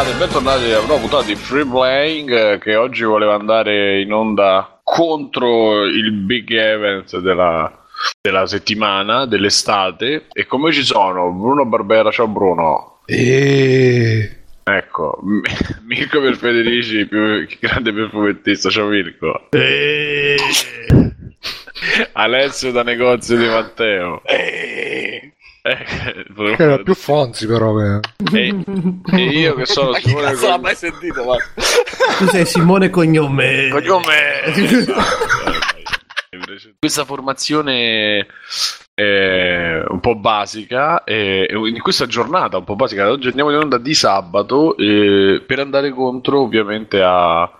bentornati, bentornati a una puntata di Free Playing eh, che oggi voleva andare in onda contro il big event della, della settimana, dell'estate. E come ci sono? Bruno Barbera, ciao Bruno. E... Ecco, Mirko per Federici, più grande perfumettista, ciao Mirko. E... Alessio da negozio di Matteo. Eh, Eh, volevo Che era più Fonzi però che... e, e io che sono ma chi Simone cazzo l'ha Cogn- mai sentito? Ma... Tu sei Simone Cognome. Cognome. Questa formazione eh, un po' basica, eh, in questa giornata un po' basica, oggi andiamo in onda di sabato eh, per andare contro ovviamente a,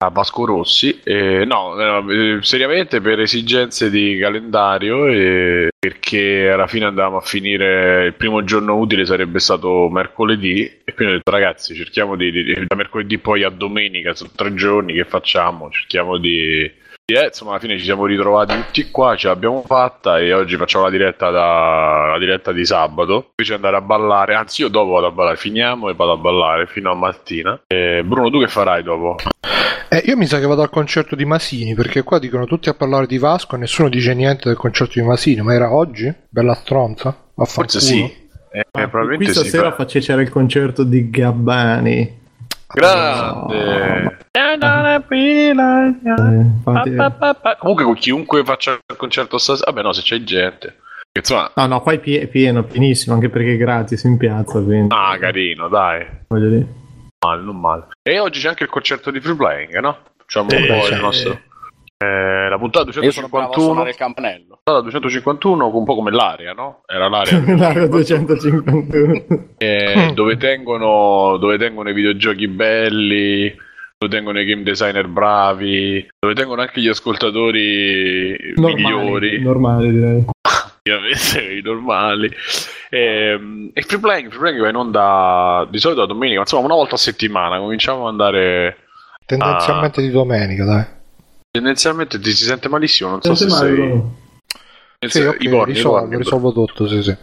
a Vasco Rossi. Eh, no, eh, seriamente per esigenze di calendario, eh, perché alla fine andavamo a finire il primo giorno utile sarebbe stato mercoledì e quindi ho detto ragazzi cerchiamo di, di- da mercoledì poi a domenica, sono tre giorni che facciamo, cerchiamo di... eh, insomma alla fine ci siamo ritrovati tutti qua, ce l'abbiamo fatta e oggi facciamo la diretta, da, la diretta di sabato, invece andare a ballare, anzi io dopo vado a ballare, finiamo e vado a ballare fino a mattina. Eh, Bruno tu che farai dopo? Eh, io mi sa che vado al concerto di Masini, perché qua dicono tutti a parlare di Vasco e nessuno dice niente del concerto di Masini, ma era oggi? Bella stronza? Forse sì. Eh, probabilmente Qui sì. stasera però- face- c'era il concerto di Gabbani. Grande. Infatti- Comunque con chiunque faccia il concerto stasera, vabbè no, se c'è gente. Insomma, No, no, qua è pie- pieno, pienissimo, anche perché è gratis in piazza, quindi ah, carino, dai. voglio dire. Male, non male. E oggi c'è anche il concerto di free playing, no? Facciamo un Eh, po' sì. il nostro. Eh, la puntata Io sono bravo a 251. suonare il campanello. La 251 un po' come l'area, no? Era l'area L'area 251. eh, dove, tengono, dove tengono i videogiochi belli, dove tengono i game designer bravi, dove tengono anche gli ascoltatori Normali, migliori. normali direi. i normali Ehm, e, free playing, free playing va in onda di solito la domenica ma insomma una volta a settimana cominciamo ad andare Tendenzialmente di domenica, dai. Tendenzialmente ti si sente malissimo non so se male, sei Bruno. Sì, ok, i corni, i risolvo, corni, risolvo tutto, sì, sì.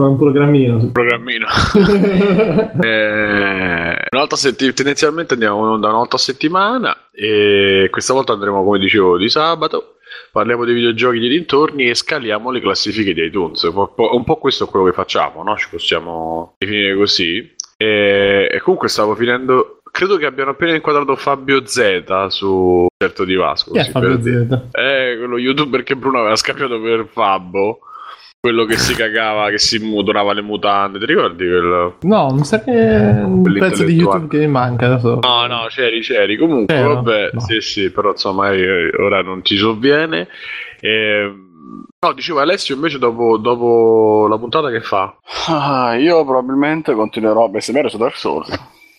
Un programmino. il programmino Eh, setti- tendenzialmente andiamo in onda una volta a settimana e questa volta andremo come dicevo di sabato parliamo dei videogiochi di dintorni e scaliamo le classifiche di iTunes un po', un questo è quello che facciamo no? ci possiamo definire così e comunque stavo finendo credo che abbiano appena inquadrato Fabio Z su certo di Vasco Chi è Fabio per. Z? Eh, quello youtuber che Bruno aveva scambiato per Fabbo. Quello che si cagava, che si donava le mutande. Ti ricordi quello? No, mi sa che è un pezzo di. YouTube che mi manca adesso. No, no, c'eri, c'eri. Comunque, C'ero? vabbè, No. sì, sì, però insomma, eh, ora non ti sovviene. Ehm, no, dicevo Alessio invece dopo, dopo la puntata che fa? Ah, io probabilmente continuerò a bestemmiare su Dark Souls.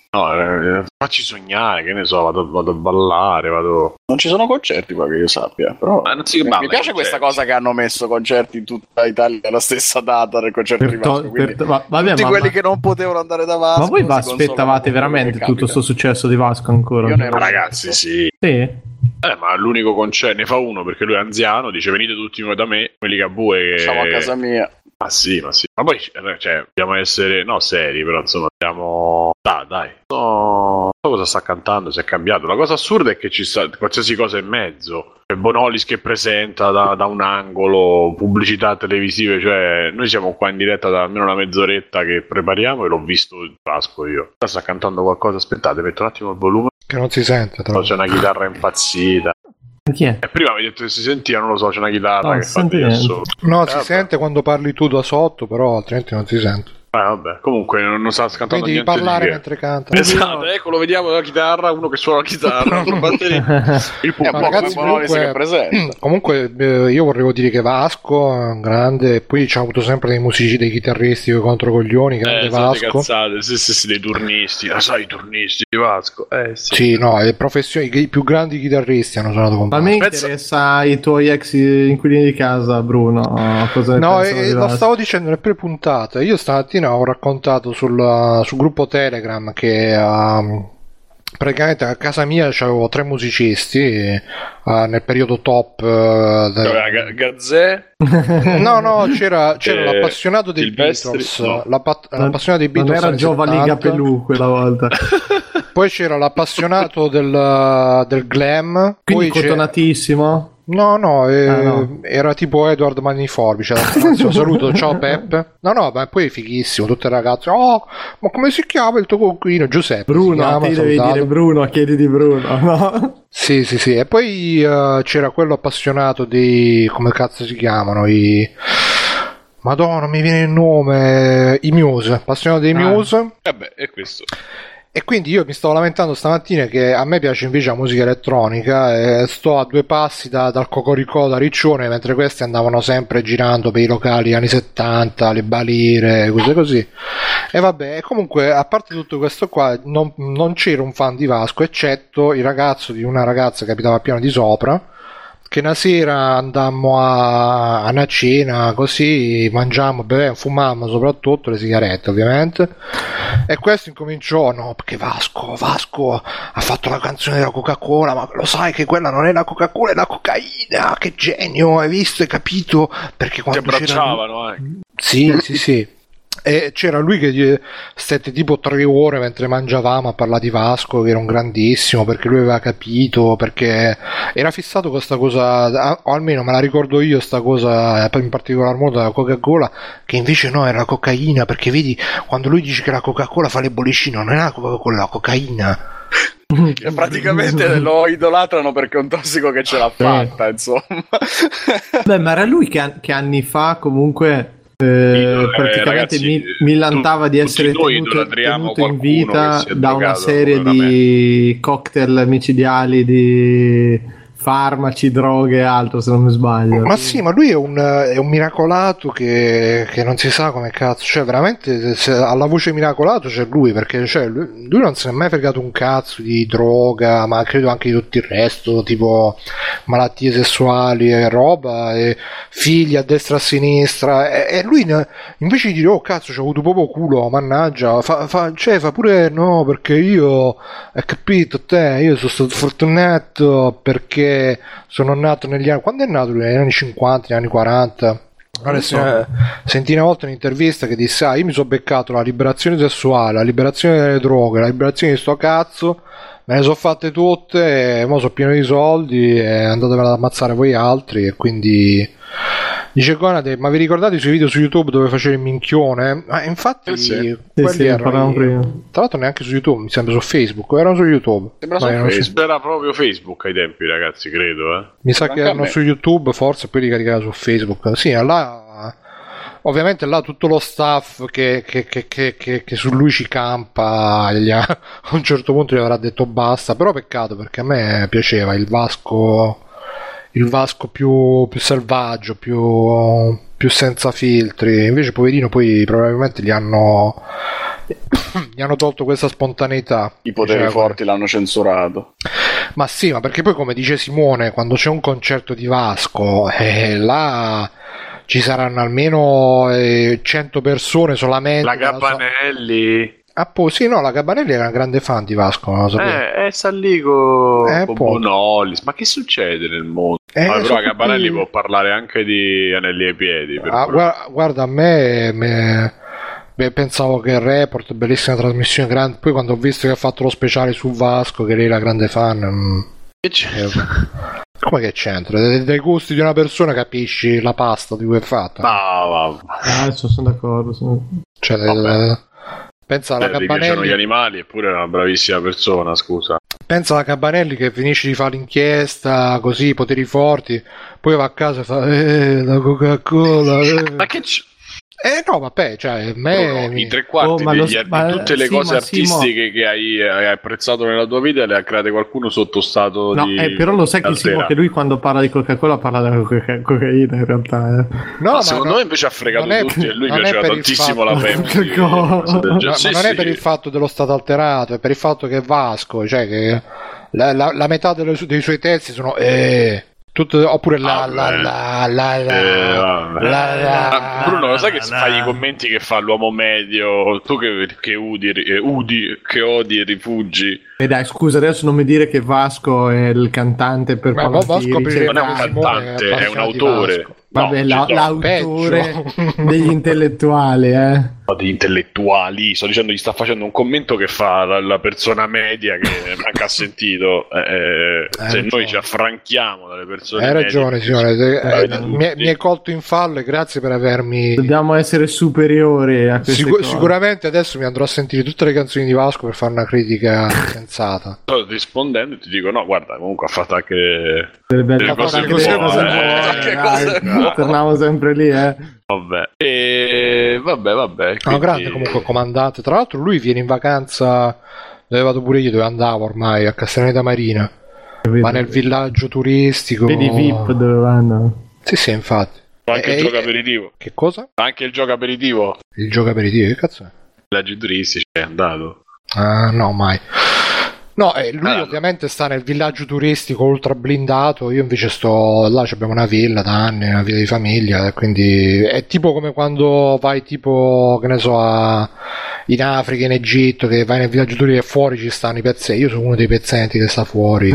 No, eh, facci sognare, che ne so, vado, vado a ballare, vado... Non ci sono concerti qua che io sappia, però... Ma non si mi, balla mi piace ai questa concerti. cosa che hanno messo concerti in tutta Italia alla stessa data del concerto di Per to- Vasco. quindi per- ma- vabbè, tutti ma- quelli ma- che non potevano andare da Vasco. Ma voi vi aspettavate veramente tutto questo successo di Vasco ancora? Io ne ero- Ragazzi, sì. Sì? Eh, ma l'unico concerto, ne fa uno perché lui è anziano, dice venite tutti da me, quelli che bue che... Siamo a casa mia. Ma sì, ma sì. Ma poi, cioè, dobbiamo essere, no, seri, però insomma, siamo... Dai, dai. No, cosa sta cantando, se è cambiato. La cosa assurda è che ci sta qualsiasi cosa in mezzo. C'è Bonolis che presenta da, da un angolo, pubblicità televisive, cioè noi siamo qua in diretta da almeno una mezz'oretta che prepariamo e l'ho visto il Pasco io. Sta cantando qualcosa, aspettate, metto un attimo il volume. Che non si sente, No, c'è una chitarra impazzita. Chi è? E prima mi hai detto che si sentiva, non lo so, c'è una chitarra No, che si fa. No, Eh, si vabbè. sente quando parli tu da sotto, però altrimenti non si sente. Eh, vabbè, comunque non, non sta cantando Quindi devi niente parlare di mentre canta. Esatto, ecco, lo vediamo la chitarra, uno che suona la chitarra, la il È un pubblico. po' ragazzi, comunque- che presenta. Comunque eh, io volevo dire che Vasco è un grande, poi c'ha avuto sempre dei musici, dei chitarristi contro coglioni, grande Eh, Vasco. cazzate, sì, sì, sì, dei turnisti, ah, sai, i turnisti di Vasco, eh sì. Sì, no, le professioni, i più grandi chitarristi hanno suonato con Ma a me interessa i tuoi ex inquilini di casa, Bruno. Cosa No, pensano e, di lo Vasco? stavo dicendo nelle pre-puntate. Sul gruppo Telegram che um, praticamente a casa mia c'avevo tre musicisti eh, nel periodo top. eh, del- Gazzè, No, no, c'era, c'era Eh, l'appassionato dei Beatles, no. l'appa- l'appassionato dei Non Beatles era anni Giovanni 70. Capelù quella volta. Poi c'era l'appassionato del, del glam. Quindi Poi cotonatissimo. No, no, eh, Ah, no. era tipo Edward Maniforbice. Anzi, saluto, ciao Peppe. No, no, ma poi è fighissimo. Tutte le ragazze, oh, ma come si chiama il tuo coquino? Giuseppe. si Bruno, chiama, ti devi salutato. dire Bruno, chiedi di Bruno. No? Sì, sì, sì. E poi eh, c'era quello appassionato di. come cazzo si chiamano? I. Madonna, mi viene il nome. I Muse. Appassionato dei Ah. Muse. vabbè, è questo. E quindi io mi stavo lamentando stamattina che a me piace invece la musica elettronica e sto a due passi da- dal Cocoricò da Riccione mentre questi andavano sempre girando per i locali anni 70, le balire, cose così. E vabbè, comunque a parte tutto questo qua non, non c'era un fan di Vasco eccetto il ragazzo di una ragazza che abitava a piano di sopra che una sera andammo a, a una cena così mangiamo, bevemmo, fumammo soprattutto le sigarette ovviamente e questo incominciò no perché Vasco Vasco ha fatto la canzone della Coca-Cola ma lo sai che quella non è la Coca-Cola è la cocaina che genio hai visto hai capito perché quando c'era lui- abbracciavano, eh. sì, sì, sì. E c'era lui che stette tipo tre ore mentre mangiavamo a parlare di Vasco, che era un grandissimo, perché lui aveva capito, perché era fissato con questa cosa, o almeno me la ricordo io, sta cosa, eh, in particolar modo della Coca-Cola, che invece no, era la cocaina, perché vedi, quando lui dice che la Coca-Cola fa le bollicine, non è la Coca-Cola, è la cocaina. Che praticamente lo idolatrano perché è un tossico che ce l'ha fatta, insomma. Beh, ma era lui che, che anni fa comunque eh, eh, praticamente ragazzi, mi, millantava tu- di essere tenuto, tenuto in vita da una serie di cocktail micidiali di farmaci, droghe e altro, se non mi sbaglio. Ma sì, ma lui è un, è un miracolato che, che non si sa come cazzo, cioè veramente se alla voce miracolato c'è lui, perché cioè, lui, lui non se è mai fregato un cazzo di droga, ma credo anche di tutto il resto, tipo malattie sessuali e roba, e figli a destra e a sinistra, e, e lui ne- invece di dire oh cazzo c'ho avuto proprio culo, mannaggia, fa, fa, cioè, fa pure no, perché io, hai capito te, io sono stato fortunato perché sono nato negli anni, quando è nato lui? Negli anni 50, negli anni 40? Allora, se- sentì una volta un'intervista che disse: Ah, io mi sono beccato la liberazione sessuale, la liberazione delle droghe, la liberazione di sto cazzo, me le sono fatte tutte, e ora sono pieno di soldi e andatevela ad ammazzare voi altri. E quindi dice Conate: Ma vi ricordate sui video su YouTube dove facevi il minchione? Ma infatti, Eh sì. Quelli sì, erano i- prima. Tra l'altro, neanche su YouTube, mi sembra su Facebook, erano su YouTube. Sembra Ma su erano su- Facebook. Era proprio Facebook ai tempi, ragazzi, credo, eh. mi sa Anche che erano su YouTube, forse poi li caricava su Facebook. Sì, là. Ovviamente là tutto lo staff che, che- che- che- che- che su lui ci campa, gli ha- a un certo punto gli avrà detto basta, però peccato perché a me piaceva il Vasco, il Vasco più, più selvaggio, più, più senza filtri, invece poverino poi probabilmente gli hanno, gli hanno tolto questa spontaneità. I poteri Diceva forti l'hanno censurato. ma sì, ma perché poi come dice Simone, quando c'è un concerto di Vasco, eh, là ci saranno almeno eh, 100 persone solamente. La Gabanelli. Ah, poi sì, no, la Gabanelli era un grande fan di Vasco, non lo sapevo. Eh, è Salligo Eh, con. Bonolis. Ma che succede nel mondo? Eh, Ah, però Gabanelli può parlare anche di anelli ai piedi. per Ah, guarda, guarda, a me, me- beh, pensavo che il report, bellissima trasmissione, gran- poi quando ho visto che ha fatto lo speciale su Vasco, che lei la grande fan, mm, Che c'è? eh, come che c'entra? Dai, dai gusti di una persona capisci la pasta di cui è fatta. No, va. Ah, adesso sono d'accordo. sono- Cioè, Vabbè. eh, pensa alla Eh, gli piacciono gli animali, eppure è una bravissima persona, scusa. pensa alla Cabanelli che finisce di fare l'inchiesta così, poteri forti, poi va a casa e fa eh, la Coca-Cola. eh." Ma che c'è? Eh no, vabbè, cioè, a me No, mi- I tre quarti Oh, lo degli- di ma- tutte le sì, cose ma sì, mo- artistiche che hai, hai apprezzato nella tua vita le ha create qualcuno sotto stato No, di eh, però lo sai che, Simo, altera. che lui quando parla di Coca-Cola parla della coca- cocaina in realtà. Eh. No, No, ma secondo no- me invece ha fregato è- tutti e lui piaceva per tantissimo fatto- la Pepsi. Ma. Sì, ma non è per il fatto dello stato alterato, è per il fatto che è Vasco, cioè che la, la- la metà delle su- dei suoi testi sono eh, Tutto- oppure la Vabbè. la la la la Eh, la la Ah, Bruno, lo sai che fai i commenti che fa l'uomo medio? Tu che, che udi, eh, udi, che odi e rifugi. E dai, scusa, adesso non mi dire che Vasco è il cantante per Ma Vasco cioè- Non è un cantante, è un autore. Vabbè, No, l'autore peggio. degli intellettuali, eh. Di intellettuali. Sto dicendo, gli sta facendo un commento che fa la, la persona media che manca ha sentito. Eh, eh, se ragione. noi ci affranchiamo dalle persone Hai medie, ragione, signore. eh, Bravi eh, mi, mi hai colto in fallo e grazie per avermi. Dobbiamo essere superiori a queste Sicu- cose. sicuramente adesso mi andrò a sentire tutte le canzoni di Vasco per fare una critica sensata. Sto rispondendo ti dico: no, guarda, comunque ha fatto anche. Delle belle cose buone, cose eh. Torniamo sempre lì, eh. Vabbè, e vabbè, vabbè. No, quindi- grande comunque comandante. Tra l'altro lui viene in vacanza dove vado pure io, dove andavo ormai, a Castellaneta Marina. Va nel villaggio turistico. Vedi VIP dove vanno. Sì, sì, infatti. Anche il Eh, gioco aperitivo. Che cosa? Anche il gioco aperitivo. Il gioco aperitivo, che cazzo è? Viaggi turistici è andato. Ah, no, mai. No, eh, lui Ah, ovviamente sta nel villaggio turistico ultra blindato, io invece sto là, abbiamo una villa da anni, una villa di famiglia, quindi è tipo come quando vai tipo, che ne so, a- in Africa, in Egitto, che vai nel villaggio turistico e fuori ci stanno i pezzenti, io sono uno dei pezzenti che sta fuori.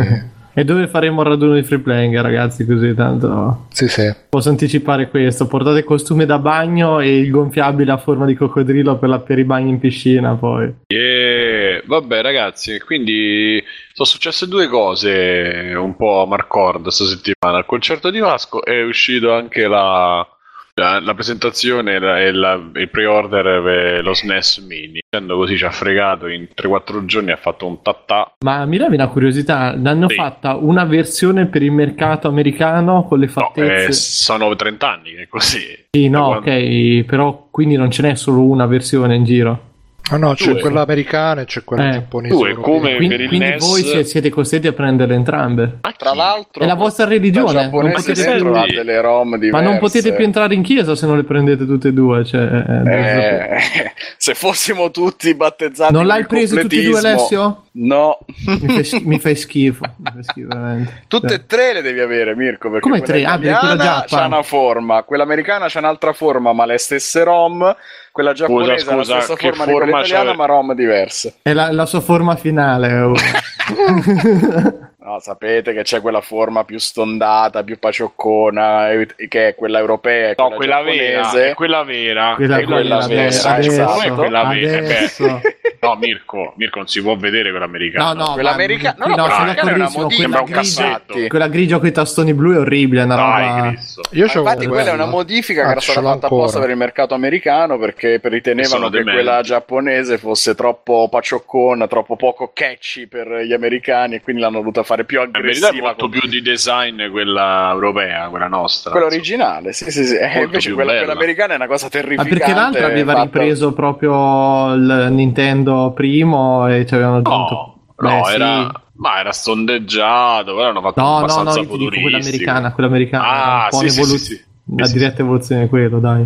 E dove faremo il raduno di free playing, ragazzi? Così tanto sì, sì. posso anticipare questo. Portate il costume da bagno e il gonfiabile a forma di coccodrillo per, la- per i bagni in piscina. Poi E vabbè, ragazzi, quindi sono successe due cose un po' a Marcord questa settimana. Al concerto di Vasco è uscito anche la, la, la presentazione e la- il pre-order per lo SNES Mini. Dicendo così ci ha fregato in 3-4 giorni, ha fatto un tattà. Ma mi levi una curiosità, ne hanno Sì. fatta una versione per il mercato americano con le No, fattezze. eh, sono 30 anni che è così. Sì, no, quando- ok, però quindi non ce n'è solo una versione in giro. Ah no, c'è Due. quella americana e c'è quella Eh, giapponese. due, come- Quindi, per il quindi NES voi si- siete costretti a prenderle entrambe. Tra l'altro, È la vostra religione, la non giapponese potete dentro più- ha delle ROM diverse. Ma non potete più entrare in chiesa se non le prendete tutte e due. Cioè, eh, Eh, se fossimo tutti battezzati non l'hai preso tutti e due, Alessio? No, Mi fai, mi fai schifo. Mi fai schifo tutte Cioè, e tre le devi avere, Mirko. Perché Come tre? Ah, quella giappa. c'ha una forma, quella americana c'ha un'altra forma, ma le stesse ROM. Quella giapponese ha la scusa, stessa che forma di quella forma italiana, ma ROM diverse. È la, la sua forma finale. oh. No, sapete che c'è quella forma più stondata, più pacioccona, eh, che è quella europea e No, quella, quella vera, giapponese. è quella vera. Quella, E quella quella vera, adesso, esatto. adesso, Come quella vera? Eh, adesso. No, Mirko, Mirko non si può vedere quella americana. No, no, Quella ma- america- no, no, no, quella americana è una modifica, quella un grigia-. Quella con i tastoni blu è orribile, è una roba. Io c'avevo infatti quella è una modifica Ah, che era stata fatta apposta per il mercato americano perché ritenevano che quella giapponese fosse troppo pacioccona, troppo poco catchy per gli americani e quindi l'hanno voluta fare più In verità è aggressiva. molto con- più di design quella europea, quella nostra. Quella originale, sì, sì, sì. Eh, invece quella, quella americana è una cosa Ma terrificante. perché l'altra aveva fatta- ripreso proprio il Nintendo primo e ci avevano aggiunto. No, Beh, no, sì. era, ma era sondeggiato, però hanno fatto No, no, no, abbastanza io ti dico quella futuristico. americana, quella americana. Ah, un po' sì, un'evolu- sì, sì. Sì. diretta evoluzione di quello, dai.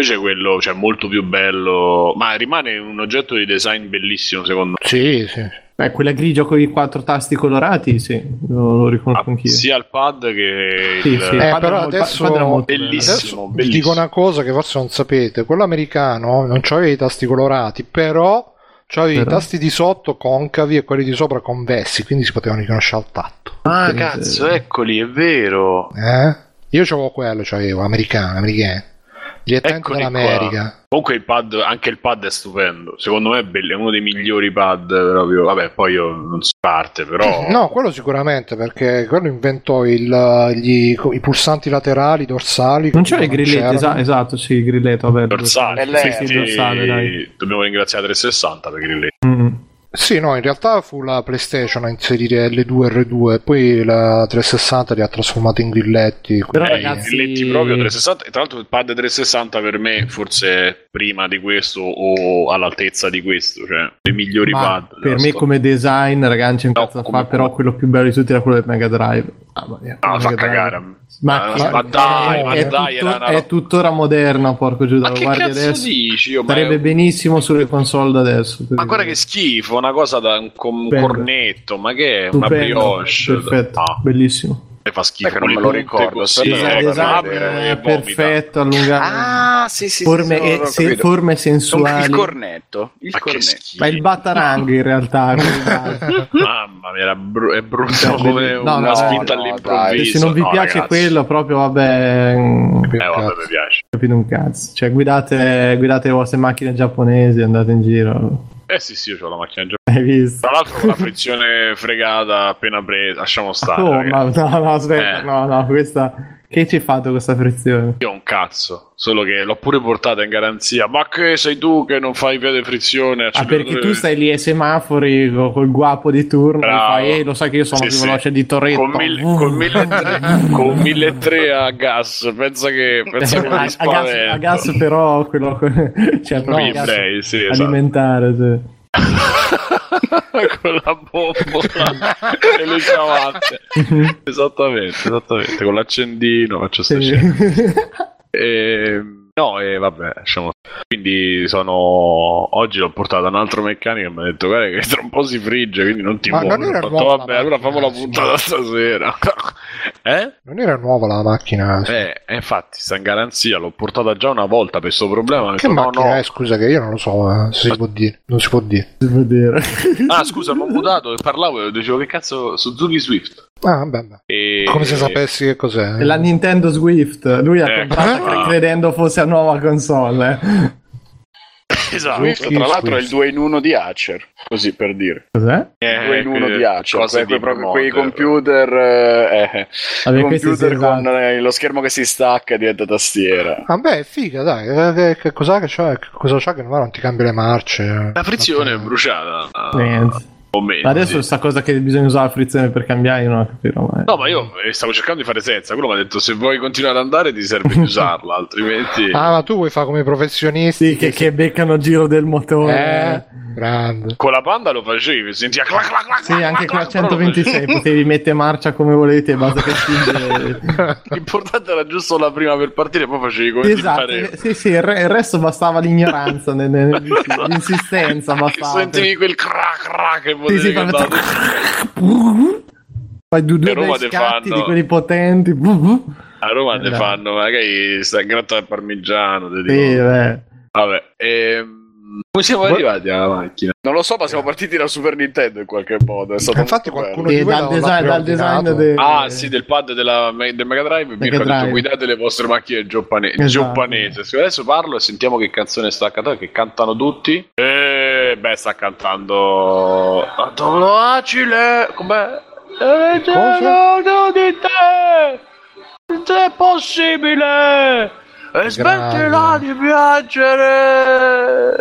Invece quello, cioè, molto più bello, ma rimane un oggetto di design bellissimo secondo me. Sì, sì. Beh, quella grigia con i quattro tasti colorati, sì, lo, lo riconosco Ah, anch'io. sia il pad che Sì, il... sì. Eh, però adesso- molto bello. Bellissimo. Adesso vi bellissimo. dico una cosa che forse non sapete: quello americano non c'aveva i tasti colorati, però c'aveva i Però? tasti di sotto concavi e quelli di sopra convessi, quindi si potevano riconoscere al tatto. Ah, Quindi, cazzo, eh, eccoli, è vero. Eh? Io c'avevo quello, c'avevo americano, americano. Direttamente dall'America. qua. Comunque il pad, anche il pad è stupendo. Secondo me è, bello, è uno dei migliori pad proprio. Vabbè, poi io non si parte, però. No, quello sicuramente perché quello inventò il- gli- i pulsanti laterali, dorsali. Non c'era i prima grilletti, c'erano. esatto, sì, il grilletto, vabbè. Dorsale, sì, sì, dorsale, dai. Dobbiamo ringraziare 360 perché lì. Mm. Sì, no, in realtà fu la PlayStation a inserire L2 e R2, poi la 360 li ha trasformati in grilletti. Però, Eh, ragazzi- grilletti proprio 360 e tra l'altro il pad 360 per me forse è prima di questo o all'altezza di questo cioè i migliori Ma pad per me storia. come design, ragazzi, No, come- fare, però quello più bello di tutti era quello del Mega Drive. Ah, ma, no fa Drive. cagare Ma, Ma- ma dai, ma è, dai, tutto- era è tuttora moderno, porco Giuda, ma che guardi cazzo adesso. dici Io, ma, Starebbe è- benissimo sulle console da adesso. ma guarda che schifo una cosa da un, com- un cornetto ma che è una Stupendo, brioche Perfetto, No. bellissimo. E fa schifo. Non me lo ricordo, così, aspetta, Il Eh, design vabbè, è e vomita. perfetto, allungato. Ah, sì, sì, forme, sì, sì, eh, se- forme Il sensuali. cornetto. Il Ma cornetto. Ma il batarang in realtà. Mamma mia, era bru- è brutto Cioè, come no, una no, spinta no, all'improvviso. se non vi No, piace ragazzi. quello, proprio vabbè. Eh, vabbè, mi piace. Capito un cazzo. Cioè, guidate, guidate le vostre macchine giapponesi, andate in giro. Eh sì, sì, io ho la macchina già. Hai visto? Tra l'altro con la frizione fregata appena presa, lasciamo stare. Oh, ma no, no, aspetta, Eh. no, no, questa. Che ci hai fatto questa frizione? Io ho un cazzo, solo che l'ho pure portata in garanzia. Ma che sei tu che non fai via di frizione? Ah, perché tu stai lì ai semafori co- col guapo di turno e fai, eh, lo sai che io sono Sì, più sì. veloce di Toretto. con, con 1.300 con 1.300 a gas. Pensa che, pensa che a, a gas, a gas però quello cioè no, gas play, sì, esatto. alimentare sì. con la bombola e le ciabatte. esattamente, esattamente. Con l'accendino faccio sto Sì. E, no, e vabbè, lasciamo. Quindi sono. Oggi l'ho portato un altro meccanico e mi ha detto: Guarda, che tra un po' si frigge, quindi non ti Ma muovi. non era Ho fatto, nuova vabbè, allora macchina, famo la puntata stasera. eh? Non era nuova la macchina. Eh, e infatti, sta in garanzia. L'ho portata già una volta per questo problema. Che detto, no, macchina no. è? Scusa, che io non lo so eh, se si può dire. Non si può dire. Si può dire. Ah, scusa, mi ho mutato e parlavo e dicevo: Che cazzo, Suzuki Swift. Ah, vabbè, vabbè. E... Come se sapessi che cos'è. La Nintendo Swift lui ha Eh. comprata cre- credendo fosse una nuova console eh. Esatto. Swift, Swift, tra l'altro, è il Swift. 2 in 1 di Acer. Così per dire. cos'è? Eh, 2 in 1 que- di Acer. cose Que- que- di proprio quei computer. eh, eh, Vabbè, computer con esatto. eh, lo schermo che si stacca e diventa tastiera. Vabbè, è figa, dai. Che, che, che cos'ha che c'ha? Che cosa c'ha che non ti cambia le marce? La frizione è bruciata. ah, Niente. O meno, adesso sì. sta cosa che bisogna usare la frizione per cambiare, io non ho capito mai. No, ma io eh, stavo cercando di fare senza. Quello mi ha detto: se vuoi continuare ad andare, ti serve di usarla, altrimenti. Ah, ma tu vuoi fare come i professionisti? Sì, che, che beccano giro del motore. Eh, grande. Con la panda lo facevi, sentiva clac clac clac. Sì, clac, anche con la clac, però lo 126 potevi mettere marcia come volevi, basta che spinge. L'importante era giusto la prima per partire, poi facevi come ti esatto, pareva. eh, sì, sì, il, re- il resto bastava l'ignoranza, l'insistenza Che bastava. sentivi quel crac crac che Sì, sì, andare. Poi due, due Roma scatti fanno- di quelli potenti. A Roma ne Eh, fanno, magari sta gratta al parmigiano. Sì, dico. beh. Vabbè, ehm, come siamo arrivati alla macchina? Non lo so, ma siamo partiti da Super Nintendo in qualche modo. È stato Infatti qualcuno bello. Di voi dal design, dal design preordinato. de- Ah, sì, del pad della, del Mega Drive. Mega Mirko ha detto guidate le vostre macchine Esatto. giapponese. Sì, Adesso parlo e sentiamo che canzone sta cantando, che cantano tutti. E beh, sta cantando Antonio Acile. Com'è? E Cosa? di te! Se è possibile! E smettila di piangere!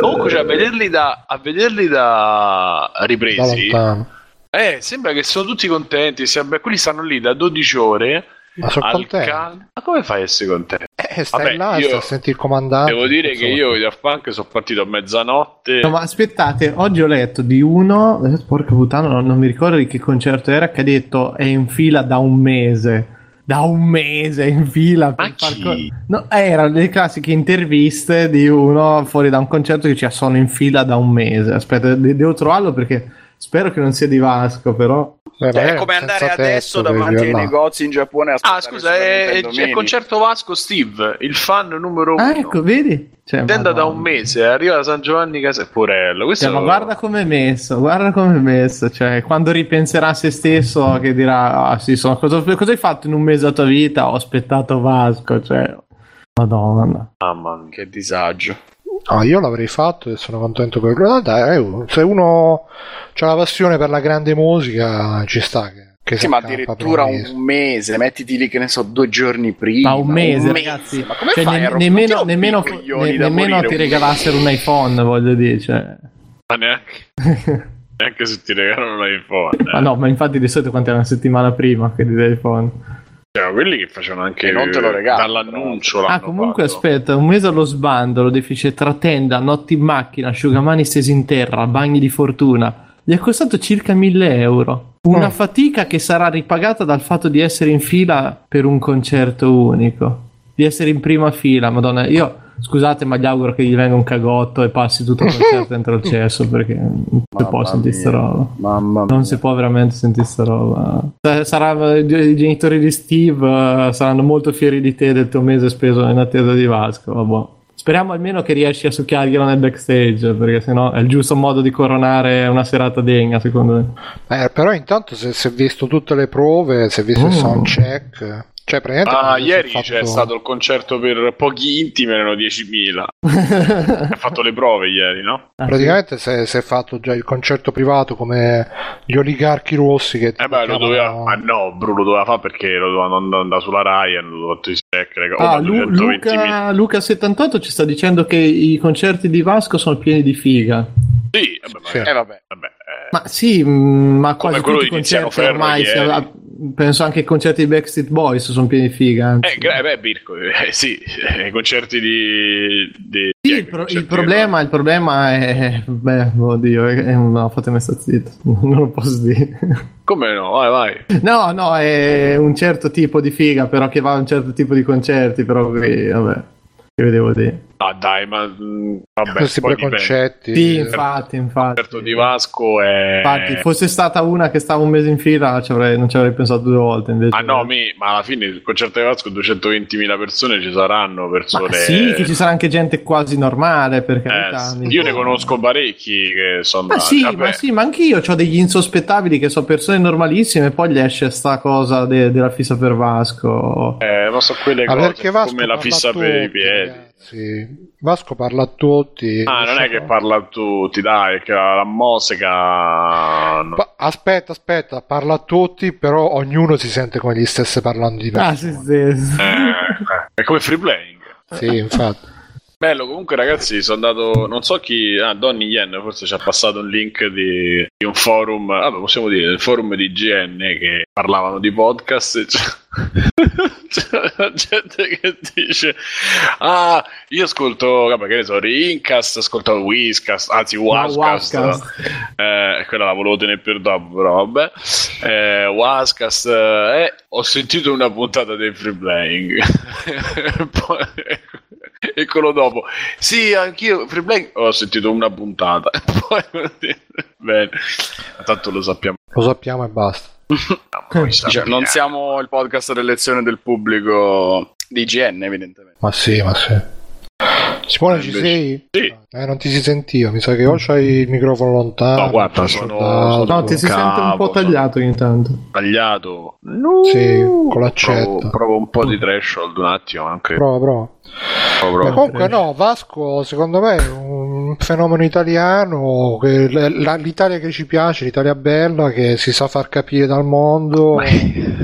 Comunque, cioè, a vederli da, a vederli da Da ripresi, lontano. eh, sembra che sono tutti contenti. beh, quelli stanno lì da 12 ore. Ma sono contento. cal- Ma come fai a essere contento? Eh, stai Vabbè, là, io stai a sentire il comandante. Devo dire che io i Daft Punk sono partito a mezzanotte. No, ma aspettate, oggi ho letto di uno, eh, porca puttana, non, non mi ricordo di che concerto era, che ha detto è in fila da un mese. Da un mese in fila per Ma far co- no, erano le classiche interviste di uno fuori da un concerto che diceva sono in fila da un mese. Aspetta, de- devo trovarlo perché spero che non sia di Vasco, però. Eh, Cioè, è come andare adesso davanti ai negozi in Giappone a Ah, aspettare scusa, è, il concerto Vasco Steve, il fan numero uno. Ah, ecco, vedi? Cioè, Tenda da un mese, arriva da San Giovanni Casa Porello. Questo Cioè, ma guarda come è messo, guarda come è messo. Cioè, quando ripenserà a se stesso, che dirà: Ah, sì, sono, cosa, cosa hai fatto in un mese della tua vita? Ho aspettato Vasco. Cioè, madonna. Mamma mia. Che disagio. Ah, io l'avrei fatto e sono contento per quello. Dai, eh, se uno ha la passione per la grande musica, ci sta che, che Sì, si ma addirittura un mese. un mese, mettiti lì che ne so, due giorni prima. Ma un mese, ragazzi. Ma come Cioè, fai ne- a nemmeno, nemmeno, ne- nemmeno morire ti un regalassero un iPhone, voglio dire. Cioè. Ma neanche, neanche se ti regalano un iPhone. Ma eh. no, ma infatti di solito quanto era una settimana prima che di iPhone. Cioè, quelli che facevano anche E non te lo regalano, dall'annuncio. Ah, comunque fatto. aspetta, un mese allo sbando, defice tra tenda, notti in macchina, asciugamani stesi in terra, bagni di fortuna. Gli è costato circa 1000 euro. Una Oh. fatica che sarà ripagata dal fatto di essere in fila per un concerto unico. Di essere in prima fila, madonna. Io scusate, ma gli auguro che gli venga un cagotto e passi tutto il concerto dentro il cesso perché non si può sentire sta roba. Mamma mia. Non si può veramente sentire sta roba. Sa- Sarà, I genitori di Steve eh, saranno molto fieri di te del tuo mese speso in attesa di Vasco. Vabbè. Speriamo almeno che riesci a succhiarglielo nel backstage, perché sennò è il giusto modo di coronare una serata degna, secondo me. Eh, però intanto se si è visto tutte le prove, si è visto il Oh. soundcheck. Cioè, praticamente Ah, ieri fatto- c'è stato il concerto per pochi intimi, erano 10.000. ha fatto le prove ieri, no? Ah, Praticamente si è, si è fatto già il concerto privato come gli oligarchi rossi che Eh beh, lo chiamano- doveva. Ma no, Bruno lo doveva fare perché lo doveva andare sulla Rai hanno fatto i. Oh, Ah, ma Lu- 220.000. Luca, Luca 78 ci sta dicendo che i concerti di Vasco sono pieni di figa. Sì, vabbè, ma- Sì. Eh vabbè. vabbè, eh, Ma sì, mh, ma quasi tutti i concerti Ferro ormai, ieri. Penso anche i concerti di Backstreet Boys sono pieni di figa. anzi. eh, gra- beh, Birko, eh, sì, eh, i concerti di. di Sì, è il, pro- il problema, il problema è. Beh, oddio, è, è- no, fatemi stare zitto, non lo posso dire. Come no? Vai, vai. No, no, è un certo tipo di figa, però che va a un certo tipo di concerti, però qui, vabbè, che vedevo dire. Ah, dai, ma. mh, Vabbè, questi preconcetti. Sì, eh, infatti, Il infatti. concerto di Vasco è. Infatti, fosse stata una che stava un mese in fila, ci avrei- non ci avrei pensato due volte. Invece, Ah no, mi- ma alla fine il concerto di Vasco 220.000 persone ci saranno persone. Ma sì, che ci sarà anche gente quasi normale, per Eh, carità. mi- io ne conosco parecchi che sono Ma sì, Vabbè, ma sì, ma anch'io ho degli insospettabili che sono persone normalissime e poi gli esce sta cosa de- della fissa per Vasco. eh, ma so quelle Ma cose come la fissa per i piedi. Ragazzi. Vasco parla a tutti. Ah, non è che parla a tutti, dai, che la, la musica. no. Pa- aspetta, aspetta, parla a tutti, però ognuno si sente come gli stesse parlando di Ah, persone. sì, sì, sì. Eh, eh, è come free playing. Sì, infatti. Bello, comunque ragazzi, sono andato, non so chi, ah, Donny Yen forse ci ha passato un link di, di un forum, vabbè possiamo dire, il forum di GN che parlavano di podcast e c'è, la gente che dice, ah, io ascolto, vabbè che ne so, Rincast, ascolto Whiskast, anzi Wascast, Wascast. eh, quella la volevo tenere per dopo, però vabbè, eh, Wascast, eh, ho sentito una puntata del free playing, Poi- e quello dopo, sì, anch'io, free playing, ho sentito una puntata, poi bene, tanto lo sappiamo. Lo sappiamo e basta. Noi Cioè, sappiamo. non siamo il podcast d'elezione del pubblico di IGN, evidentemente. Ma sì, ma sì. Simone, ci Invece- sei? Sì. Eh, non ti si sentiva, mi sa che o c'hai il microfono lontano. No, guarda, sono- soldato. No, ti si sente un Cavo, po' tagliato ogni tanto. tagliato. Sì, con Provo, l'accetto. provo un po' di threshold un attimo anche. Prova, prova. Provo, provo. comunque no, Vasco secondo me è un fenomeno italiano, che l'Italia che ci piace, l'Italia bella, che si sa far capire dal mondo.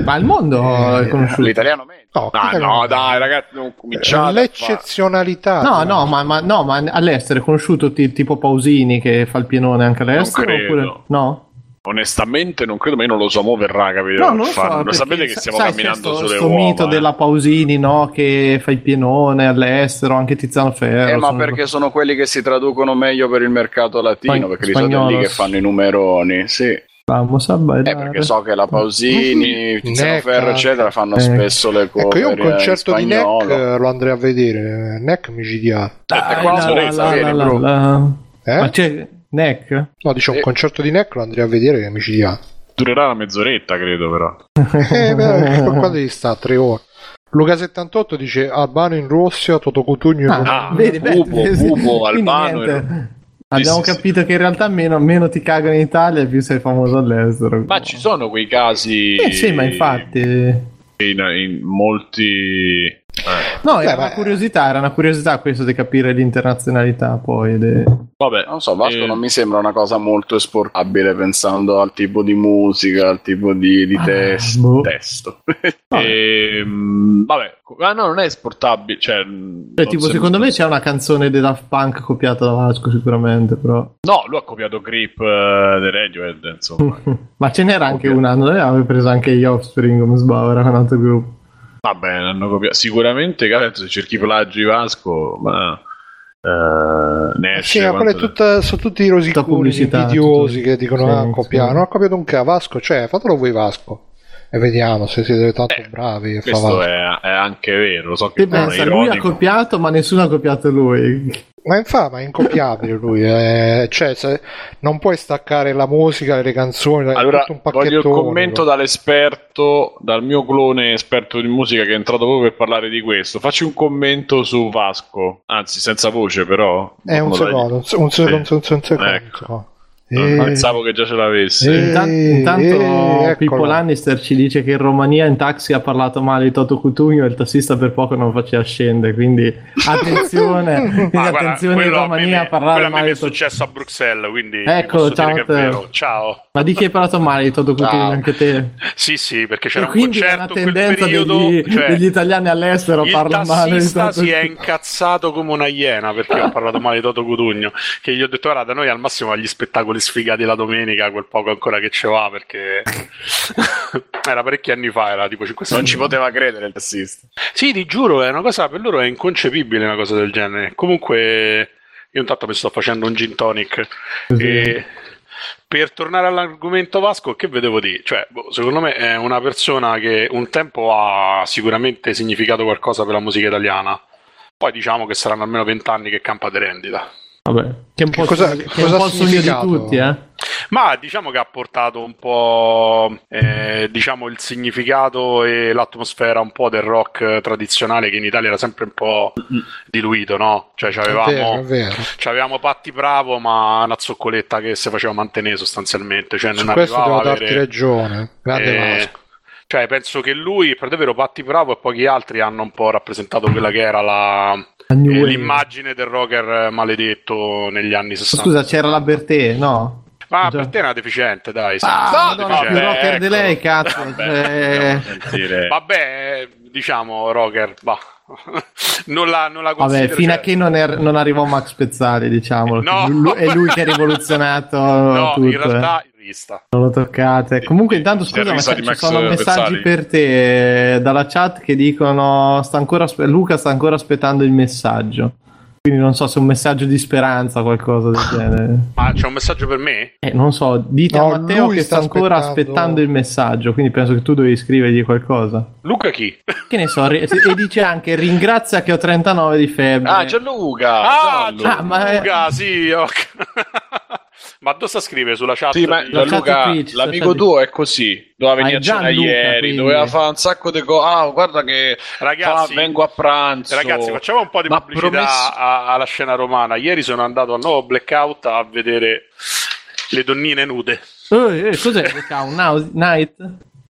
Ma il mondo Eh, è conosciuto. L'italiano meglio. No, Ah, no, dai, ragazzi, non cominciate. l'eccezionalità. No, no, ma, ma- no, ma all'estero è conosciuto ti- tipo Pausini che fa il pienone anche all'estero? Non credo. Oppure... No? Onestamente, non credo, ma io non lo so, mo verrà, capito? No, non lo so. Sapete che stiamo sai, camminando sto, sulle sto uova. mito eh. della Pausini, no? Che fa il pienone all'estero, anche Tiziano Ferro. Eh, ma sono- perché sono quelli che si traducono meglio per il mercato latino, Spagn- perché solito è lì che fanno i numeroni, sì. Vamos a Eh, perché so che la Pausini, Tiziano Neck Ferro, anche. eccetera, fanno Eh. spesso le cover Ecco, io un concerto di Neck eh, lo andrei a vedere. Neck. Dai, la- la- vedi, la- bro. la- Eh? Ma c'è Neck? No, dice un Sì. concerto di Neck lo andrei a vedere che è micidiale. Durerà una mezz'oretta, credo, però. Eh, beh, quanto devi sta? Tre ore. Luca78 dice Albano in Russia, Toto Cutugno in Ah. Ah, vedi, Bubo, vedi. Bubo, Albano e- Abbiamo Sì, sì, capito che in realtà meno, meno ti cagano in Italia più sei famoso all'estero. Ma ci sono quei casi. Eh sì, ma infatti... In, in molti. Eh, No, Beh, era ma- una curiosità, era una curiosità questo di capire l'internazionalità poi. de- Vabbè, Non so, Vasco eh, non mi sembra una cosa molto esportabile pensando al tipo di musica, al tipo di, di Ah, tes- boh. testo. Vabbè. ehm, vabbè, ah, no, non è esportabile. Cioè, Cioè, non tipo, se- secondo me c'è una canzone dei Daft Punk copiata da Vasco sicuramente, però... No, lui ha copiato Grip dei Radiohead, insomma. Ma ce n'era anche una, non aveva preso anche gli Offspring, come sbaglio, era un altro gruppo. Va bene, hanno copiato. Sicuramente, cazzo, se cerchi plagi Vasco, ma. Eh, ne esce Sì, ma quella è quanto- tutta, sono tutti i rosiconi invidiosi tutto- che dicono sì, ah, sì. copiare. Non ho capito un cazzo, Vasco, cioè, fatelo voi Vasco. E vediamo se siete tanto Eh, bravi. Questo è, è anche vero, lo so che pensa, lui ha copiato, ma nessuno ha copiato lui. Ma infatti, ma è incopiabile lui. eh, Cioè, se- non puoi staccare la musica, le canzoni, Allora, tutto un voglio il commento dall'esperto, dal mio clone esperto di musica che è entrato proprio per parlare di questo. Facci un commento su Vasco, anzi senza voce però. È un secondo, un, un un un secondo. Ecco. Eh, Pensavo che già ce l'avessi. Eh, Intan- intanto eh, Pippo. Lannister ci dice che in Romania in taxi ha parlato male di Toto Cutugno e il tassista per poco non faceva scendere, quindi attenzione, quindi Ah, guarda, attenzione in quello a me Romania a parlare quello a me male mi di è successo a Bruxelles, quindi Ecco, ciao dire che è Matteo. vero. Ciao. Ma di chi hai parlato male di Toto Cutugno Ciao. anche te? Sì, sì, perché c'era e un quindi è una concerto in quel tendenza periodo, degli, cioè, degli italiani all'estero parlano male di tassista Toto si è incazzato come una iena perché ho parlato male di Toto Cutugno che gli ho detto guarda noi al massimo agli spettacoli sfigati la domenica quel poco ancora che ce va perché era parecchi anni fa era tipo 5 Non ci poteva credere il tassista. sì ti giuro è una cosa per loro è inconcepibile una cosa del genere comunque io intanto mi sto facendo un gin tonic e per tornare all'argomento Vasco, che vedevo di? Cioè, boh, secondo me è una persona che un tempo ha sicuramente significato qualcosa per la musica italiana. Poi diciamo che saranno almeno vent'anni che campa di rendita. Vabbè, che è un po', Che cosa- che è cosa un po' il sogno di tutti, eh? Ma diciamo che ha portato un po' eh, diciamo il significato e l'atmosfera un po' del rock tradizionale che in Italia era sempre un po' diluito, no? Cioè È vero, è c'avevamo, vero. c'avevamo Patti Bravo, ma una zoccoletta che si faceva mantenere sostanzialmente. Cioè Su non questo devo darti avere- ragione. Grande Eh, Vasco. cioè, penso che lui, per davvero, Patti Bravo e pochi altri hanno un po' rappresentato quella che era la, Eh, l'immagine del rocker maledetto negli anni 60. Scusa, c'era la Bertè, no? Ma già. per te è una deficiente, dai. Ah, Una no, più rocker di ecco. lei, cazzo. Vabbè, sentire. Vabbè, diciamo, rocker, bah. non la, non la Vabbè, fino a cioè- che non, è- non arrivò Max Pezzali, diciamolo. No. lui- è lui che ha rivoluzionato No, tutto. in realtà il rista. Non lo toccate. Comunque, intanto, scusa, ma ci Max sono messaggi Pezzali. per te eh, dalla chat che dicono: sta ancora Luca sta ancora aspettando il messaggio. Quindi non so se è un messaggio di speranza o qualcosa del genere. Ma c'è un messaggio per me? Eh, non so, dite No, a Matteo che sta sta ancora aspettando- aspettando il messaggio. Quindi penso che tu devi scrivergli qualcosa. Luca chi? Che ne so, ri- e dice anche ringrazia che ho 39 di febbre. Ah, Gianluca! Ah, Gianlu. Ah, ma è- Luca, sì. ok. ma dove sta a scrivere? Sulla chat? Sì, ma di- La Twitch, la l'amico tuo è così. Doveva venire Ah, a cena ieri, quindi. doveva fare un sacco di cose. Ah, guarda che Ragazzi, fa- vengo a pranzo. Ragazzi, facciamo un po' di Ma pubblicità a- alla scena romana. Ieri sono andato al nuovo blackout a vedere le donnine nude. Eh, eh, cos'è? now- night?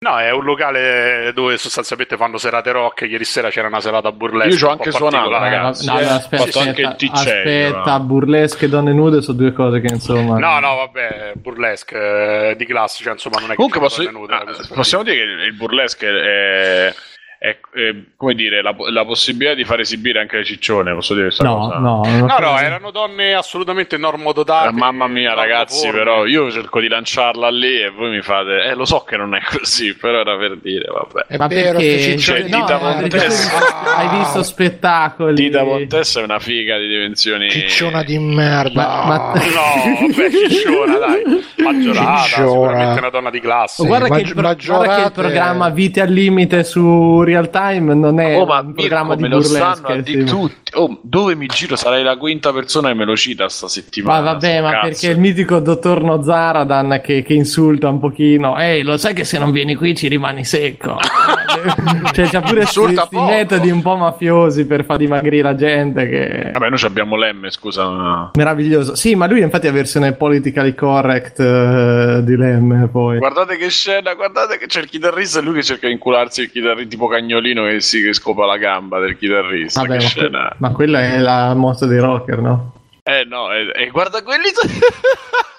No, è un locale dove sostanzialmente fanno serate rock. Ieri sera c'era una serata burlesque. Io ci ho anche suonato, ragazzi. No, no, eh. aspetta, fatto anche il aspetta, DJ, aspetta, va. burlesque e donne nude sono due cose che insomma. No, no, vabbè, burlesque eh, di classe, cioè insomma non è che Comunque posso- nude, ah, per possiamo dire che il burlesque è, è- è, come dire, la, la possibilità di far esibire anche le ciccione, posso dire questa no, cosa? no, No, no, erano donne assolutamente normodotate. Eh, mamma mia, ragazzi, normoformi. però io cerco di lanciarla lì e voi mi fate. Eh, lo so che non è così, però era per dire, vabbè. È Ma vero, perché ciccioni no, Dita tu hai visto- visto spettacoli Tita Montessa è una figa di dimensioni. Cicciona di merda. Ma- ma- No, vabbè, cicciona, dai. Maggiorata, Cicciona. sicuramente una donna di classe. Oh, guarda, che maggi- il pro- guarda che il maggiorate- programma Vite al limite su Real Time non è Oh, ma un programma Mirko, di burlesque. sì. tutti. Oh, dove mi giro? Sarai la quinta persona che me lo cita sta Ma settimana. vabbè, ma Cazzo. perché il mitico dottor Nozaradan che, che insulta un pochino, ehi, lo sai che se non vieni qui ci rimani secco. cioè, c'ha pure questi metodi un po' mafiosi per far dimagrire la gente. Che... Vabbè, noi ci abbiamo l'M, scusa. Meraviglioso. Sì, ma lui infatti è versione politically correct eh, di Lemme poi. Guardate che scena, guardate che c'è il chitarrista e lui che cerca di incularsi il chitarrista tipo cagnolino che si che scopa la gamba del chitarrista. Vabbè, che ma, scena. que- ma quella è la mossa dei rocker, no? Eh no, e guarda quelli.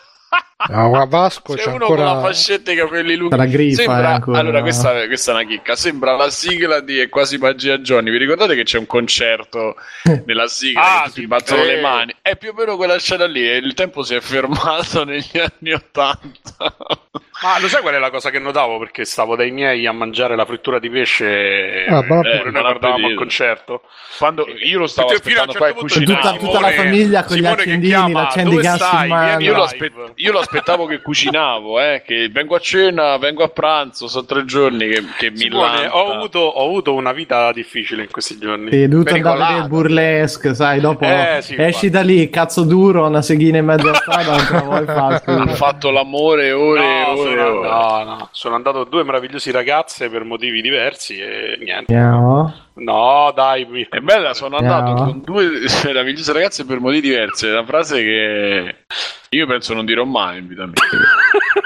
No, ma Vasco C'è c'è uno con la ancora. fascetta e i capelli lunghi. La griffa, Sembra- eh, ancora. Allora, questa, questa è una chicca. Sembra la sigla di È quasi magia Johnny. Vi ricordate che c'è un concerto nella sigla Ah, che tutti sì, battono sì. le mani? È più o meno quella scena lì. E il tempo si è fermato negli anni Ottanta. Ma lo sai qual è la cosa che notavo? Perché stavo dai miei a mangiare la frittura di pesce Ah, buon eh, noi guardavamo al concerto. Quando io lo stavo Fino a un aspettando qua e certo punto cucinavo. Tutta- tutta la famiglia con gli Simone accendini, chiama, l'accendigas "Dove in stai? mano". Io l'ho, live." aspe- io l'ho aspettavo che cucinavo, eh, che vengo a cena, vengo a pranzo, sono tre giorni che, che mi ho avuto, ho avuto una vita difficile in questi giorni. Sì, dovuto andare a vedere il burlesque, sai, dopo Eh, sì, esci da lì, cazzo duro, una seghina in mezzo alla strada, non vuoi fare. Ha fatto l'amore ore e No, ore e sono, ore. no, no, sono andato a due meravigliosi ragazze per motivi diversi e niente. Andiamo. No, dai, mi... È bella, sono andato No. con due meravigliose ragazze per motivi diversi. È una frase che io penso non dirò mai in vita mia.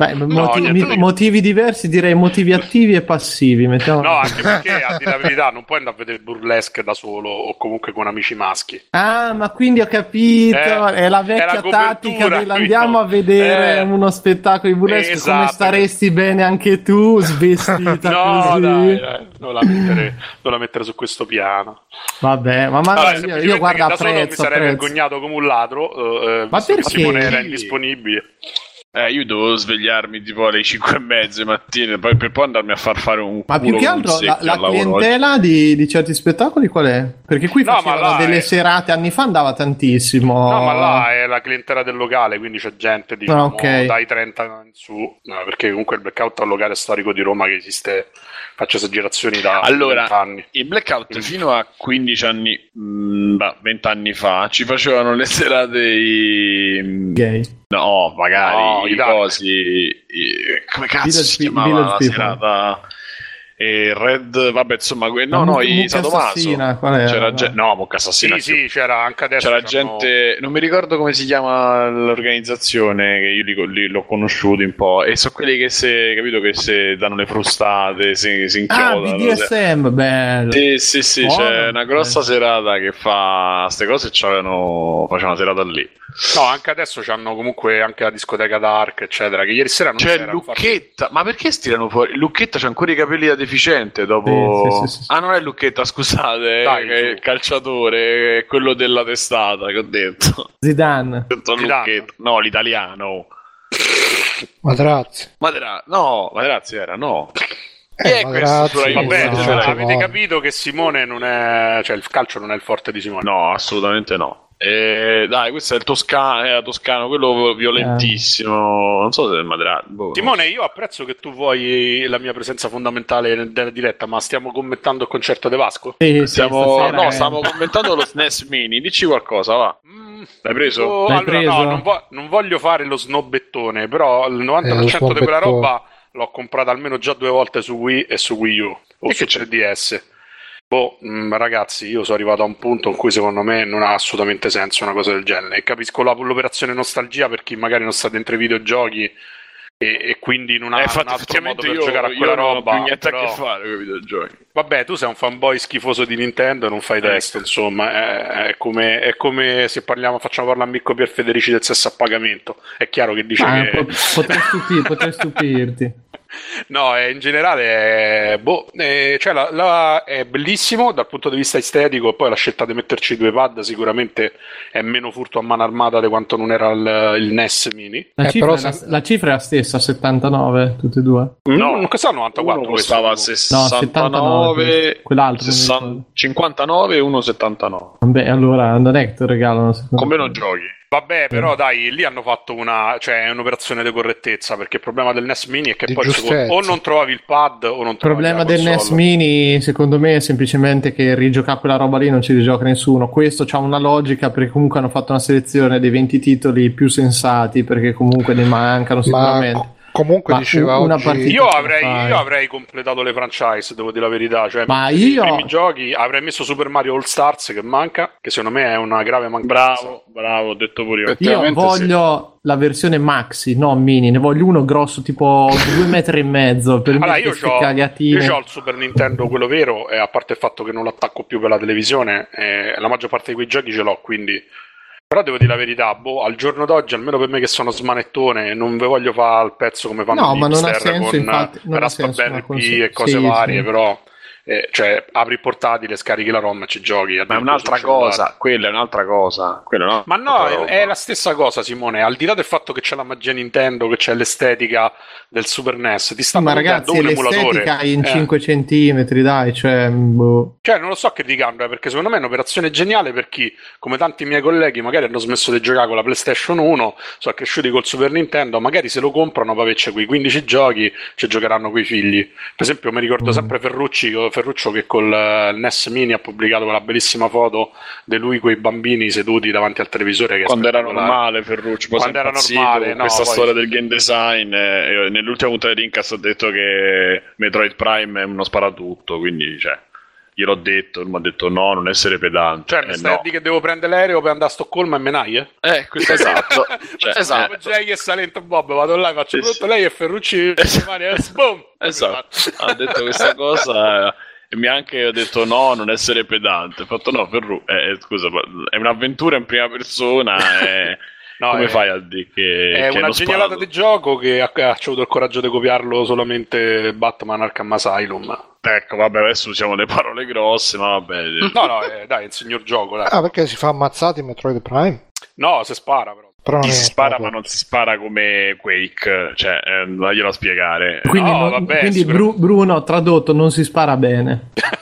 Beh, moti- niente mi- di- motivi diversi, direi motivi attivi e passivi. Mettiamo... No, anche perché a dire la verità non puoi andare a vedere il burlesque da solo o comunque con amici maschi. Ah, ma quindi ho capito, Eh, è la è vecchia la copertura, tattica dell'andiamo a vedere Eh, uno spettacolo di burlesque come esatto. staresti bene anche tu, svestita No, così. dai, dai, non la mettere, non la mettere su questo piano. Vabbè, ma, ma Allora, io, io guarda che da solo mi sarei vergognato come un ladro, eh, Ma visto che perché? Simone era indisponibile. Eh, io dovevo svegliarmi tipo alle 5 e mezza di mattina poi, per poi andarmi a far fare un Ma più che altro la, la clientela di, di certi spettacoli qual è? Perché qui No, facevano delle è- serate, anni fa andava tantissimo. No, ma là è la clientela del locale, quindi c'è gente diciamo, Ah, ok. dai 30 in su, no, perché comunque il blackout è un locale storico di Roma che esiste, faccio esagerazioni da Allora, 20 anni. il blackout fino a 15 anni, mh, bah, 20 anni fa, ci facevano le serate i... Gay. No, magari No, i cosi. i- come cazzo Village si chiamava Village la serata? E Red, vabbè, insomma, que- no, no, Mu- i Sadomaso. Assassina, qual era? C'era No. gente, no, Mucca Assassina. Sì, sì, c'era anche adesso. C'era gente, non mi ricordo come si chiama l'organizzazione, che io li, li- l'ho conosciuti un po', e sono quelli che se, capito, che se danno le frustate, si, si Ah, inchiodano. BDSM, bello. Sì, sì, sì, Buono. c'è una grossa serata che fa queste cose e c'avevano, faceva una serata lì. No, anche adesso c'hanno comunque anche la discoteca Dark, eccetera, che ieri sera non C'è. Lucchetta, ma perché stirano fuori? Lucchetta c'ha ancora i capelli da deficiente dopo... Sì, sì, sì, sì. Ah, non è Lucchetta, scusate, Dai, è il calciatore, è quello della testata che ho detto. Zidane. Ho detto Zidane. No, l'italiano. Materazzi. Madera... No, Materazzi era, no. Eh, Rai Vabbè, no, cioè, no. avete capito che Simone non è. cioè il calcio non è il forte di Simone. No, assolutamente no. Eh, dai, questo è il Toscano, era Toscano, quello violentissimo. Non so se è Materazzi. boh, Simone, io apprezzo che tu vuoi la mia presenza fondamentale nella diretta, ma stiamo commentando il concerto De Vasco? Sì, sì, Stiamo, stasera no, è- stiamo commentando lo SNES Mini. Dici qualcosa, va. Mm, L'hai preso? oh, L'hai allora, preso? no, non, vo- non voglio fare lo snobbettone, però il 90% Eh, di quella roba l'ho comprata almeno già due volte su Wii e su Wii U o E su che c'è? 3DS. Boh, mm, ragazzi, io sono arrivato a un punto in cui secondo me non ha assolutamente senso una cosa del genere. Capisco la- l'operazione nostalgia per chi magari non sta dentro i videogiochi e, e quindi non ha Eh, un altro modo per io, giocare a io quella non ho roba. più niente però- a che fare con i videogiochi. Vabbè, tu sei un fanboy schifoso di Nintendo e non fai Ecco. testo, insomma, è, è come, è come se parliamo, facciamo parlare a Mirko Pier Federici del sesso a pagamento. È chiaro che dice Ah, che... po- potrei, stupir- potrei stupirti. No, è- in generale è, boh, eh, cioè la- la- è bellissimo dal punto di vista estetico, poi la scelta di metterci due pad sicuramente è meno furto a mano armata di quanto non era il, il NES Mini. La, Eh, cifra, la, la cifra è la stessa, 79, tutte e due. No, non costava 94 Uno costava No, 69, 79, quell'altro non mi 60 ricordo. 59 e 1,79. Vabbè, allora non è che te lo regalano. Con me. meno giochi. Vabbè, però dai, lì hanno fatto una, cioè è un'operazione di correttezza, perché il problema del NES Mini è che Di poi secondo- o non trovavi il pad o non Il trovavi problema la del console. NES Mini, secondo me, è semplicemente che rigiocare quella roba lì non ci rigioca nessuno. Questo ha una logica perché comunque hanno fatto una selezione dei 20 titoli più sensati, perché comunque ne mancano Ma sicuramente. co- comunque Ma diceva una oggi... partita- Io avrei, io avrei completato le franchise, devo dire la verità. Cioè, Ma i io- primi giochi avrei messo Super Mario All Stars che manca, che secondo me è una grave mancanza. Bravo, bravo, ho detto pure io. Io voglio la versione maxi, non mini, ne voglio uno grosso tipo due metri e mezzo per Allora, me io ho cagliatine. il Super Nintendo, quello vero, e a parte il fatto che non lo attacco più per la televisione, eh, la maggior parte di quei giochi ce l'ho, quindi... Però devo dire la verità, boh, al giorno d'oggi, almeno per me che sono smanettone, non ve voglio fare il pezzo come fanno No, ma non ha hipster senso, con infatti, non Pi console. e cose Sì, varie, sì. però eh, cioè apri il portatile, scarichi la ROM e ci giochi. Ma è un'altra cosa, quella è un'altra cosa. No, Ma no, è, è, la stessa cosa, Simone. Al di là del fatto che c'è la magia Nintendo, che c'è l'estetica del Super NES, ti sta Ma ragazzi, un emulatore in eh. 5 centimetri, dai, cioè, boh. cioè non lo so che ricambia, perché secondo me è un'operazione geniale per chi, come tanti miei colleghi, magari hanno smesso di giocare con la PlayStation 1, sono cresciuti col Super Nintendo, magari se lo comprano per averci quei 15 giochi, ci giocheranno quei figli. Per esempio, mi ricordo mm. sempre Ferrucci, Ferruccio che col eh, NES Mini ha pubblicato quella bellissima foto di lui con i bambini seduti davanti al televisore. Che Quando era normale, Ferruccio. Quando era normale, no, questa poi... storia del game design. Eh, nell'ultima puntata di Rincast ho detto che Metroid Prime è uno sparatutto, quindi cioè gliel'ho detto, lui mi ha detto no, non essere pedante. Cioè, mi eh, stai no. di che devo prendere l'aereo per andare a Stoccolma e menaie? Eh, questo esatto. cioè, esatto. Jay e Salento Bob, vado là, faccio tutto, sì. lei e Ferrucci, boom! Esatto, ha detto questa cosa... E mi ha anche detto no, non essere pedante. Ho fatto no, Ferru, eh, scusa, è un'avventura in prima persona. E... No, Come è, fai a dire che è che una genialata di gioco che ha, ha avuto il coraggio di copiarlo solamente Batman Arkham Asylum. Ecco, vabbè, adesso usiamo le parole grosse, ma vabbè. No, no, eh, dai, il signor gioco, dai. Ah, perché si fa ammazzati in Metroid Prime? No, si spara però. Però si spara, ma non si spara come Quake, cioè, eh, daglielo a spiegare. Quindi, no, non, vabbè, quindi Bru- Bruno, tradotto, non si spara bene.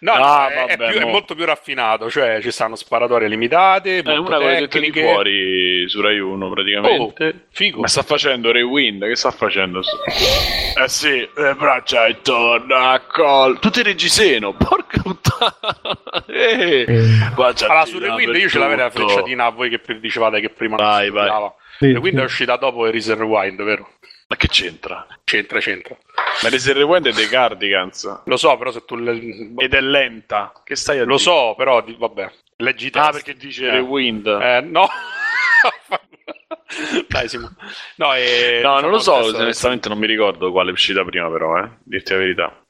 no, ah, no vabbè, è, più, è, molto più raffinato, cioè ci stanno sparatorie limitate, è una tecniche. di fuori su Rai 1 praticamente. Oh, figo. Ma sta facendo Rewind, che sta facendo? eh sì, le braccia e torna a col. Tutti reggiseno, porca puttana. eh. eh. Allora, su Rewind io ce l'avevo la frecciatina a voi che dicevate che prima vai, non si vai. Sì, Rewind sì. è uscita dopo Erase Rewind, vero? Ma che c'entra? C'entra, c'entra. Ma Laser Rewind è dei Cardigans. Lo so, però se tu... Le... Ed è lenta. Che stai a Lo dire? so, però, vabbè. Leggi Ah, perché dice eh. Rewind. Eh, no. Dai, Simo. No, e... no non lo so, onestamente non mi ricordo quale è uscita prima, però, eh. Dirti la verità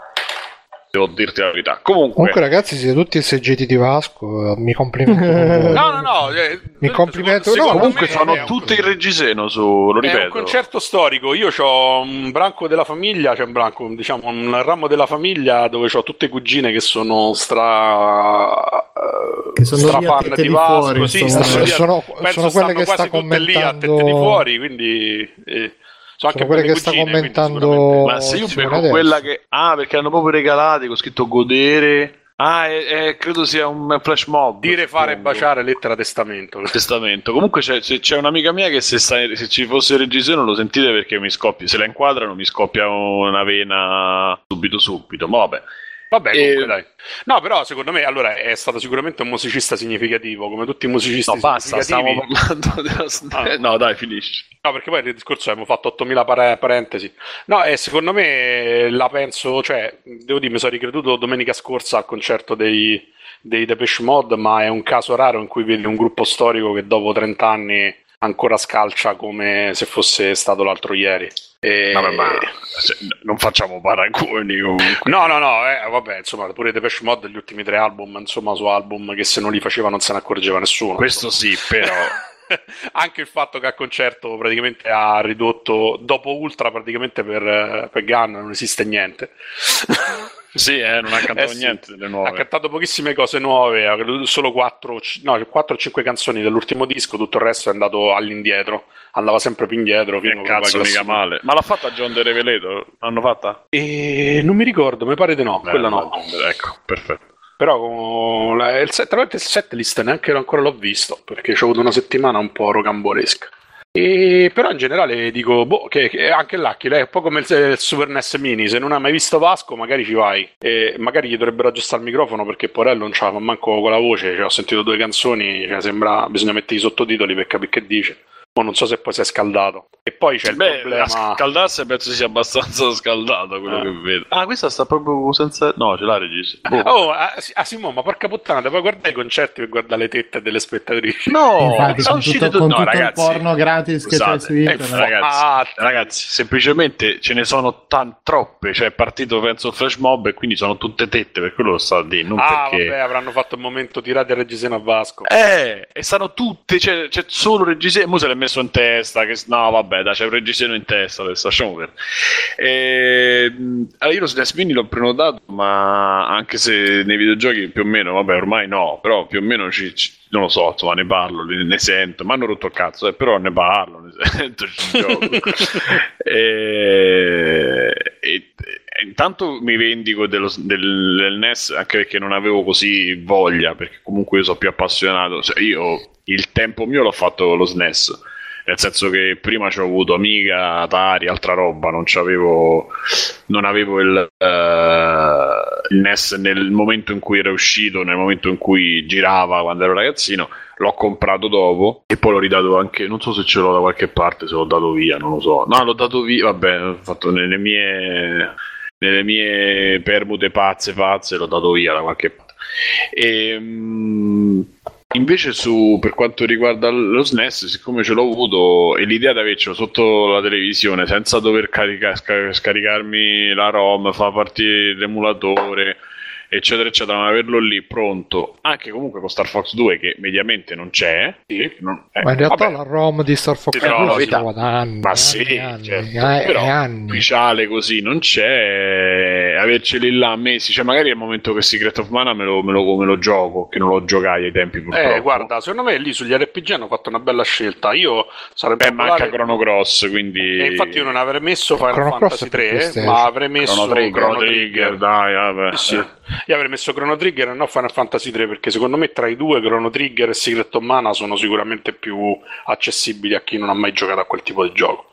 devo dirti la verità. Comunque, Comunque ragazzi, siete tutti SGT di Vasco. Mi complimento. no, no, no. Eh, mi complimento. Secondo, no, comunque sono tutti in reggiseno su. Lo ripeto. È un concerto storico. Io ho un branco della famiglia, cioè un branco, diciamo, un ramo della famiglia dove ho tutte cugine che sono stra. Che sono stra fan di, Vasco. Fuori, sì, sono, sono, sono quelle che sta commentando. Lì a di fuori, quindi. Eh sono anche quelle che cugine, sta commentando. Ma se io becco quella che. Ah, perché hanno proprio regalati con scritto godere. Ah, è, è, credo sia un flash mob. Dire, fare e baciare, lettera testamento. Testamento. Comunque c'è, c'è un'amica mia che se, sta, se ci fosse il reggiseno lo sentite perché mi scoppia. Se la inquadrano mi scoppia una vena subito subito. Ma vabbè. Vabbè, comunque, e... dai. No, però secondo me allora è stato sicuramente un musicista significativo, come tutti i musicisti No, basta, stiamo parlando della... ah. No, dai, finisci. No, perché poi nel discorso abbiamo fatto 8000 pare- parentesi. No, e secondo me la penso, cioè, devo dire, mi sono ricreduto domenica scorsa al concerto dei, dei Depeche Mode, ma è un caso raro in cui vedi un gruppo storico che dopo 30 anni ancora scalcia come se fosse stato l'altro ieri. E... Vabbè, ma non facciamo paragoni comunque. No, no, no, eh, vabbè, insomma, pure Depeche Mode gli ultimi tre album, insomma, su album che se non li faceva non se ne accorgeva nessuno. Questo sì, però... Anche il fatto che a concerto praticamente ha ridotto, dopo Ultra praticamente per, per Gunn non esiste niente. Sì, eh, non ha cantato eh sì, niente delle nuove. Ha cantato pochissime cose nuove, ha solo 4 no, o 5 canzoni dell'ultimo disco, tutto il resto è andato all'indietro, andava sempre più indietro. Che cazzo, mica male. Ma l'ha fatta John De Revelator? L'hanno fatta? E non mi ricordo, mi pare di no, Beh, quella no. Ecco, perfetto. Però la, il set, il set list neanche ancora l'ho visto perché ho avuto una settimana un po' rocambolesca. E, però in generale dico, boh, che, che anche l'Aquila è un po' come il, il, Super NES Mini, se non hai mai visto Vasco magari ci vai. E magari gli dovrebbero aggiustare il microfono perché Porello non c'ha manco con la voce, cioè, ho sentito due canzoni, cioè, sembra bisogna mettere i sottotitoli per capire che dice ma non so se poi si è scaldato. E poi c'è Beh, il problema. Scaldarsi penso sia abbastanza scaldato quello ah. che vedo. Ah, questa sta proprio senza. No, ce l'ha regista. Boh. Oh, ah, ah Simone, ma porca puttana, poi guardare i concerti per guardare le tette delle spettatrici. No, Infatti, sono uscite tutte. No, ragazzi. Il porno gratis che c'è su internet. Eh, ragazzi, ragazzi, semplicemente ce ne sono tan troppe. Cioè, è partito penso il flash mob e quindi sono tutte tette. Per quello lo sta a dire. Non ah, perché... vabbè, avranno fatto un momento tirate a Reggiseno a Vasco. Eh, e stanno tutte. Cioè, c'è solo Reggiseno. Mo se l'è messo in testa. Che, no, vabbè, dai, c'è un reggiseno in testa adesso, lasciamo perdere. E, allora, io lo SNES Mini l'ho prenotato, ma anche se nei videogiochi più o meno, vabbè, ormai no, però più o meno ci, ci non lo so, insomma, ne parlo, ne sento, mi hanno rotto il cazzo, eh, però ne parlo, ne sento, ci gioco. e, e, e, intanto mi vendico dello, del, del, NES anche perché non avevo così voglia, perché comunque io sono più appassionato, cioè io il tempo mio l'ho fatto con lo SNES nel senso che prima ci ho avuto Amiga, Atari, altra roba, non avevo, non avevo il, uh, il, NES nel momento in cui era uscito, nel momento in cui girava quando ero ragazzino, l'ho comprato dopo e poi l'ho ridato anche, non so se ce l'ho da qualche parte, se l'ho dato via, non lo so. No, l'ho dato via, vabbè, ho fatto nelle mie, nelle mie permute pazze, pazze, l'ho dato via da qualche parte. E, um, Invece su, per quanto riguarda lo SNES, siccome ce l'ho avuto e l'idea di avercelo sotto la televisione senza dover carica, scaricarmi la ROM, far partire l'emulatore, eccetera, eccetera, ma averlo lì pronto, anche comunque con Star Fox 2 che mediamente non c'è. Sì, non, eh, ma in realtà vabbè, la ROM di Star Fox 2 si trova da anni. Ma sì, anni, certo, anni, però anni. ufficiale così non c'è, averceli là mesi, cioè magari è il momento che Secret of Mana me lo, me lo, me lo gioco, che non lo giocai ai tempi purtroppo. Eh, guarda, secondo me lì sugli RPG hanno fatto una bella scelta. Io sarebbe Beh, manca Chrono Cross, quindi... E infatti io non avrei messo Final Chrono Fantasy 3, ma avrei messo Chrono Trigger, Chrono Trigger dai, vabbè. Sì, sì. Io avrei messo Chrono Trigger e no Final Fantasy 3 perché secondo me tra i due Chrono Trigger e Secret of Mana sono sicuramente più accessibili a chi non ha mai giocato a quel tipo di gioco.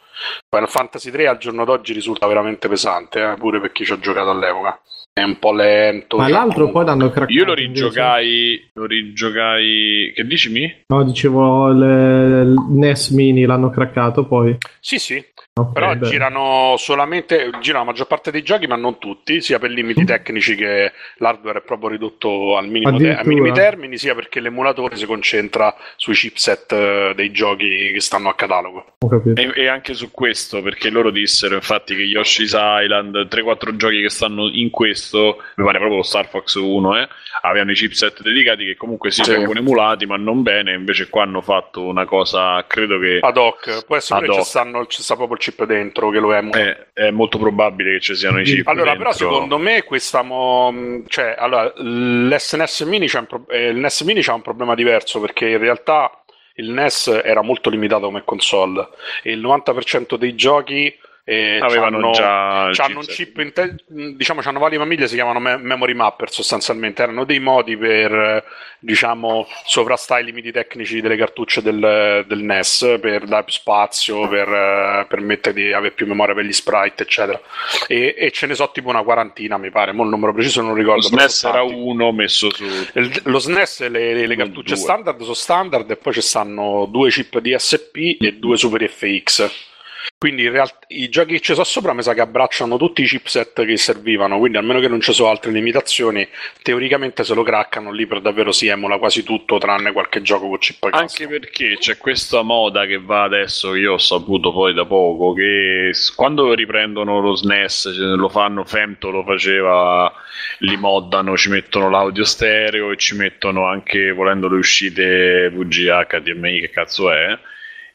Final Fantasy 3 al giorno d'oggi risulta veramente pesante, eh, pure per chi ci ha giocato all'epoca. È un po' lento. Ma cioè, l'altro poi l'hanno craccato. Io lo rigiogai. Lo rigiogai. Che dici mi? No, dicevo il NES Mini l'hanno craccato poi. Sì, sì. Okay, Però beh. girano solamente girano la maggior parte dei giochi, ma non tutti, sia per limiti mm. tecnici che l'hardware è proprio ridotto al minimo te- ai minimi termini, sia perché l'emulatore si concentra sui chipset eh, dei giochi che stanno a catalogo. E, e, anche su questo, perché loro dissero infatti che Yoshi's Island, 3-4 giochi che stanno in questo, mi pare proprio lo Star Fox 1, eh, avevano i chipset dedicati che comunque si sì. vengono emulati, ma non bene. Invece qua hanno fatto una cosa, credo che ad hoc. Può essere che ci sta proprio il chip dentro che lo emula. È, è, molto probabile che ci siano i chip. Allora, dentro. però, secondo me, questa mo... cioè, allora, l'SNS Mini c'è un pro... eh, il NES Mini c'ha un problema diverso perché in realtà il NES era molto limitato come console e il 90% dei giochi e avevano già hanno un chip. in te- diciamo hanno varie famiglie si chiamano me- memory mapper sostanzialmente. Erano dei modi per diciamo sovrastare i limiti tecnici delle cartucce del, del NES per dare più spazio per permettere di avere più memoria per gli sprite eccetera. E, e, ce ne so tipo una quarantina mi pare mo il numero preciso non ricordo lo SNES era uno messo su il, lo SNES le, le cartucce due. standard sono standard e poi ci stanno due chip DSP e due Super FX quindi in realtà i giochi che ci sono sopra mi sa che abbracciano tutti i chipset che servivano, quindi almeno che non ci sono altre limitazioni, teoricamente se lo craccano lì per davvero si emula quasi tutto tranne qualche gioco con chip Anche perché c'è questa moda che va adesso, io ho saputo poi da poco, che quando riprendono lo SNES, lo fanno, Femto lo faceva, li moddano, ci mettono l'audio stereo e ci mettono anche, volendo le uscite VGA, HDMI, che cazzo è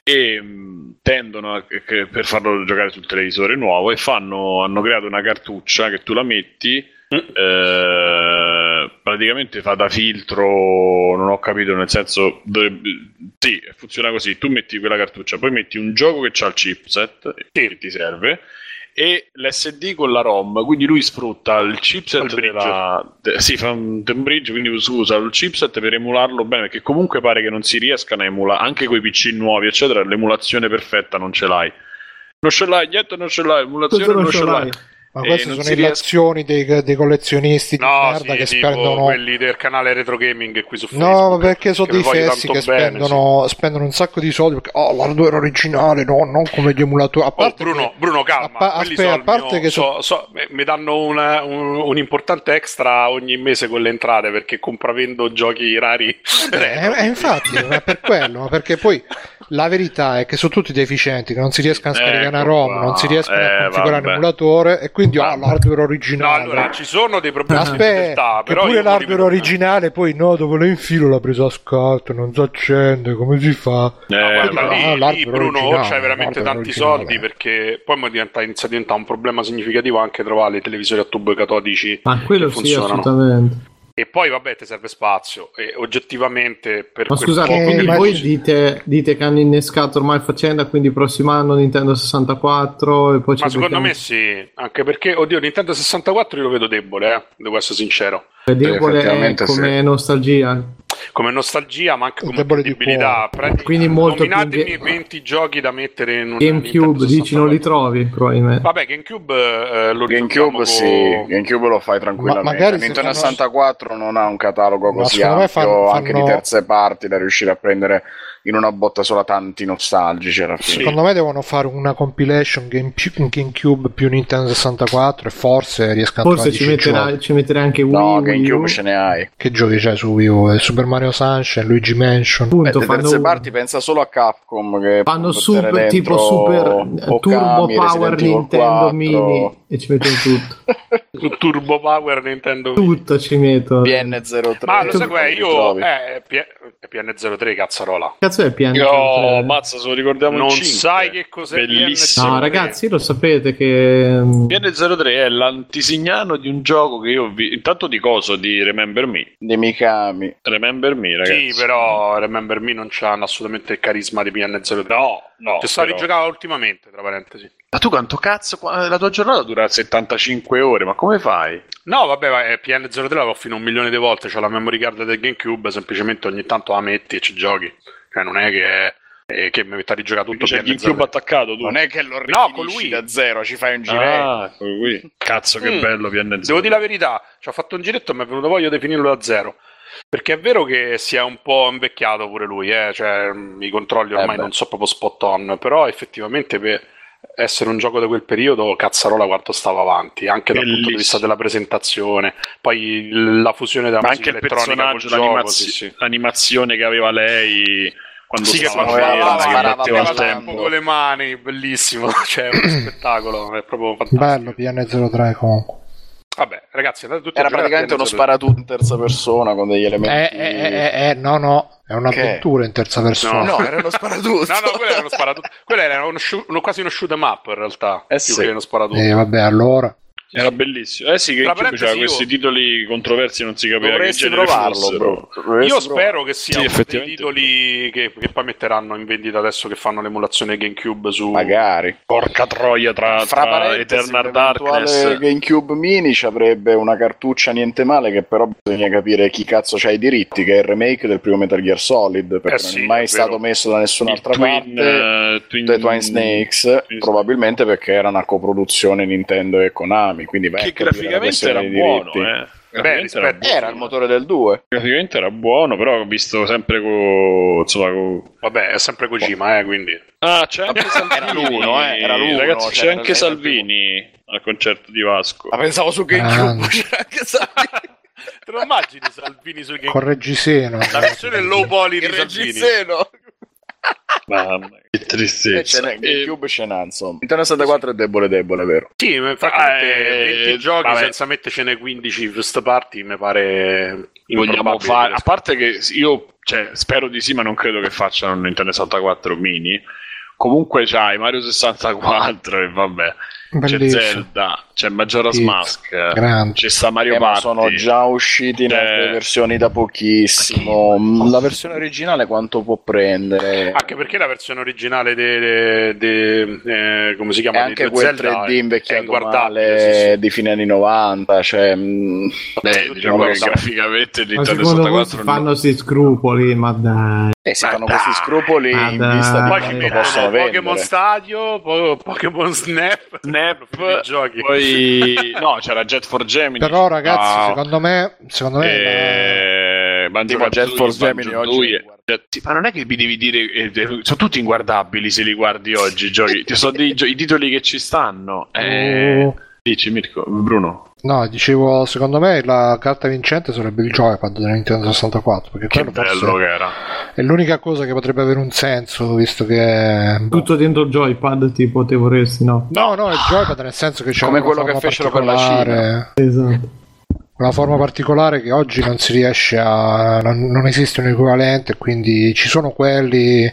e mm, tendono a, per farlo giocare sul televisore nuovo e fanno, hanno creato una cartuccia che tu la metti mm. eh, praticamente fa da filtro non ho capito nel senso dovrebbe, sì funziona così tu metti quella cartuccia poi metti un gioco che ha il chipset che ti serve e l'SD con la ROM, quindi lui sfrutta il chipset della... De, sì, fa un, bridge, quindi usa il chipset per emularlo bene, perché comunque pare che non si riescano a emulare, anche con i PC nuovi, eccetera, l'emulazione perfetta non ce l'hai. Non ce l'hai, niente non ce l'hai, l'emulazione non, non ce l'hai. l'hai. Ma queste sono le azioni dei, dei, collezionisti di no, merda sì, che spendono. quelli del canale Retro Gaming qui su Facebook. No, perché sono dei fessi che spendono, bene, sì. spendono, un sacco di soldi. Perché, oh, l'hardware originale, no, non come gli emulatori. A oh, parte oh, Bruno, che, Bruno, calma. A, aspetta, a parte mio, che so, so, mi danno una, un, un, importante extra ogni mese con le entrate perché compravendo giochi rari. Eh, eh, infatti, ma per quello, ma perché poi la verità è che sono tutti deficienti, che non si riescono a scaricare ecco una ROM, qua. non si riescono eh, a configurare l'emulatore e quindi quindi ah, l'hardware No, originale. allora ci sono dei problemi di Aspetta, però pure l'hardware originale, poi no, dopo lo infilo l'ha preso a scatto, non si accende, come si fa? Eh, Guarda, Ah, lì, lì, l'hardware Bruno c'hai veramente tanti originale. soldi perché poi mo diventa, inizia a diventare un problema significativo anche trovare i televisori a tubo catodici Ma quello che sì, funzionano. assolutamente. E poi vabbè ti serve spazio e oggettivamente per Ma scusate, poco Eh, voi immagino- dite, dite che hanno innescato ormai faccenda, quindi prossimo anno Nintendo 64 e poi ci ma secondo becchiamo- me sì, anche perché, oddio, Nintendo 64 io lo vedo debole, eh, devo essere sincero. È debole effettivamente come sì. nostalgia. Come nostalgia, ma anche come debole di credibilità. Quindi molto più nominatemi ge- 20 giochi da mettere in un GameCube, dici, non li 64. trovi probabilmente. Vabbè, GameCube eh, lo GameCube risolviamo sì, con- GameCube lo fai tranquillamente. Ma Nintendo fanno- 64 non ha un catalogo così ampio, fanno- anche di terze parti, da riuscire a prendere in una botta sola tanti nostalgici alla fine. Secondo me devono fare una compilation Game- GameCube più Nintendo 64 e forse riescono a Forse trovare ci 10 metterà, ci metterà anche Wii, No, Wii. GameCube ce ne hai. Che giochi c'è su Wii U? Eh, Super Mario Sunshine, Luigi Mansion. Beh, le fanno, terze parti pensa solo a Capcom che fanno super, tipo super Okami, Turbo Power Resident Nintendo 4, Mini e ci mettono tutto. Su Turbo Power Nintendo Wii. tutto ci mettono. PN03. Ma lo sai io eh, P- è PN03 cazzarola. Cazzo è piano? Oh, mazza, se lo ricordiamo Non cinque. sai che cos'è Bellissimo. No, PN03. ragazzi, lo sapete che mm, PN03 è l'antisignano di un gioco che io ho visto. Intanto di coso? Di Remember Me. Di Mikami. Remember Me, ragazzi. Sì, però Remember Me non c'hanno assolutamente il carisma di PN03. No, no. C'è stato però- rigiocato ultimamente, tra parentesi. Ma tu quanto cazzo? La tua giornata dura 75 ore, ma come fai? No, vabbè, ma, eh, PN03 l'avevo fino a un milione di volte. C'ho la memory card del GameCube, semplicemente ogni tanto la metti e ci giochi. Cioè, non è che, eh, che mi metto a rigiocare tutto C'è il PN03. GameCube attaccato tu. Non è che lo No, con lui. da zero, ci fai un giretto. Ah, quello qui. Cazzo che Mm. bello PN03. Devo dire la verità, ci ho fatto un giretto e mi è venuto voglia di definirlo da zero. Perché è vero che si è un po' invecchiato pure lui, eh? cioè mm, i controlli ormai Eh non sono proprio spot on, però effettivamente per essere un gioco di quel periodo, cazzarola quanto stava avanti, anche dal punto di Bellissimo. vista della presentazione, poi la fusione della Ma musica anche il elettronica personaggio, gioco, l'animazio- sì, sì. l'animazione che aveva lei quando Sì, che Sparava, che sparava, batteva il sparava. tempo. con le mani, bellissimo, cioè è uno spettacolo, è proprio fantastico. Bello PN03 comunque. Vabbè, ragazzi, andate tutti Era praticamente uno PN03. sparatutto in terza persona con degli Eh, elementi. eh, eh, eh, no, no, è un'avventura in terza persona. No, era uno sparatutto. No, no, quello era uno sparatutto. Quello era uno uno- quasi uno shoot 'em up in realtà. Eh più sì. che uno sparatutto. E vabbè, allora. Era bellissimo. Eh sì, che c'era questi titoli controversi, non si capiva Dovresti che provarlo, fossero. bro. Dovresti Io provarlo. spero che sia Sì, uno dei titoli che, che poi metteranno in vendita adesso che fanno l'emulazione GameCube su. Magari. Porca troia tra, Fra tra Eternal Darkness. GameCube Mini ci avrebbe una cartuccia niente male che però bisogna capire chi cazzo c'ha i diritti, che è il remake del primo Metal Gear Solid, perché Eh sì, non è mai è stato messo da nessun'altra Il Twin, parte. eh, Twin, The Twine Snakes, Twin probabilmente perché era una coproduzione Nintendo e Konami, quindi vai Che graficamente era buono, diritti. eh. Graficamente rispetto- buono. Era il motore del 2. Graficamente era buono, però ho visto sempre con. Insomma, co- Vabbè, è sempre Kojima, eh, quindi. Ah, c'è anche Salvini. Era l'uno, eh, era l'uno, Ragazzi, cioè, c'è era anche Salvini al concerto di Vasco. Ma pensavo su. GameCube. c'era anche Salvini. Te lo immagini Salvini su GameCube? Con Reggiseno. La versione low poly di Salvini. reggiseno. Mamma, che E ce tristezza. n'è, E- GameCube ce n'ha, insomma. Nintendo 64 è debole, debole, vero? Sì, ma francamente Eh, 20 giochi vabbè. senza mettercene 15 first party mi pare vogliamo fare a parte che io cioè, spero di sì ma non credo che facciano un Nintendo 64 mini comunque c'hai Mario 64 e vabbè c'è Bellissimo. Zelda c'è Majora's Sì, Mask grande. c'è sta Mario Eh, Party sono già usciti in Eh. altre versioni da pochissimo. Mm, La versione originale quanto può prendere? Anche perché la versione originale de, de- eh, come si chiama? anche di quel Zelda 3D è invecchiato male sì, sì. di fine anni 90. Cioè, mm, Beh, diciamo che graficamente Nintendo secondo voi si 64 fanno sti scrupoli, ma dai. eh, si Ma fanno dai, questi scrupoli ma in dai. vista di Poi ci Eh, quanto possono. Pokémon Stadio, po- Pokémon Snap, Snap giochi. poi no c'era Jet for Gemini. Però ragazzi, Ah, secondo me, secondo me eh, Banjo Tipo Jet Banjo Gemini oggi. Cioè, sì, ma non è che mi devi dire eh, eh, sono tutti inguardabili se li guardi oggi i giochi. Ci sono dei gio- i titoli che ci stanno. Eh, Oh, Dici Mirko, Bruno. No, dicevo, secondo me la carta vincente sarebbe il joypad della Nintendo 64, perché Che bello che era. è l'unica cosa che potrebbe avere un senso, visto che... Tutto dentro il joypad, tipo, te vorresti, no? No, no, il joypad nel senso che c'è Come una quello che forma fecero per la particolare- Esatto. una forma particolare che oggi non si riesce a non, non esiste un equivalente quindi ci sono quelli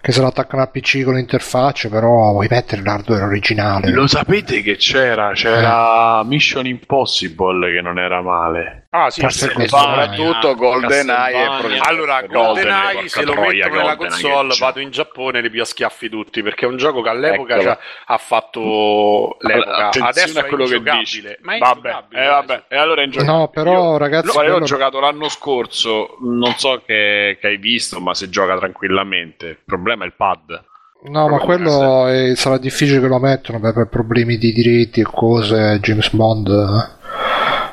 che se lo attaccano al PC con l'interfaccia però vuoi mettere l'hardware originale Lo sapete che c'era? C'era Mission Impossible che non era male. Ah, sì, Soprattutto GoldenEye e Castlevania. Pro- Allora, GoldenEye, GoldenEye se lo mettono nella GoldenEye, console vado in Giappone e li più a schiaffi tutti perché è un gioco che all'epoca c'ha- ha fatto l'epoca Attenzione adesso a quello è che dici. ma è Vabbè, eh, vabbè, e allora è ingiocabile. no però Io- ragazzi io ho quello- giocato l'anno scorso, non so che, che hai visto, ma si gioca tranquillamente. Il problema è il pad. no ma quello è- sarà difficile che lo mettono per, per problemi di diritti e cose James Bond eh.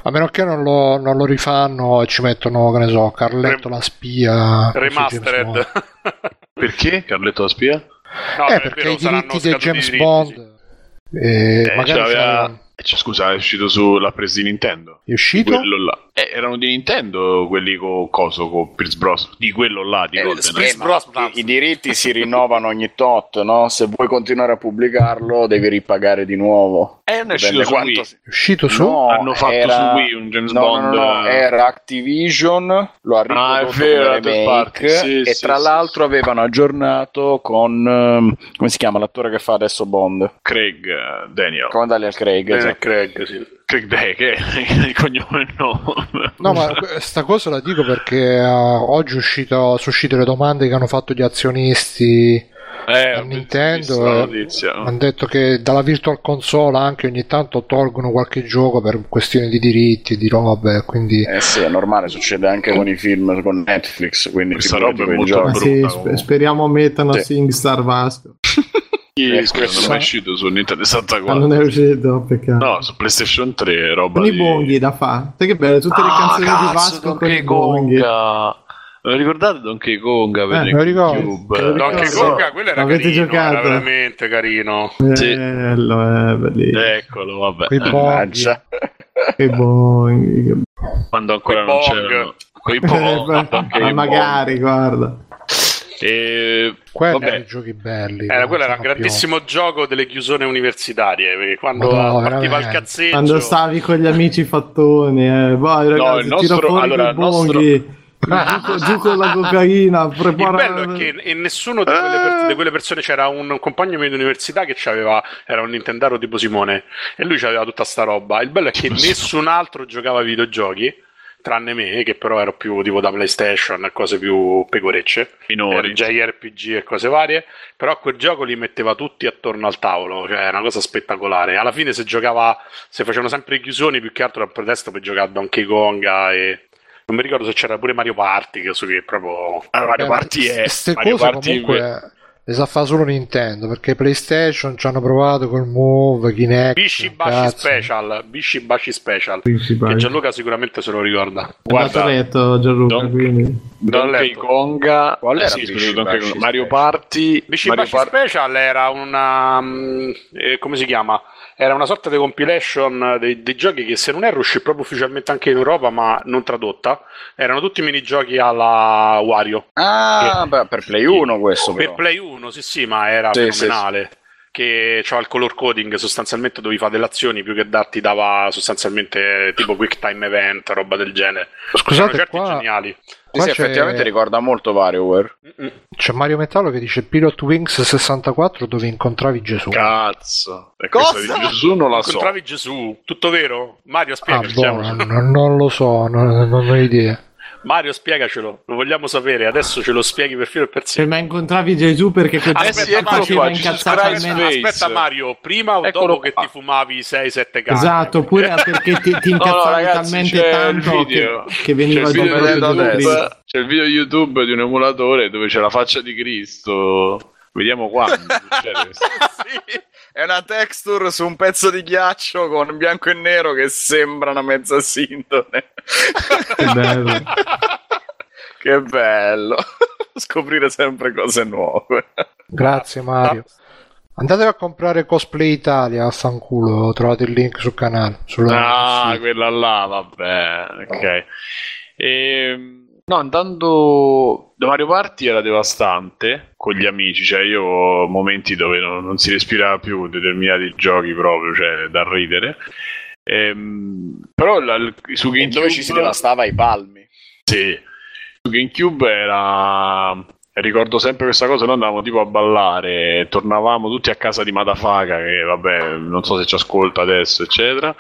A meno che non lo, non lo rifanno e ci mettono che ne so Carletto Rem- la spia remastered. Perché? Carletto la spia? no eh perché i diritti di James diritti, Bond eh, Eh, magari c'aveva- saranno- eh, cioè, scusa, è uscito sulla presa di Nintendo. è uscito? Quello là. Eh, erano di Nintendo quelli con coso, con Pierce Bros. Di quello là, di Eh, sì, ma i, i diritti si rinnovano ogni tot, no? Se vuoi continuare a pubblicarlo devi ripagare di nuovo. Eh, è uscito su Wii. si- uscito su? No, Hanno fatto era- su Wii un James no, Bond. No, no, no, era Activision, lo ha Ah, riprodotto vero, remake party, sì, e sì, tra sì, l'altro sì. avevano aggiornato con ehm, come si chiama l'attore che fa adesso Bond? Craig eh, Daniel. Con Daniel Craig, Eh, esatto. Craig, sì. Craig Day, che è il cognome nome. No, ma questa cosa la dico perché eh, oggi è uscito, sono uscite le domande che hanno fatto gli azionisti eh, a ho Nintendo. eh, hanno detto che dalla Virtual Console anche ogni tanto tolgono qualche gioco per questioni di diritti di robe. Quindi Eh sì, è normale, succede anche con i film con Netflix, quindi Questa roba è molto brutta, sì, comunque. sp- speriamo mettano Sì. SingStar Vasco. Chi Eh, questo- non è mai uscito su Nintendo Ma 64. non è uscito, peccato. No, su PlayStation 3 roba con i di... bonghi da fa. Sai che bello, tutte le Ah, canzoni di cazzo, Vasco con i bonghi. Ve lo ricordate Donkey Konga per Eh, lo? Me lo ricordo. Donkey Sì. Konga, quello era L'avete carino, giocato? era veramente carino. Sì. Bello, eh. Eccolo, vabbè. Eh. Che bonghi. che- Quando ancora Quei non bong. c'erano quei Eh, bong, ma Kong. magari, guarda. E Quelli Vabbè. giochi belli. Era, non quello era un sono più- grandissimo gioco delle chiusone universitarie, quando Madonna, partiva il cazzeggio... Quando stavi con gli amici fattoni, eh. vai ragazzi, il nostro- allora, il nostro- bonghi. Giù, con- giù con la cocaina, Il prepara... bello è che in nessuno di quelle, per- di quelle persone c'era un, un compagno mio di università che aveva era un Nintendaro tipo Simone e lui aveva tutta sta roba. Il bello è che nessun altro giocava ai videogiochi tranne me, che però ero più tipo da PlayStation e cose più pecorecce, minori. JRPG e cose varie. Però quel gioco li metteva tutti attorno al tavolo, cioè è una cosa spettacolare. Alla fine, se giocava, se facevano sempre i chiusoni, più che altro a pretesto per giocare a Donkey Konga e. Non mi ricordo se c'era pure Mario Party, che so che proprio. Allora, Mario Eh, Party è Queste Mario cose Party comunque le sa fare solo Nintendo perché PlayStation ci hanno provato col Move, Kinect. Bishi Bashi. Special, Bishi Bashi Special. Principale. Che Gianluca sicuramente se lo ricorda. Guarda, letto Gianluca, Don- quindi... Non ho Donkey. Konga, Qual era eh sì, Bishi Donkey Bashi Konga. Mario? Party, Bishi Mario Bashi Par- Special era una. mm, eh, come si chiama? Era una sorta di compilation dei, dei giochi che, se non erro, uscì proprio ufficialmente anche in Europa, ma non tradotta. Erano tutti minigiochi alla Wario. Ah, beh, per Play 1 questo Per però. Play 1, sì, sì, ma era Sì, fenomenale. Che c'era il color coding, sostanzialmente dovevi fare delle azioni più che darti dava sostanzialmente tipo quick time event, roba del genere. Scusate, C'erano certi qua, geniali. Sì, qua sì, effettivamente ricorda molto WarioWare. C'è Mario Metallo che dice Pilot Wings 64 dove incontravi Gesù. Cazzo. E Cosa? di Gesù non la so. Incontravi Gesù, tutto vero? Mario, Ah, spiegacelo. boh, non, non lo so, non, non ho idea. Mario, spiegacelo, lo vogliamo sapere. Adesso ce lo spieghi per filo e per Se segno. ma incontravi Gesù perché quel Ah, ti eccolo faceva incazzare almeno... Aspetta Mario, prima o Eccolo dopo che qua. ti fumavi 6-7 cani? Esatto, oppure perché ti, ti No, no, incazzavi ragazzi, talmente tanto che, che veniva c'è il video dopo Gesù c'è il video YouTube di un emulatore dove c'è la faccia di Cristo. Vediamo quando succede questo. sì, è una texture su un pezzo di ghiaccio con bianco e nero che sembra una mezza sintone. Che bello. che bello. Scoprire sempre cose nuove. Grazie Mario. Andatevi a comprare Cosplay Italia, affanculo, trovate il link sul canale. Sulla, Ah, sì. quella là, vabbè, ok. Ehm, no, andando da Mario Party era devastante con gli amici, cioè io ho momenti dove non, non si respirava più determinati giochi proprio, cioè da ridere. Ehm, però la- su E GameCube dove ci si devastava i palmi. Sì, su GameCube era. Ricordo sempre questa cosa, noi andavamo tipo a ballare, tornavamo tutti a casa di Madafaka, che vabbè, non so se ci ascolta adesso, eccetera.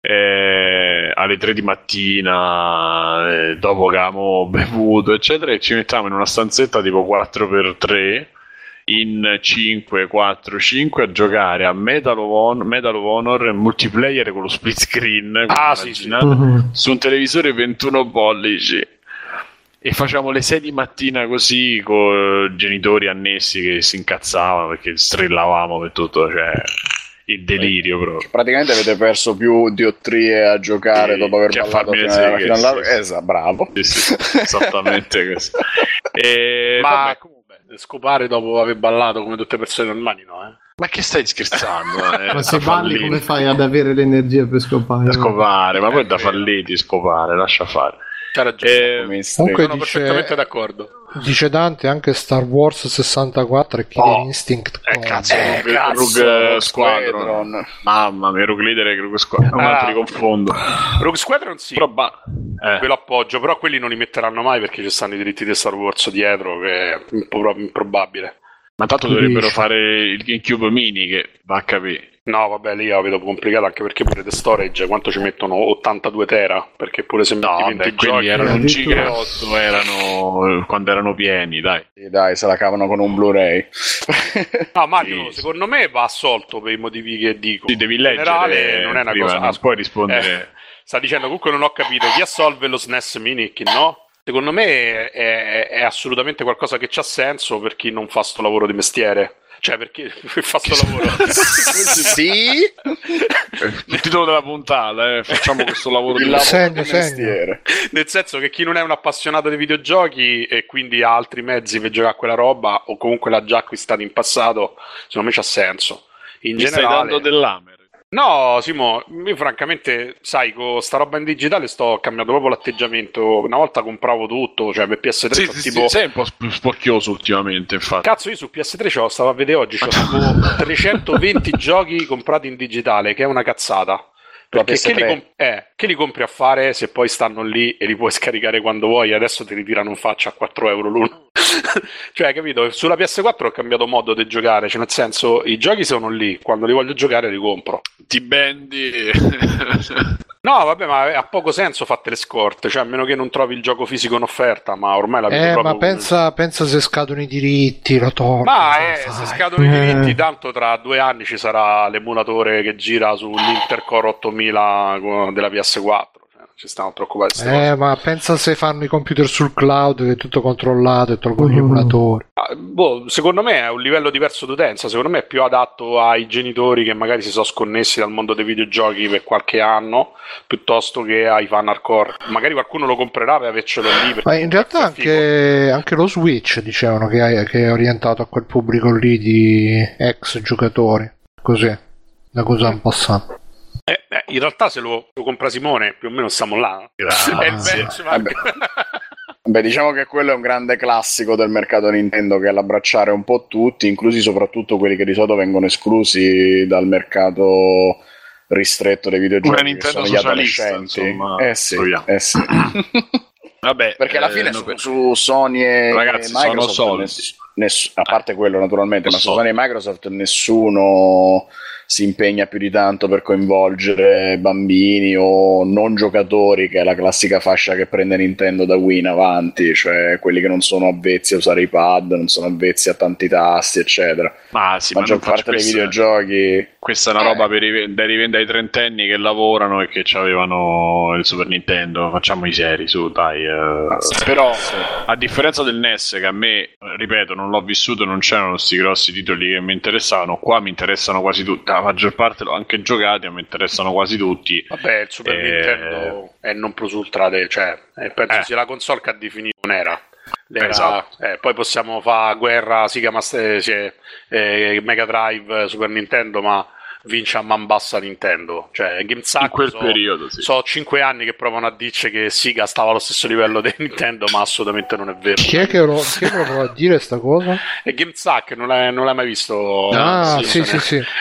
Eh, alle 3 di mattina, eh, dopo che avevamo bevuto, eccetera, e ci mettavamo in una stanzetta tipo 4x3 in 5, 4, 5 a giocare a Medal of Honor, Medal of Honor multiplayer con lo split screen. Ah, sì, sì. Mhm. su un televisore 21 pollici e facciamo le 6 di mattina così con genitori annessi che si incazzavano perché strillavamo per tutto, cioè il delirio proprio. Praticamente avete perso più diottrie a giocare Sì, dopo aver le fino, alla- seghe, fino alla- sì, sì. Esatto, bravo. Sì, sì, esattamente così. E, Ma vabbè, comunque, scopare dopo aver ballato come tutte le persone normali, no? Eh? ma che stai scherzando? eh? Ma se balli come fai ad avere l'energia per scopare? Scopare, ma poi è da falliti scopare, lascia fare. C'ha ragione. Eh. Comunque Sono dice- perfettamente d'accordo. Dice Dante anche Star Wars 64 e Killer Oh, Instinct. eh, cazzo, Eh, Rogue, cazzo, Rogue Squadron. Squadron. Mamma mia, Rogue Leader e Rogue Squadron. Non Ah. li confondo. Rogue Squadron sì, Però, ba- eh. ve lo appoggio, però quelli non li metteranno mai perché ci stanno i diritti di Star Wars dietro, che è un po' proprio improbabile. Ma tanto dovrebbero fare il GameCube Mini che va a capire. No, vabbè, lì la vedo complicato anche perché pure the storage, quanto ci mettono 82 tera, perché pure se No, metti 20 vabbè, quelli giochi... erano un giga e otto, erano quando erano pieni, dai. Sì, dai, se la cavano con un Blu-ray. No, Mario, Sì. secondo me va assolto per i motivi che dico. Sì, devi In leggere. generale non è una prima, cosa... non puoi rispondere. Eh, sta dicendo comunque non ho capito chi assolve lo SNES Mini e chi no. Secondo me è, è assolutamente qualcosa che c'ha senso per chi non fa sto lavoro di mestiere. Cioè, perché fa sto lavoro. sì, Il titolo della puntata, eh, facciamo questo lavoro il di lavoro Segno, segno. mestiere. Nel senso che chi non è un appassionato di videogiochi e quindi ha altri mezzi per giocare a quella roba o comunque l'ha già acquistato in passato, secondo me c'ha senso. In Mi stai generale, dando dell'Hammer. No, Simo, io francamente, sai, con sta roba in digitale sto cambiando proprio l'atteggiamento. Una volta compravo tutto, cioè per PS3 Sì, sì, tipo... sì, sei un po' sp- spocchioso ultimamente, infatti. Cazzo, io su PS3 c'ho, stavo a vedere oggi, c'ho tipo 320 giochi comprati in digitale, che è una cazzata. Perché che li, PS3. com- eh, che li compri a fare se poi stanno lì e li puoi scaricare quando vuoi? Adesso ti ritirano in faccia a 4 euro l'uno. cioè, capito? Sulla PS4 ho cambiato modo di giocare, cioè nel senso i giochi sono lì, quando li voglio giocare li compro. Ti bendi. No, vabbè, ma ha poco senso fatte le scorte, cioè a meno che non trovi il gioco fisico in offerta, ma ormai la vedo Eh, proprio ma pensa, pensa se scadono i diritti, lo torno. Ma eh, se scadono i Eh. diritti, tanto tra due anni ci sarà l'emulatore che gira sull'Inter Core 8000 con- della PS4. Cioè, non ci queste cose. Eh, ma pensa se fanno i computer sul cloud che è tutto controllato e tolgono gli Mhm. emulatori. Ah, boh, secondo me è un livello diverso d'utenza, secondo me è più adatto ai genitori che magari si sono sconnessi dal mondo dei videogiochi per qualche anno, piuttosto che ai fan hardcore. Magari qualcuno lo comprerà per avercelo lì. Ma in realtà anche, anche lo Switch dicevano che è, che è orientato a quel pubblico lì di ex giocatori. Così, una cosa un po' sana. Eh, eh, in realtà se lo, lo compra Simone, più o meno stiamo là. Grazie. È il benchmark. Beh, diciamo che quello è un grande classico del mercato Nintendo che è l'abbracciare un po' tutti, inclusi soprattutto quelli che di solito vengono esclusi dal mercato ristretto dei videogiochi. Una Nintendo sono gli adolescenti. insomma, eh sì, eh sì. Vabbè, Perché alla eh, fine no, su, su Sony e Ragazzi, e sono Microsoft soldi. Ness- a parte quello naturalmente, ma su so. Sony e Microsoft nessuno si impegna più di tanto per coinvolgere bambini o non giocatori, che è la classica fascia che prende Nintendo da Wii in avanti, cioè quelli che non sono avvezzi a usare i pad, non sono avvezzi a tanti tasti, eccetera. Ma sì, ma Maggior non parte dei videogiochi questa è una Eh. roba per rive- da rivendere ai trentenni che lavorano e che avevano il Super Nintendo. Facciamo i seri, su, dai. eh. Però, a differenza del NES, che a me, ripeto, non l'ho vissuto, non c'erano questi grossi titoli che mi interessavano. Qua mi interessano quasi tutti. La maggior parte l'ho anche giocati, e mi interessano quasi tutti. Vabbè, il Super Eh, Nintendo è non plus ultra, de- cioè, eh, penso eh. sia la console che ha definito un'era. L'era- Esatto. eh, poi possiamo fare guerra Sega Master, cioè, eh, Mega Drive, Super Nintendo, ma vince a man bassa Nintendo. Cioè, GameSack In quel so, periodo, sì. so 5 anni che provano a dirci che Sega stava allo stesso livello di Nintendo, ma assolutamente non è vero. Chi è che lo, chi è che lo può dire sta cosa? E GameSack non l'hai, non l'hai mai visto? Ah, sì, sì, sì.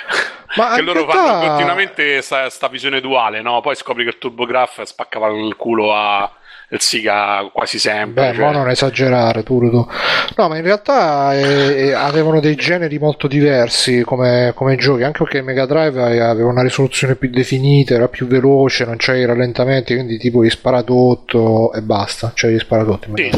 Ma che loro fanno continuamente sta, sta visione duale, no? Poi scopri che il TurboGrafx spaccava il culo a il Siga quasi sempre. Beh, cioè. ma non esagerare, pure tu. No, ma in realtà eh, eh, avevano dei generi molto diversi come, come giochi, anche perché Mega Drive aveva una risoluzione più definita, era più veloce, non c'era i rallentamenti, quindi tipo gli sparatutto e basta, cioè gli sparatutto Sì.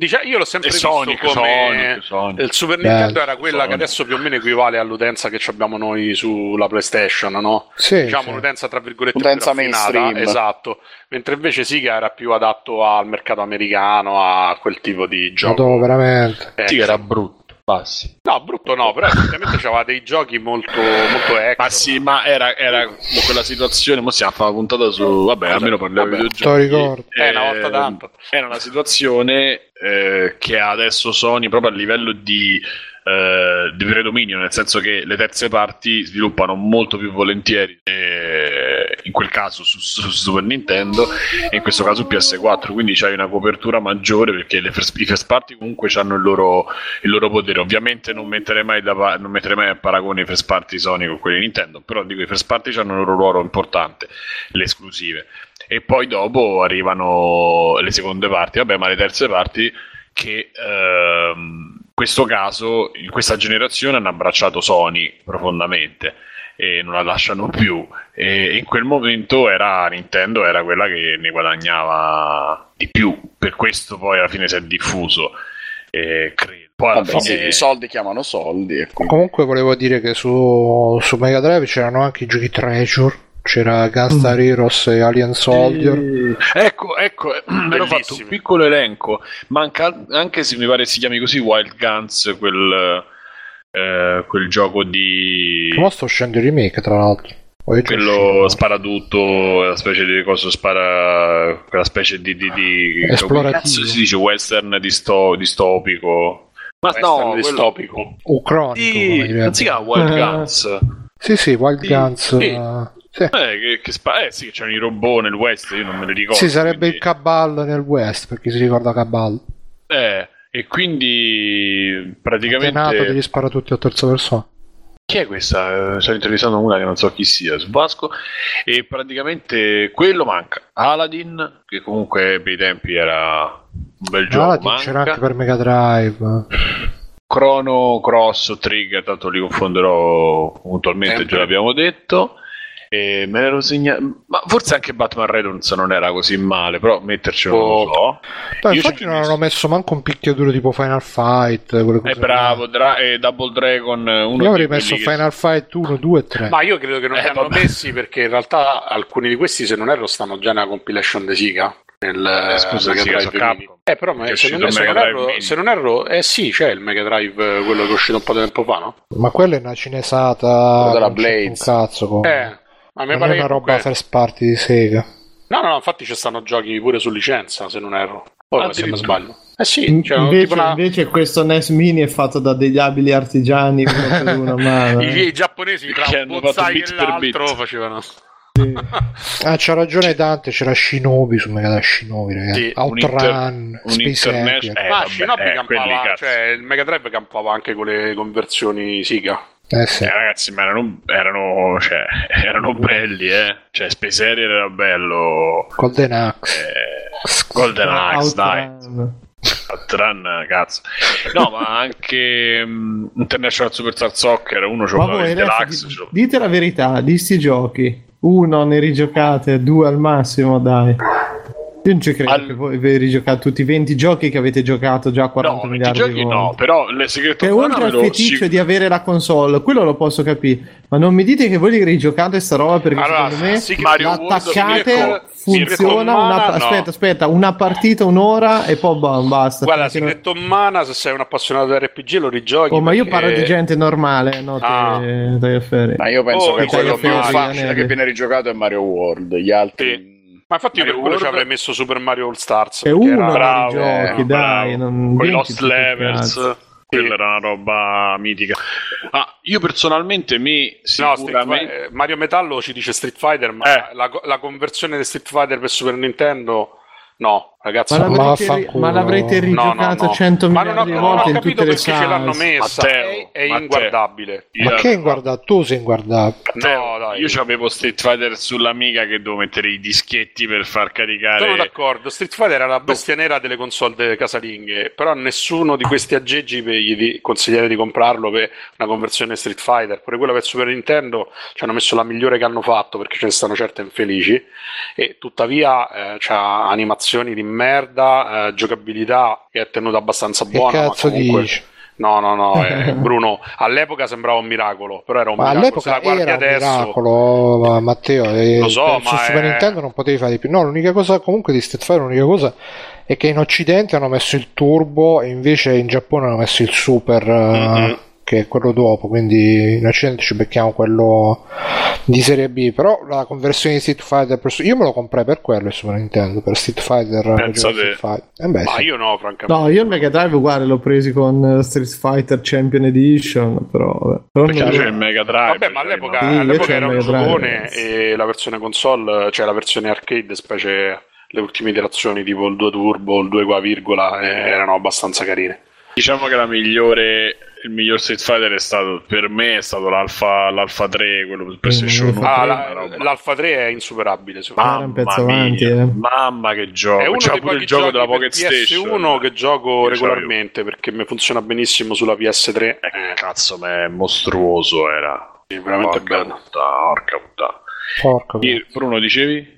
Dice, io l'ho sempre E visto Sonic, come Sonic, Sonic. il Super Nintendo era quella Sonic. che adesso più o meno equivale all'utenza che abbiamo noi sulla PlayStation, no? Sì, diciamo sì. un'utenza tra virgolette Utenza mainstream. esatto. Mentre invece Siga era più adatto al mercato americano, a quel tipo di gioco. Madonna, veramente. Eh, Sì, che era brutto. Passi. No, brutto no, però effettivamente c'aveva dei giochi molto, molto extra. Ma sì, ma era, era quella situazione. Mo stiamo a fare una puntata su. Vabbè, almeno parliamo di videogiochi. Te lo ricordo. Eh, una volta tanto. Era una situazione eh, che adesso Sony proprio a livello di, eh, di predominio, nel senso che le terze parti sviluppano molto più volentieri. eh, in quel caso su, su Super Nintendo e in questo caso PS4 quindi c'hai una copertura maggiore perché first, i first party comunque hanno il loro, il loro potere. Ovviamente non metterei mai, da, non metterei mai a paragone i first party Sony con quelli di Nintendo però dico i first party hanno il loro ruolo importante le esclusive. E poi dopo arrivano le seconde parti. Vabbè ma le terze parti che ehm, questo caso in questa generazione hanno abbracciato Sony profondamente e non la lasciano più. E in quel momento era Nintendo era quella che ne guadagnava di più. Per questo poi alla fine si è diffuso e credo. Poi alla Vabbè, sì, fine i soldi chiamano soldi. Quindi- Comunque volevo dire che su, su Mega Drive c'erano anche i giochi Treasure, c'era Gunstar Heroes e Alien Soldier. Ecco, ecco, mi ero fatto un piccolo elenco. Manca anche se mi pare si chiami così Wild Guns, quel, eh, quel gioco di. Mo sto uscendo il remake, tra l'altro. Quello uscito? sparatutto, la specie di cosa spara. quella specie di. di, di Esplorativo. come cazzo si dice western disto- distopico. Ma Western no, quello- distopico. O cronico, Sì, come non si chiama Wild Eh. Guns. Sì, sì, Wild Sì, Guns. sì. eh, sì. Eh, che, che spa- eh sì, c'erano i robot nel west, io non me li ricordo. Sì, sarebbe quindi- il Cabal nel West, per chi si ricorda Cabal. Eh, e quindi praticamente. Tenato degli sparatutto a terza persona. Chi è questa? Eh, Sto intervistando una che non so chi sia su Vasco. E praticamente quello manca. Aladdin, che comunque per i tempi era un bel gioco. Aladdin manca. c'era anche per Mega Drive. Chrono Cross Trigger, tanto li confonderò puntualmente, Sempre. già l'abbiamo detto. E me l'ero segnato. Ma forse anche Batman Returns non era così male, però mettercelo non lo so. Io infatti non hanno messo manco un picchiaduro tipo Final Fight. È bravo, Dra- e Double Dragon. Uno Io avrei messo che- Final Fight 1, 2 e 3. Ma io credo che non Eh, li hanno vabbè. messi perché in realtà alcuni di questi, se non erro, stanno già nella compilation di Siga. Nel, Eh, scusa, Mega Drive. Capcom. Eh, però ma se, non, se, non erro, se non erro, eh sì, c'è il Mega Drive, eh, quello che è uscito un po' di tempo fa, no? Ma quella è una cinesata. Della Blades. Un cazzo. Con... Eh, ma non pare è una roba comunque- first party di Sega. No, no, no, infatti ci stanno giochi pure su licenza, se non erro. Poi se mi Addirittura. sbaglio. Eh sì, c'è invece, una... invece questo NES Mini è fatto da degli abili artigiani uno per uno a mano. I, i giapponesi tra Che un bonsai e l'altro facevano. Ah, c'ha ragione Dante, c'era Shinobi su Mega Drive Shinobi, ragazzi. Sì, Outrun, un Space Harrier. Eh, Ma vabbè, Shinobi eh, campava, cioè il Mega Drive campava anche con le conversioni Siga. Eh sì. Eh, ragazzi, ma erano, erano, cioè, erano belli, eh. Cioè, Space Harrier era bello. Golden Axe. Eh, Golden Axe, dai. Outrun. Cazzo. No, ma anche mm, International Superstar Soccer, uno Ma c'ho voi il Deluxe. di- c'ho- dite la verità, di sti giochi, uno ne rigiocate, due al massimo, dai. Io non ci credo Al- che voi vi rigiocate tutti i 20 giochi che avete giocato già 40 No, miliardi giochi di no, volte. però le segreto Che oltre al feticcio di avere la console, quello lo posso capire. Ma non mi dite che voi li rigiocate sta roba perché Allora, secondo me sì Mario World, l'attaccate, Mirko- funziona. Una, Mana, no. Aspetta, aspetta, una partita, un'ora e poi bam, basta. Guarda, Perché non- Segreto Mana, se sei un appassionato di RPG lo rigiochi. Oh, ma io parlo di gente normale, no? Ah. Te, te affari. Ma io penso Oh, che quello più facile che viene rigiocato è Mario World. Gli altri. Ma infatti io per Mario quello ci World- avrei messo Super Mario All Stars. È uno era- dei bravo, giochi, eh, dai. Non Quei vinci Lost Levels, cazzo. quella era una roba mitica. Ah, io personalmente mi No, sicuramente... Street Fi- eh, Mario Metallo ci dice Street Fighter, ma Eh. la, la conversione di Street Fighter per Super Nintendo, no, ragazzi. Ma no. l'avrete, ri- vaffanculo. ma l'avrete No, rigiocato no, no. 100 Ma non ho, miliardi di non ho volte in capito tutte le perché ce l'hanno messa. Matteo, è è Matteo. inguardabile. Ma che è inguardabile? Tu sei inguardabile. No, dai. Io avevo Street Fighter sull'Amiga che devo mettere i dischetti per far caricare... Sono d'accordo, Street Fighter era la bestia nera delle console delle casalinghe, però nessuno di questi aggeggi per gli di- consigliere di comprarlo per una conversione Street Fighter. Pure quello per Super Nintendo ci hanno messo la migliore che hanno fatto perché ce ne stanno certe infelici e tuttavia eh, c'ha animazioni di merda, eh, giocabilità che è tenuta abbastanza Che buona. ma cazzo comunque... dici? No, no, no, eh, Bruno, all'epoca sembrava un miracolo, però era un Ma miracolo. Se all'epoca guardi era un adesso, miracolo, ma- Matteo. e Lo so, per- su ma Super è- Nintendo non potevi fare di più. No, l'unica cosa comunque di Street Fighter, l'unica cosa è che in Occidente hanno messo il turbo e invece in Giappone hanno messo il super, eh, Mhm. Che è quello dopo. Quindi in Occidente ci becchiamo quello di serie B. Però la conversione di Street Fighter, per... io me lo comprai per quello il Super Nintendo, per Street Fighter. Pensa Street te. Fighter. Eh beh, ma sì. io no, francamente. No, io il Mega Drive uguale l'ho presi con eh, Street Fighter Champion Edition, però, vabbè. però Perché non- c'è il Mega Drive. Vabbè, ma all'epoca, Sì, io all'epoca era un giocone e la versione console, cioè la versione arcade, specie le ultime iterazioni tipo il 2 Turbo, il 2 qua virgola, eh, erano abbastanza carine. Diciamo che la migliore, il miglior Street Fighter è stato per me è stato l'Alpha, l'Alpha 3, quello per PlayStation 1. Ah, la- l'Alpha 3 è insuperabile, pezzo Mamma avanti, mia, eh. mamma che gioco! È uno dei pure il gioco della Pocket Station. PS1 che gioco Io regolarmente perché mi funziona benissimo sulla PS3. Eh, cazzo, ma è mostruoso era. Sì, veramente Porca bello. puttana, porca puttana. Porca Bruno, dicevi?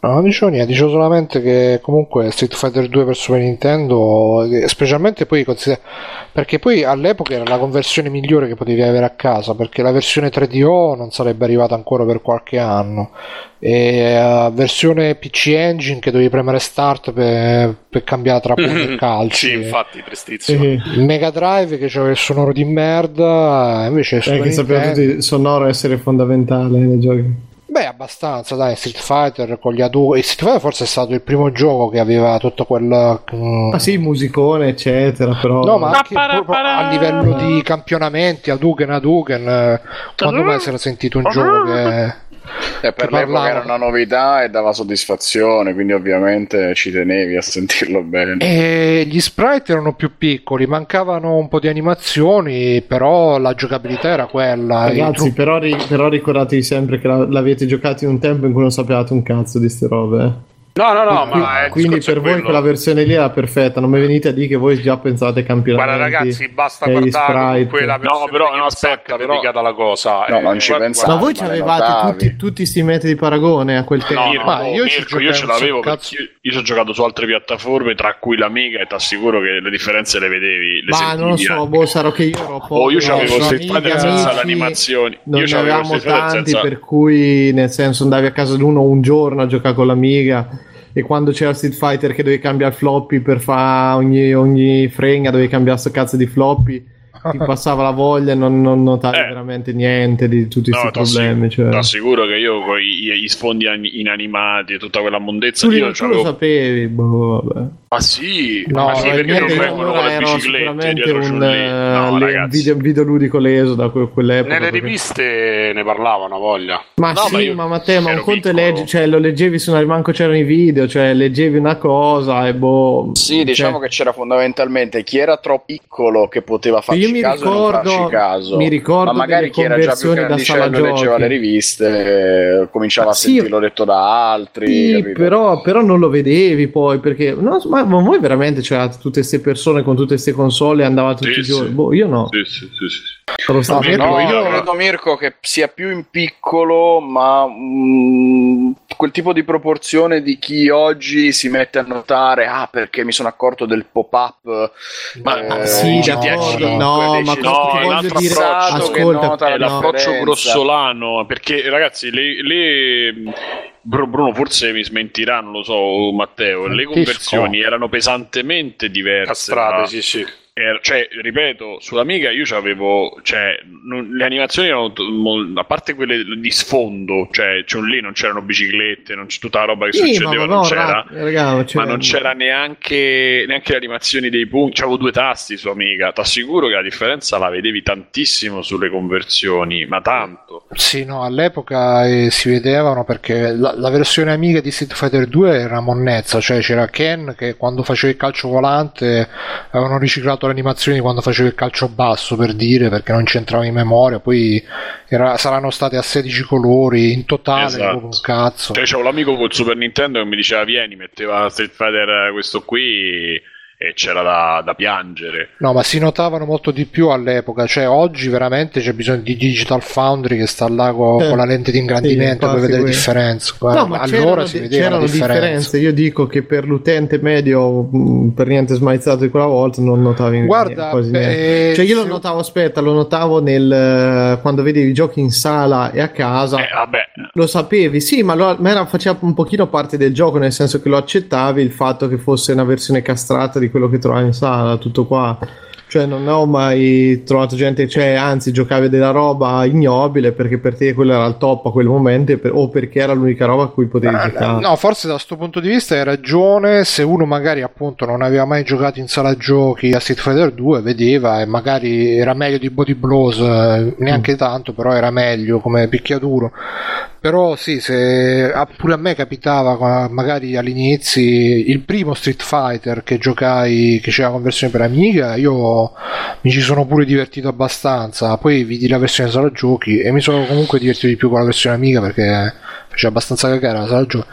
No, non dicevo niente, dicevo solamente che comunque Street Fighter 2 per Super Nintendo, eh, specialmente poi consider- perché poi all'epoca era la conversione migliore che potevi avere a casa, perché la versione 3DO non sarebbe arrivata ancora per qualche anno, e la versione PC Engine che dovevi premere Start per, per cambiare tra pugni e calci. Sì, infatti, prestissimo. Sì, Il Mega Drive che c'aveva il sonoro di merda, invece eh, Super che sappiamo tutti il sonoro essere fondamentale nei giochi. Beh, abbastanza, dai, Street Fighter con gli Hadouken. Street Fighter forse è stato il primo gioco che aveva tutto quel... mm, Ah sì, musicone, eccetera, però... No, ma anche a livello di campionamenti, Hadouken, Hadouken, eh, quando mai si era sentito un gioco che... Eh, per l'epoca parlava- era una novità e dava soddisfazione, quindi ovviamente ci tenevi a sentirlo bene. E gli sprite erano più piccoli, mancavano un po' di animazioni, però la giocabilità era quella. Ragazzi, trucchi- però, ri- però ricordatevi sempre che la- l'avete giocato in un tempo in cui non sapevate un cazzo di ste robe. No, no, no, Qui- ma quindi per voi quello. quella versione lì era perfetta. Non mi venite a dire che voi già pensate campionati. Guarda ragazzi, basta guardare sprite. comunque la versione No, però, no, aspetta, però- dedicata alla cosa. No, eh, non ci pensavo. Ma voi le avevate tutti, tutti questi metodi di paragone a quel tempo? No, Mirko, ma io ci Mirko, io ce giocavo l'avevo perché io, ci ho giocato su altre piattaforme, tra cui l'Amiga, e ti assicuro che le differenze le vedevi. Le Ma non lo so, anche. boh, sarò che io ero Oh, io c'avevo Street amici, Fighter senza le animazioni. Non Io ne avevamo tanti, per cui nel senso andavi a casa di uno un giorno a giocare con l'amiga e quando c'era Street Fighter che dovevi cambiare floppy per fare ogni, ogni fregna, dovevi cambiare sto cazzo di floppy, ti passava la voglia e non, non notavi Eh. veramente niente di tutti questi No, problemi. Cioè. T'assicuro che io con i- gli sfondi an- inanimati e tutta quella mondezza Tu, io tu lo sapevi, boh, vabbè. Ma sì, No, ma sì, perché non vengono con sicuramente dietro un, Ciulli. eh, No, le- un ragazzi. video, videoludico leso da que- quell'epoca. Nelle perché- riviste ne parlavano, a voglia. Ma No, sì, ma Matteo, ma un conto leggi, cioè lo leggevi su una manco c'erano i video, cioè leggevi una cosa e boh. Sì, diciamo cioè, che c'era fondamentalmente chi era troppo piccolo che poteva farci Io mi caso e non ricordo- farci caso. mi ricordo ma magari chi era già più conversioni da sala grandicello leggeva le riviste, eh, cominciava Ma a sì, sentirlo letto da altri. Sì, però, però non lo vedevi poi perché no, ma, ma voi veramente c'erate tutte queste persone con tutte queste console e andavate tutti Sì, i giorni? sì. Boh, io no. Sì, sì, sì, sì. Sono stato- Mirko, No, io- credo Mirko che sia più in piccolo, ma mm, quel tipo di proporzione di chi oggi si mette a notare, ah, perché mi sono accorto del pop-up. Ma- eh, ma sì, no, GTA d'accordo, 5, no, ma no, è un voglio altro dire? approccio che Ascolta, È no, l'approccio differenza. grossolano perché ragazzi le, le- Bru- Bruno forse mi smentirà non lo so Matteo le conversioni erano pesantemente diverse Castrate, tra- sì, sì. Cioè, ripeto, sull'Amiga io avevo, cioè, non- le animazioni erano, a parte quelle di sfondo, cioè, c'è un lì non c'erano biciclette, non c'è tutta la roba che Sì, succedeva, no, non c'era. ra- raga, Ma cioè- non c'era neanche, neanche le animazioni dei punti. C'avevo due tasti su Amiga. Ti assicuro che la differenza la vedevi tantissimo sulle conversioni, ma tanto. Sì, no, all'epoca eh, si vedevano perché la, la versione amiga di Street Fighter 2 era monnezza, cioè c'era Ken che quando faceva il calcio volante avevano riciclato le animazioni quando faceva il calcio basso per dire perché non c'entrava in memoria, poi era- saranno state a 16 colori in totale, Esatto. un cazzo. Cioè, c'avevo l'amico col Super Nintendo che mi diceva: Vieni, metteva Street Fighter eh, questo qui e c'era da, da piangere. No, ma si notavano molto di più all'epoca, cioè oggi veramente c'è bisogno di Digital Foundry che sta là co- Eh, con, la lente di ingrandimento sì, per vedere le differenze. No, ma allora c'erano, si de- vedeva la c'erano differenza. differenze. Io dico che per l'utente medio, mh, per niente smaizzato di quella volta, non notavi Guarda, niente, quasi beh, niente. Cioè, io lo notavo, aspetta, lo notavo nel eh, quando vedevi i giochi in sala e a casa. Eh, vabbè, Lo sapevi, sì, ma, lo- ma era- faceva un pochino parte del gioco, nel senso che lo accettavi il fatto che fosse una versione castrata di quello che trovavi in sala, tutto qua. Cioè, non ho mai trovato gente, cioè, anzi, giocavi della roba ignobile perché per te quello era il top a quel momento per- o perché era l'unica roba a cui potevi giocare. No, forse da questo punto di vista hai ragione. Se uno magari appunto non aveva mai giocato in sala giochi a Street Fighter 2, vedeva e magari era meglio di Body Blows, eh, neanche tanto, però era meglio come picchiaduro. Però sì, se ah, pure a me capitava magari all'inizio il primo Street Fighter che giocai, che c'era la conversione per Amiga, io mi ci sono pure divertito abbastanza. Poi vidi la versione sala giochi e mi sono comunque divertito di più con la versione Amiga perché faceva abbastanza cagare la sala giochi.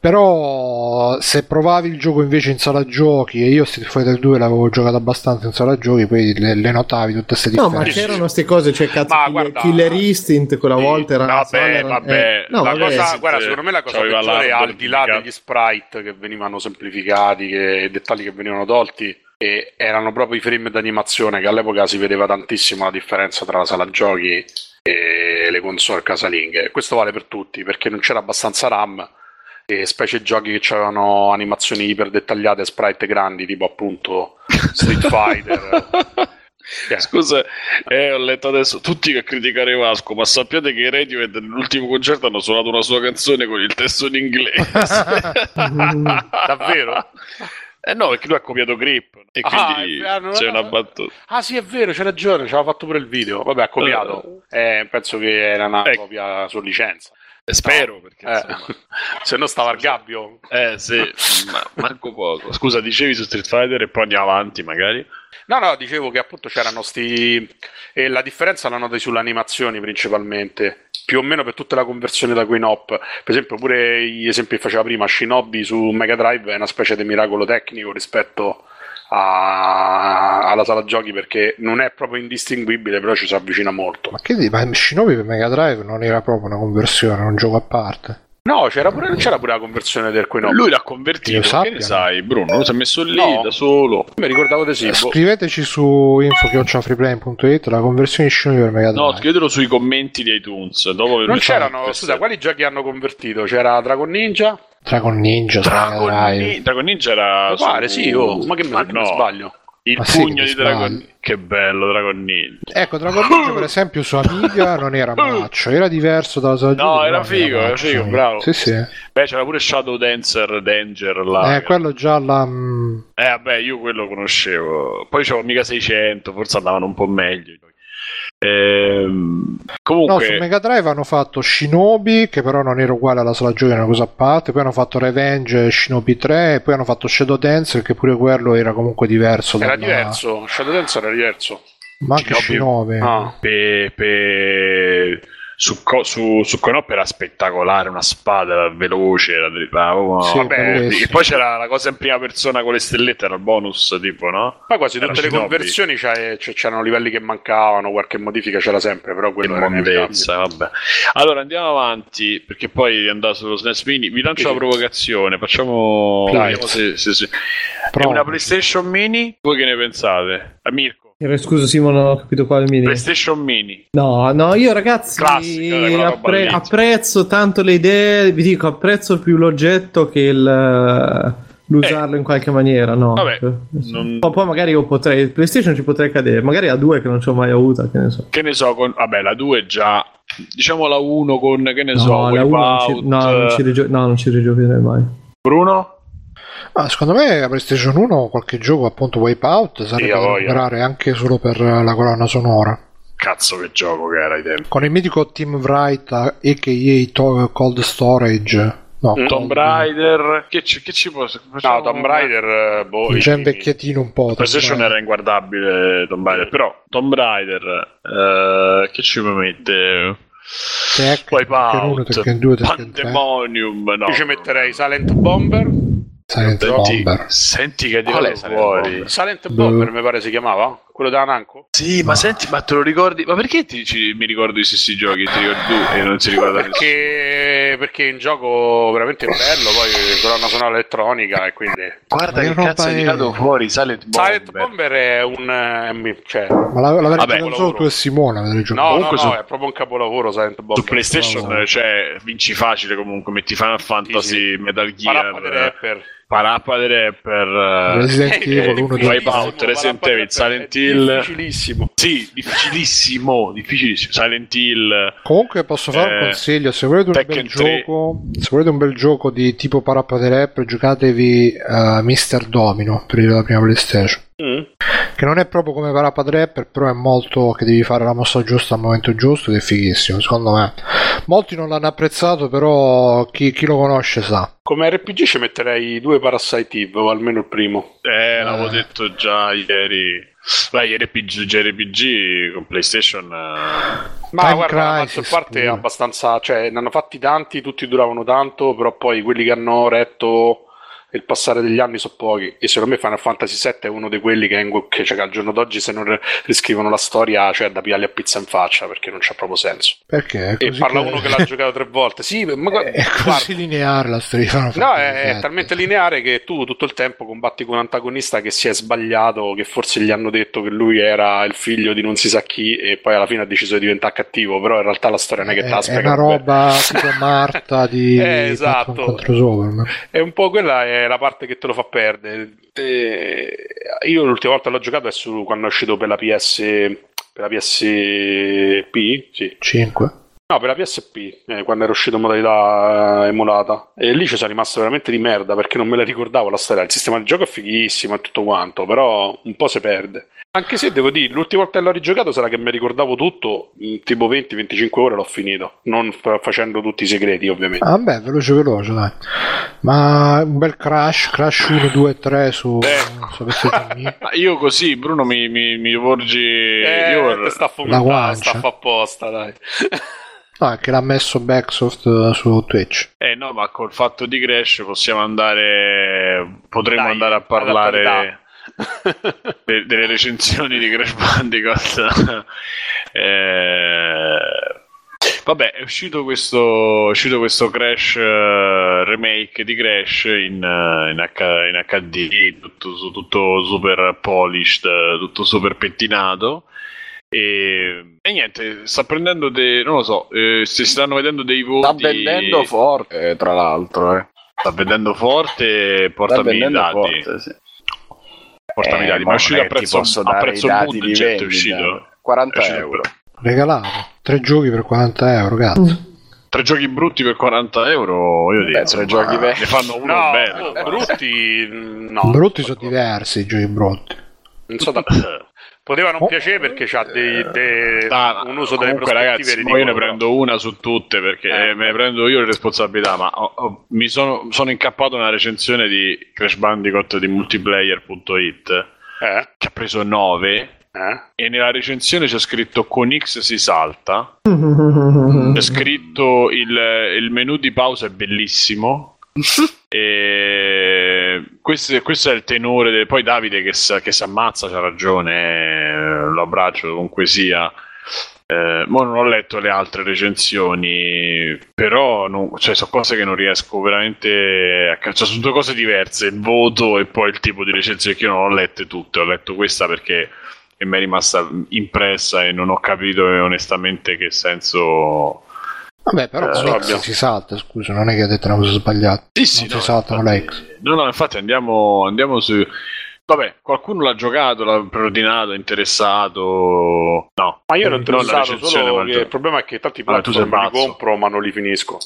Però se provavi il gioco invece in sala giochi e io Street Fighter 2 l'avevo giocato abbastanza in sala giochi, poi le, le notavi tutte queste No, ma differenze. c'erano queste cose, cioè cazzo, Ma Killer, guarda- Killer Instinct quella Sì, volta era vabbè, era- vabbè, eh, no, la vabbè, cosa, sì, guarda, secondo me la cosa peggiore, l'hardware al di là degli sprite che venivano semplificati, che, dettagli che venivano tolti, e erano proprio i frame d'animazione che all'epoca si vedeva tantissimo la differenza tra la sala giochi e le console casalinghe. Questo vale per tutti perché non c'era abbastanza RAM e specie giochi che avevano animazioni iper dettagliate, sprite grandi, tipo appunto Street Fighter. Eh. Scusa, eh, ho letto adesso tutti che criticare Vasco, ma sappiate che i Radiohead nell'ultimo concerto hanno suonato una sua canzone con il testo in inglese. Davvero? eh no, perché lui ha copiato Grip e Ah, quindi non c'è una battuta. Ah sì, è vero, c'è ragione, ci aveva fatto pure il video. Vabbè, ha copiato. Eh, penso che era una Ecco. copia su licenza. Eh, spero, perché Eh, insomma... se no stava al gabbio. Eh sì, ma manco poco. Scusa, dicevi su Street Fighter e poi andiamo avanti magari. No, no, dicevo che appunto c'erano sti... E la differenza la noti sulle animazioni principalmente. Più o meno per tutta la conversione da Queen Op. Per esempio, pure gli esempi che faceva prima, Shinobi su Mega Drive è una specie di miracolo tecnico rispetto a- alla sala giochi perché non è proprio indistinguibile, però ci si avvicina molto. Ma che dici? Ma Shinobi per Mega Drive non era proprio una conversione, era un gioco a parte. No, c'era pure, c'era pure la conversione del Queen Op. Lui l'ha convertito, che ne sai, Bruno? Lo si è messo lì No. da solo. Mi ricordavo di sì. boh. Scriveteci su info.freeplay.it la conversione di Shinobi per Mega. No, scrivetelo sui commenti di iTunes. Dopo Non c'erano, scusa, quali giochi hanno convertito? C'era Dragon Ninja? Dragon Ninja Dragon. Ni- Dragon Ninja era. Mi pare, su- sì, oh, ma che me Ma che no, me sbaglio? Il Ma sì, pugno che di. Dragon Che bello, Dragon Ninja. Ecco, Dragon Ninja per esempio su Amiga non era maccio, era diverso dalla sua No, era figo, era maccio. figo, bravo. Sì, sì. Beh, c'era pure Shadow Dancer Danger là. Eh, quello già la... mm, Eh, vabbè, io quello conoscevo. Poi c'avevo mica 600, forse andavano un po' meglio. Ehm, No, comunque, su Mega Drive hanno fatto Shinobi, che però non era uguale alla sala giochi, era una cosa a parte. Poi hanno fatto Revenge e Shinobi 3. E poi hanno fatto Shadow Dancer, che pure quello era comunque diverso. Era dalla- diverso, Shadow Dance era diverso. Ma anche Shinobi. Shinobi. Ah. pe- pe- su, co- su, su Conop era spettacolare, una spada era veloce, era dritta. oh, Sì, vabbè, e poi c'era la cosa in prima persona con le stellette, era il bonus, tipo, no? Poi quasi Era tutte le Shinobi. conversioni c'è- c'è- c'erano livelli che mancavano, qualche modifica c'era sempre, però Che quello era mondezza, vabbè. Allora andiamo avanti perché poi è andato sullo SNES Mini. Vi lancio Sì, la provocazione. Facciamo. Dai. se, se- se- È una PlayStation Mini? Voi che ne pensate? A Mirko, Eh, Scusa Simone, non ho capito quale mini. PlayStation Mini. No, no, io ragazzi Classica, appre- apprezzo tanto le idee, vi dico, apprezzo più l'oggetto che il, l'usarlo in qualche maniera, no? Vabbè, Cioè, non- poi, magari io potrei, il PlayStation ci potrei cadere, magari a due che non ci ho mai avuta, che ne so. Che ne so, con, vabbè, la 2 già. Diciamo la 1 con, che ne so, No, la uno non ci, no, non ci, rigio- no, non ci rigiocherei mai. Bruno? Ah, secondo me la PlayStation 1 qualche gioco appunto Wipeout sarebbe da a recuperare anche solo per la colonna sonora. Cazzo che gioco che era ai tempi. Con il mitico Team Wright a.k.a. To- Cold Storage. No, Mm. Tomb Raider, che ci, che ci può... No, Tomb Raider, boh, Un gen i- vecchiettino un po'. PlayStation era inguardabile Tomb Raider, però Tomb Raider, eh, che ci può mettere? Tekken, Tekken 1, Wipeout, Tekken 2, Tekken 3. Pandemonium, no. Io ci metterei Silent Bomber. Silent Senti, Bomber. senti che Qual è Silent fuori. Bomber? Silent Boh. Bomber mi pare si chiamava? Quello da Namco? Sì, ma senti, ma te lo ricordi? Ma perché ti, ci- mi ricordo i stessi giochi? Ti ricordi tu e non si ricorda nessuno? Perché, perché è un gioco veramente bello, poi colonna sonora elettronica e quindi... Guarda che che cazzo è tirato fuori Silent Bomber. Silent Bomber è un... eh, cioè, Ma la, l'avrei giocato solo tu e giocato. no, no, Comunque no, su- è proprio un capolavoro Silent Bomber. Su PlayStation cioè, vinci facile comunque, metti Final Fantasy, Metal Gear, Parappa rapper. Parappa dei Rapper, eh, Resident Evil 1, 2, Wipeout, 3. Resident Evil, Silent è Hill. Difficilissimo. sì, difficilissimo, difficilissimo, Silent Hill, Comunque posso fare un Eh, consiglio, se volete un Tekken bel 3. gioco, se volete un bel gioco di tipo Rap, giocatevi uh, Mr. Domino per la prima PlayStation. Mm. Che non è proprio come Parappa però è molto che devi fare la mossa giusta al momento giusto ed è fighissimo, secondo me. Molti non l'hanno apprezzato, però chi, chi lo conosce sa. Come RPG ci metterei due Parasite Eve, o almeno il primo. eh, l'avevo Eh. detto già ieri, beh, ieri RPG, JRPG con PlayStation, eh, Ma Time guarda, la maggior parte è abbastanza, cioè ne hanno fatti tanti, tutti duravano tanto, però poi quelli che hanno retto il passare degli anni sono pochi. E secondo me Final Fantasy VII è uno di quelli che, in- che, cioè, che al giorno d'oggi se non riscrivono la storia, cioè da pigliarli a pizza in faccia, perché non c'ha proprio senso. Perché? È E parla che- uno che l'ha giocato tre volte. Sì, ma guarda, È così lineare la storia di Final No, è, è talmente lineare che tu tutto il tempo combatti con un antagonista che si è sbagliato, che forse gli hanno detto che lui era il figlio di non si sa chi e poi alla fine ha deciso di diventare cattivo, però in realtà la storia non è che te la è, è una roba tipo Marta di Eh, esatto. Contro Superman. È un po' quella è la parte che te lo fa perdere. Eh, io l'ultima volta l'ho giocato è su quando è uscito per la PS per la PSP, sì. 5. No, per la PSP, eh, quando era uscito in modalità eh, emulata. E lì ci sono rimasto veramente di merda perché non me la ricordavo la storia. Il sistema di gioco è fighissimo e tutto quanto, però un po' si perde. Anche se devo dire, l'ultima volta che l'ho rigiocato sarà che mi ricordavo tutto, in tipo 20-25 ore l'ho finito, non fa- facendo tutti i segreti ovviamente. Ah, beh, veloce veloce, dai. Ma un bel crash, crash 1, 2, 3 su, Eh. su ma io così, Bruno, mi, mi, mi porgi... Eh, io- sta La fomentando, guancia. sta a apposta, dai. Ah, che l'ha messo Backsoft eh, su Twitch. Eh no, ma col fatto di Crash possiamo andare. Potremmo Dai, andare a parlare de- delle recensioni di Crash Bandicoot. Eh, Vabbè, è uscito questo, è uscito questo Crash eh, remake di Crash in, eh, in, H- in HD, tutto, tutto super polished, tutto super pettinato. E, e niente, sta prendendo dei. non lo so, eh, si stanno vedendo dei voti. Sta vendendo forte, tra l'altro. Eh. Sta vendendo forte, portami i dati. forte, sì. Portami i Eh, dati, ma è uscito a prezzo, posso a prezzo i dati mood, di certo, è uscito. 40 È uscito euro. Regalato. Tre giochi per 40 euro, cazzo. Tre giochi brutti per 40 euro, io dico. Beh, tre giochi ne vecchi. fanno uno No, bene. beh. brutti, mm, no. brutti sono diversi i giochi brutti. Non so da- Poteva non Oh. piacere perché c'ha dei, dei- Ah, un uso delle comunque prospettive ragazzi, ridicole. io ne prendo una su tutte perché Eh. eh, me ne prendo io le responsabilità, ma ho- ho- mi sono, sono incappato nella recensione di Crash Bandicoot di multiplayer.it Eh? che ha preso 9 Eh? e nella recensione c'è scritto con X si salta c'è scritto il, il menu di pausa è bellissimo e questo, questo è il tenore del- poi Davide che, che si ammazza c'ha ragione eh, lo abbraccio comunque sia. Eh, non ho letto le altre recensioni però non- cioè, sono cose che non riesco veramente a ca- cioè, sono due cose diverse il voto e poi il tipo di recensione che io non ho lette tutte ho letto questa perché mi è rimasta impressa e non ho capito onestamente che senso Vabbè, però Eh, con so, X abbiamo- si salta, scusa, non è che ha detto una cosa sbagliata. Sì, sì, non no, si saltano le infatti- X. No, no, infatti andiamo, andiamo su... Vabbè, qualcuno l'ha giocato, l'ha preordinato, è interessato... No. Ma io ero Non la interessato recensione, solo il che gioco. il problema è che tanti tu sei platform li compro ma non li finisco.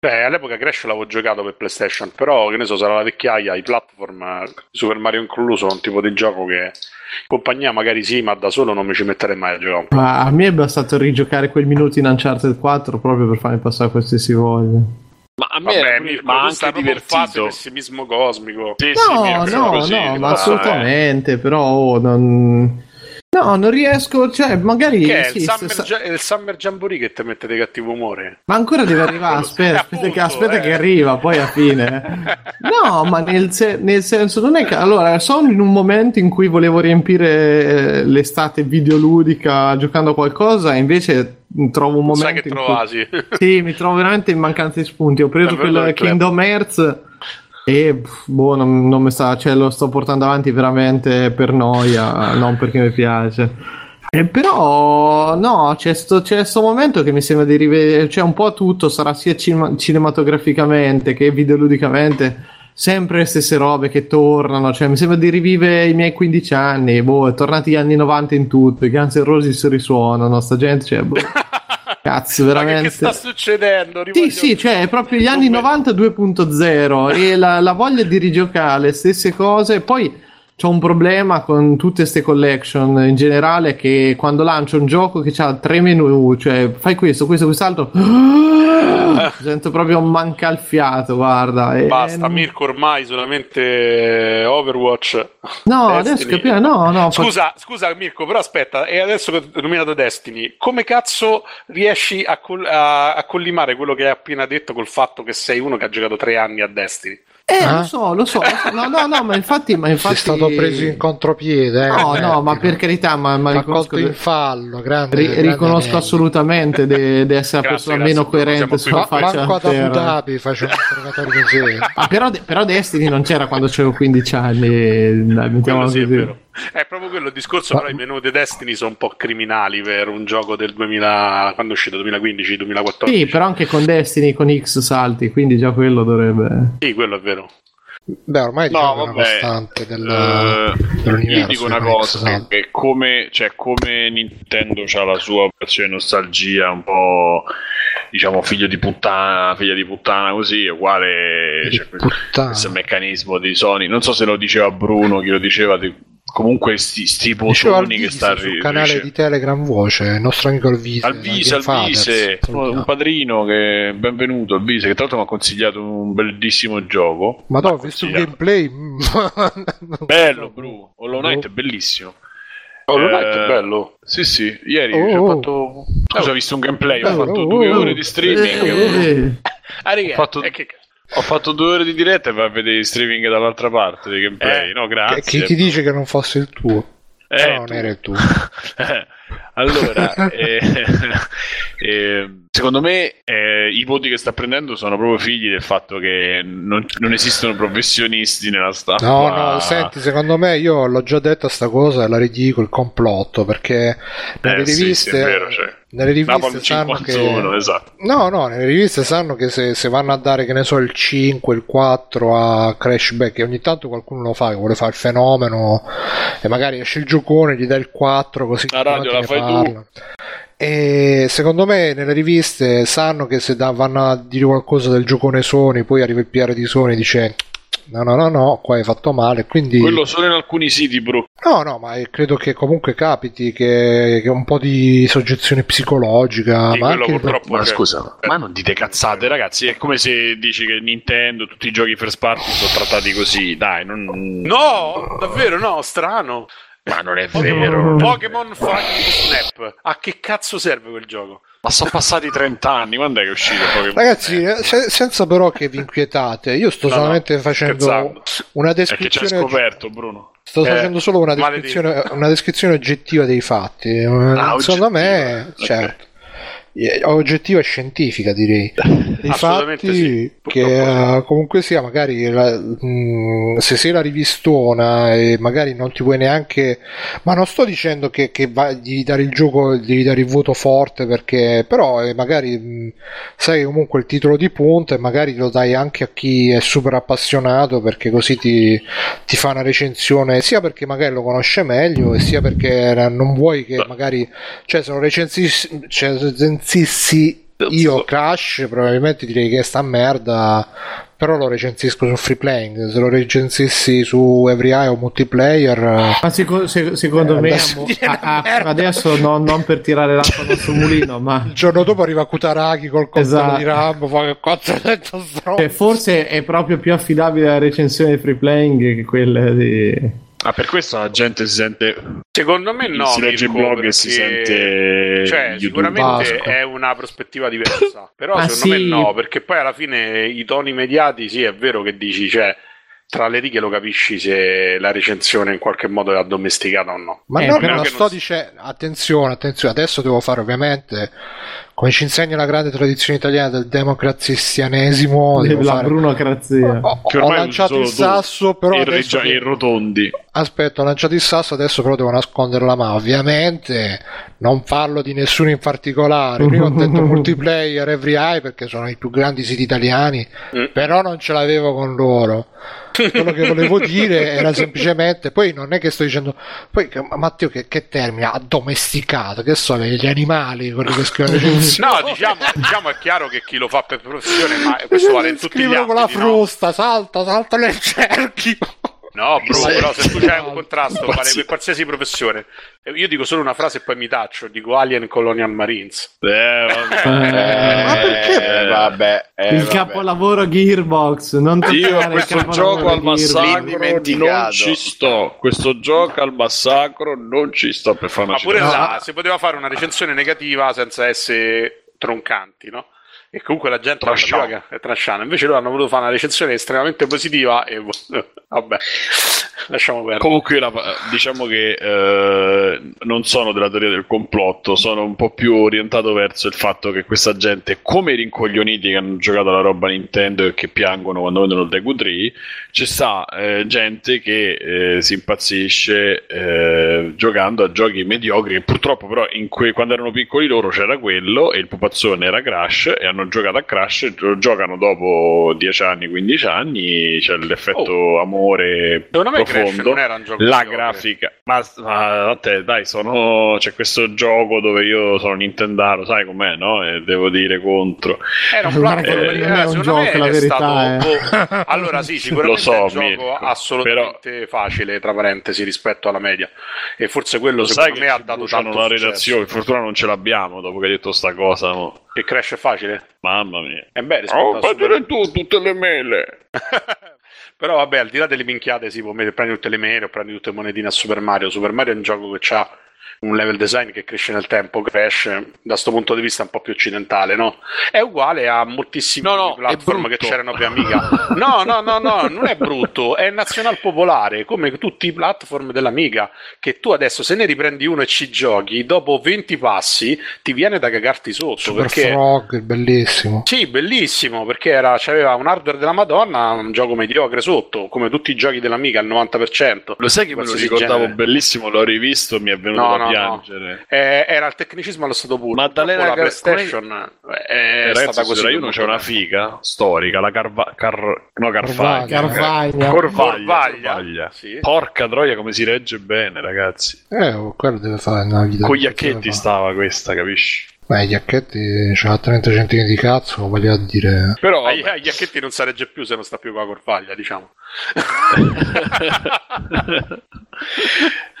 Beh, all'epoca Crash l'avevo giocato per PlayStation, però che ne so, sarà la vecchiaia, i platform, Super Mario incluso, è un tipo di gioco che in compagnia magari sì, ma da solo non mi ci metterei mai a giocare un po'. Ma a me è bastato rigiocare quel minuto in Uncharted 4 proprio per farmi passare qualsiasi voglia. Ma a me Vabbè, Mirko, ma anche divertito. pessimismo cosmico. Sì, sì, No, no, così, no, ma assolutamente, però oh, non... No, non riesco, cioè magari... Che è il, Summer, Gia- è il Summer Jamboree che ti mette di cattivo umore. Ma ancora deve arrivare, aspetta, Eh, aspetta, che, appunto, aspetta eh. che arriva, poi alla fine. No, ma nel, se- nel senso non è che... Allora, sono in un momento in cui volevo riempire eh, l'estate videoludica giocando a qualcosa e invece trovo un momento Sai che in cui- trovasi. Sì, mi trovo veramente in mancanza di spunti. Ho preso È bello quel il club. Kingdom Hearts e boh, non, non mi sta, cioè lo sto portando avanti veramente per noia, non perché mi piace. Eh, però no, c'è sto, c'è sto momento che mi sembra di rivedere, cioè un po' tutto sarà sia cinema- cinematograficamente che videoludicamente, sempre le stesse robe che tornano, cioè mi sembra di rivivere i miei 15 anni, boh, è tornati gli anni 90 in tutto, i Guns N' Roses risuonano, sta gente, cioè, boh, cazzo, Ma che- veramente... sta succedendo? Sì, Rivoglio- sì, cioè è proprio gli anni 90 2.0 e la, la voglia di rigiocare le stesse cose. Poi c'ho un problema con tutte queste collection in generale che quando lancio un gioco che ha tre menu, cioè fai questo, questo, quest'altro, sento proprio manca il fiato, guarda. e- Basta, Mirko ormai solamente Overwatch. No, Destiny. adesso capiamo, no, no. fa- Scusa, scusa Mirko, però aspetta, e adesso che ho nominato Destiny, come cazzo riesci a, col- a- a collimare quello che hai appena detto col fatto che sei uno che ha giocato tre anni a Destiny? Eh, Ah? lo so, lo so, lo so. No, no, no, ma infatti... Ma infatti... Sei stato preso in contropiede. eh, No, no, ma per carità, ma, ma riconosco- colto in fallo, grande. Ri- grande riconosco anello. assolutamente di essere la Grazie, persona grazie, meno coerente sulla Ma, faccia manco ad Abu. Dhabi faccio un interrogatorio così. Ah, però, però Destiny non c'era quando avevo 15 anni, dai, mettiamola Quello sì, è così. vero. È proprio quello il discorso, Ma- però i menu di Destiny sono un po' criminali per un gioco del 2000, quando è uscito, 2015, 2014. Sì, però anche con Destiny con X salti, quindi già quello dovrebbe. Sì, quello è vero. Beh, ormai No, diciamo che è una vabbè. costante del, Eh, dell'universo. io dico una cosa, esatto. che come, cioè, come Nintendo ha la sua operazione nostalgia un po' diciamo figlio di puttana, figlia di puttana così, è uguale cioè, questo meccanismo di Sony. Non so se lo diceva Bruno, chi lo diceva, di- comunque sti, sti potoni che sta sul canale di Telegram Voce, il nostro amico Alvise. Alvise. Alvise, un padrino che benvenuto Alvise, che tra l'altro mi ha consigliato un bellissimo gioco. Ma ho visto il consigliato. gameplay. Bello, Bru. Hollow Knight è bellissimo. Hollow Knight Eh, è bello. Sì, sì, ieri Oh, ho oh. fatto. Scusa, ho visto un gameplay, ho Oh, fatto oh, due oh. ore di streaming. Eh, Ah, Ho fatto- eh, che- Ho fatto due ore di diretta e vai a vedere i streaming dall'altra parte dei gameplay. Eh, no, grazie. Chi ti dice che non fosse il tuo? Eh, Però non tu. era il tuo. Eh, allora, eh, eh, secondo me eh, i voti che sta prendendo sono proprio figli del fatto che non, non esistono professionisti nella stampa. No, no, senti, secondo me io l'ho già detto sta cosa e la ridico il complotto perché nelle Eh, sì, riviste, sì, è vero, cioè. Nelle riviste sanno 51, che esatto. No, no, nelle riviste sanno che se, se vanno a dare, che ne so, il 5, il 4 a Crashback, e ogni tanto qualcuno lo fa, che vuole fare il fenomeno, e magari esce il giocone, gli dai il 4, così La radio la fai tu. parlano. E secondo me nelle riviste sanno che se da- vanno a dire qualcosa del giocone Sony, poi arriva il PR di Sony e dice no, no, no, no, qua hai fatto male, quindi... Quello solo in alcuni siti, bro. No, no, ma credo che comunque capiti che, che un po' di soggezione psicologica, Sì, ma quello anche purtroppo Ma c'è. scusa, ma non dite cazzate, ragazzi. È come se dici che Nintendo, tutti i giochi first party sono trattati così. Dai, non... No, davvero no, strano. Ma non è vero. Pokémon fucking Snap. A che cazzo serve quel gioco? Ma sono passati 30 anni. Quando è che è uscito Pokémon? Ragazzi, eh, se- senza però che vi inquietate, io sto No, solamente no, facendo scherzando. una È che descrizione. scoperto, Bruno. Sto Eh, facendo solo una descrizione, una descrizione oggettiva dei fatti. Ah, Secondo oggettiva. me, Ok. certo. Eh, oggettiva e scientifica direi. Infatti sì, che purtroppo. eh, comunque sia magari la- mh, se sei la rivistona e magari non ti puoi neanche ma non sto dicendo che, che va- devi dare il gioco devi dare il voto forte perché però eh, magari mh, sai comunque il titolo di punta e magari lo dai anche a chi è super appassionato perché così ti, ti fa una recensione sia perché magari lo conosce meglio e sia perché non vuoi che magari cioè se lo recensissi, cioè, recensissi io Crash probabilmente direi che sta merda però lo recensisco su free playing se lo recensissi su Every Eye o multiplayer Ma seco- se- secondo Eh, me adesso mo- dire a- a- merda. adesso no- non per tirare l'acqua dal suo mulino, ma il giorno dopo arriva Kutaragi col coltello Esatto. di Rambo fa che cazzo è detto cioè, forse è proprio più affidabile la recensione di free playing che quella di Ah, per questo la gente si sente. Secondo me no. si legge il Mirko, blog e si sente. Cioè, YouTube. sicuramente Vasco. è una prospettiva diversa. Però Ah, secondo sì. me no, perché poi alla fine i toni mediati, sì, è vero che dici, cioè, tra le righe lo capisci se la recensione in qualche modo è addomesticata o no. Ma Eh, no, però non sto non- dicendo, attenzione, attenzione, adesso devo fare ovviamente, come ci insegna la grande tradizione italiana del democrazistianesimo, devo la fare... brunocrazia. Ho, Che ho ormai lanciato il sasso, però E, adesso... e rotondi. Aspetta, ho lanciato il sasso, adesso però devo nascondere la mano. Ovviamente non parlo di nessuno in particolare. Prima ho detto multiplayer Every Eye perché sono i più grandi siti italiani, Mm. però non ce l'avevo con loro. Quello che volevo dire era semplicemente, poi non è che sto dicendo, poi Matteo che, che termine? Addomesticato, che so, gli animali, quelli che scrivono. No, diciamo, diciamo è chiaro che chi lo fa per professione, ma questo vale in tutti gli Scrivono con la ambiti, no? frusta, salta, salta nel cerchio. No, bro, Sì. però se tu c'hai un contrasto, vale Pazzi. per qualsiasi professione. Eh, Io dico solo una frase e poi mi taccio, dico Alien Colonial Marines. Eh, vabbè. Eh, Ma perché? Eh, vabbè, eh, il vabbè. capolavoro Gearbox, non Io questo gioco al massacro non ci sto. Questo gioco al massacro non ci sto per fare una Ma pure città. là si poteva fare una recensione negativa senza essere troncanti, no? E comunque la gente che è trasciano. Invece loro hanno voluto fare una recensione estremamente positiva e vabbè, lasciamo perdere. Comunque la- diciamo che eh, non sono della teoria del complotto, sono un po' più orientato verso il fatto che questa gente, come i rincoglioniti che hanno giocato la roba Nintendo e che piangono quando vedono il Deku 3, ci sta eh, gente che eh, si impazzisce eh, giocando a giochi mediocri che purtroppo però in que- quando erano piccoli loro c'era quello e il pupazzone era Crash e hanno giocato a Crash lo giocano dopo 10 anni, 15 anni, c'è l'effetto amore Secondo me Crash profondo. non era un gioco la grafica. Ma, ma a te dai sono c'è questo gioco dove io sono Nintendaro sai com'è no? E devo dire contro. Era un platform, eh, non è un gioco, la verità stato- boh, allora sì, sicuramente so, è un gioco Mirko, assolutamente facile, tra parentesi, rispetto alla media. E forse quello lo sai secondo me ha dato tanto la successo. redazione per fortuna non ce l'abbiamo dopo che hai detto sta cosa mo. Che Crash è facile? mamma mia È beh, rispetto oh a Super... tu tutte le mele Però vabbè, al di là delle minchiate, si può mettere, prendi tutte le mele o prendi tutte le monetine a Super Mario. Super Mario è un gioco che ha un level design che cresce nel tempo, Crash da questo punto di vista un po' più occidentale, no? È uguale a moltissimi No, no, platform che c'erano per Amiga. No, no, no, no, non è brutto, è nazional popolare, come tutti i platform dell'Amiga, che tu adesso se ne riprendi uno e ci giochi, dopo 20 passi ti viene da cagarti sotto, Super perché... Frog, bellissimo. Sì, bellissimo, perché era, c'aveva un hardware della Madonna, un gioco mediocre sotto, come tutti i giochi dell'Amiga, al 90%. lo sai che me lo ricordavo genere. bellissimo l'ho rivisto mi è venuto No, da no, no. piangere Eh, era il tecnicismo allo stato puro. Maddalena Purtroppo la Car- PlayStation eh, è ragazzi stata su così. Rai uno c'è una figa storica la Carva- Car- no Carvagna Carvagna. Corvaglia, Corvaglia, Corvaglia. sì. porca troia come si regge bene ragazzi Eh, oh, quello deve fare una vita. con gli acchetti stava questa capisci Beh, gli acchetti c'ha 30 centini di cazzo, voglio dire. però Agli, vabbè. agli acchetti non si regge più se non sta più con la corvaglia, diciamo.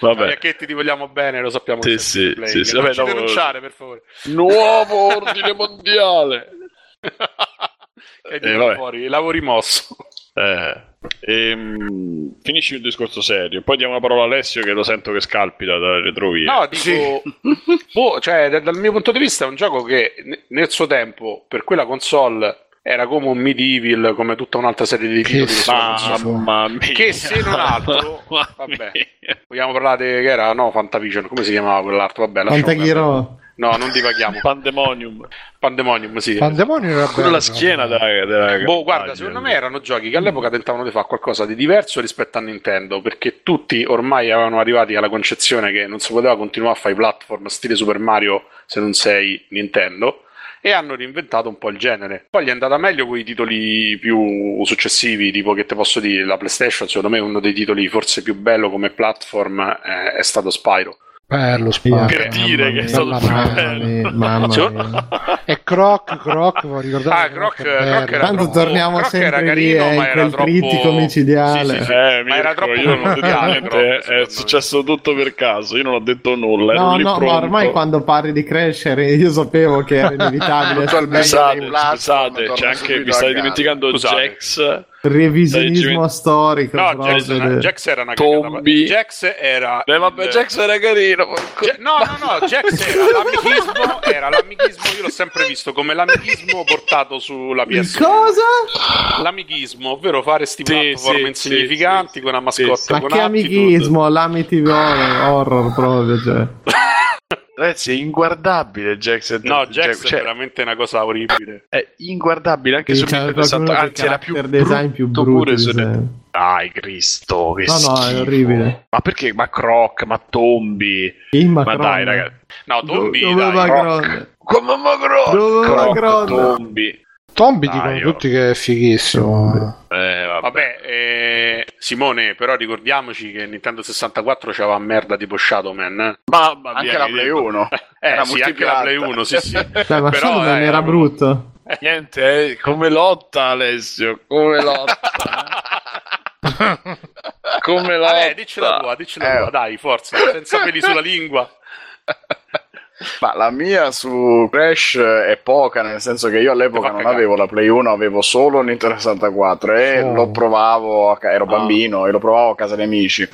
Vabbè. Agli acchetti ti vogliamo bene, lo sappiamo. Sì, sì, sì, sì, Non vabbè, ci dopo- denunciare, per favore. nuovo ordine mondiale e Eh, vabbè. fuori, lavori mosso. Eh, ehm, finisci il discorso serio poi diamo la parola a Alessio che lo sento che scalpita dalle retrovie No, dico, boh, cioè, da- dal mio punto di vista è un gioco che ne- nel suo tempo, per quella console, era come un Medieval, come tutta un'altra serie di titoli. che. Mamma mia. Che se non altro, vabbè. Vogliamo parlare di che era? No, Fantavision, come si chiamava quell'altro? Vabbè. Fantaghiro. No, non divaghiamo. Pandemonium. Pandemonium, sì. Pandemonium era Pure bello. la schiena della, della Boh, guarda, secondo me erano giochi che all'epoca tentavano di fare qualcosa di diverso rispetto a Nintendo, perché tutti ormai erano arrivati alla concezione che non si poteva continuare a fare i platform stile Super Mario se non sei Nintendo, e hanno reinventato un po' il genere. Poi gli è andata meglio con i titoli più successivi, tipo che te posso dire, la PlayStation, secondo me uno dei titoli forse più bello come platform eh, è stato Spyro. Bello Spyro. Per dire che è stato mamma bello. mia, mamma Sì. mia. E Croc, Croc, vi ricordate? Ah, Croc, Croc era Tanto troppo- torniamo Croc era sempre lì, carino, eh, ma era quel troppo- trittico micidiale. Sì, sì, sì. Eh, Ma Mirko, era troppo io non ho detto niente, è successo tutto per caso, io non ho detto nulla. No, lì no, ma ormai quando parli di crescere io sapevo che era inevitabile. Scusate, scusate, c'è anche, vi casa. dimenticando. Jax, Revisionismo Dai, storico. No, Jax, del- Jax era una Tombi. Jax era. Beh, vabbè, il- Jax era carino. Ja- no, no, no, Jax era l'amichismo, era l'amichismo, io l'ho sempre visto come l'amichismo portato sulla PS1. cosa? L'amichismo, ovvero fare sti Sì, platform sì, insignificanti sì, con una sì, mascotte Ma con che attitude. amichismo, l'amitive horror, horror proprio, cioè. Ragazzi, è inguardabile Jax. No, Jax cioè, è veramente una cosa orribile. è inguardabile anche Sì, su c'è 1060, qualcuno anzi era più design più brutto pure su. Dai, Cristo, che No, no, è schifo. orribile. Ma perché? Ma Croc, ma Tombi. Il Ma Macron. dai, ragazzi. No, Tombi, Dove dai. Croc. Come Macron? Croc? Tombi. Tombi Dai, dicono io- tutti che è fighissimo. Eh, vabbè. Vabbè, eh, Simone, però ricordiamoci che Nintendo 64 c'aveva merda tipo Shadow Man. eh. Mamma Anche mia, la Play dico. 1. Eh, Era sì, anche la Play 1, sì, sì. Cioè, ma Però, Shadow Man eh, era brutto. Niente, eh, come lotta Alessio, come lotta. come lotta. Vabbè, dici la tua, dici la Eh. tua, dai, forza, senza peli sulla lingua. Ma la mia su Crash è poca, nel senso che io all'epoca non avevo la Play 1, avevo solo Nintendo 64 e Oh. lo provavo, a ca- ero Ah. bambino e lo provavo a casa di amici.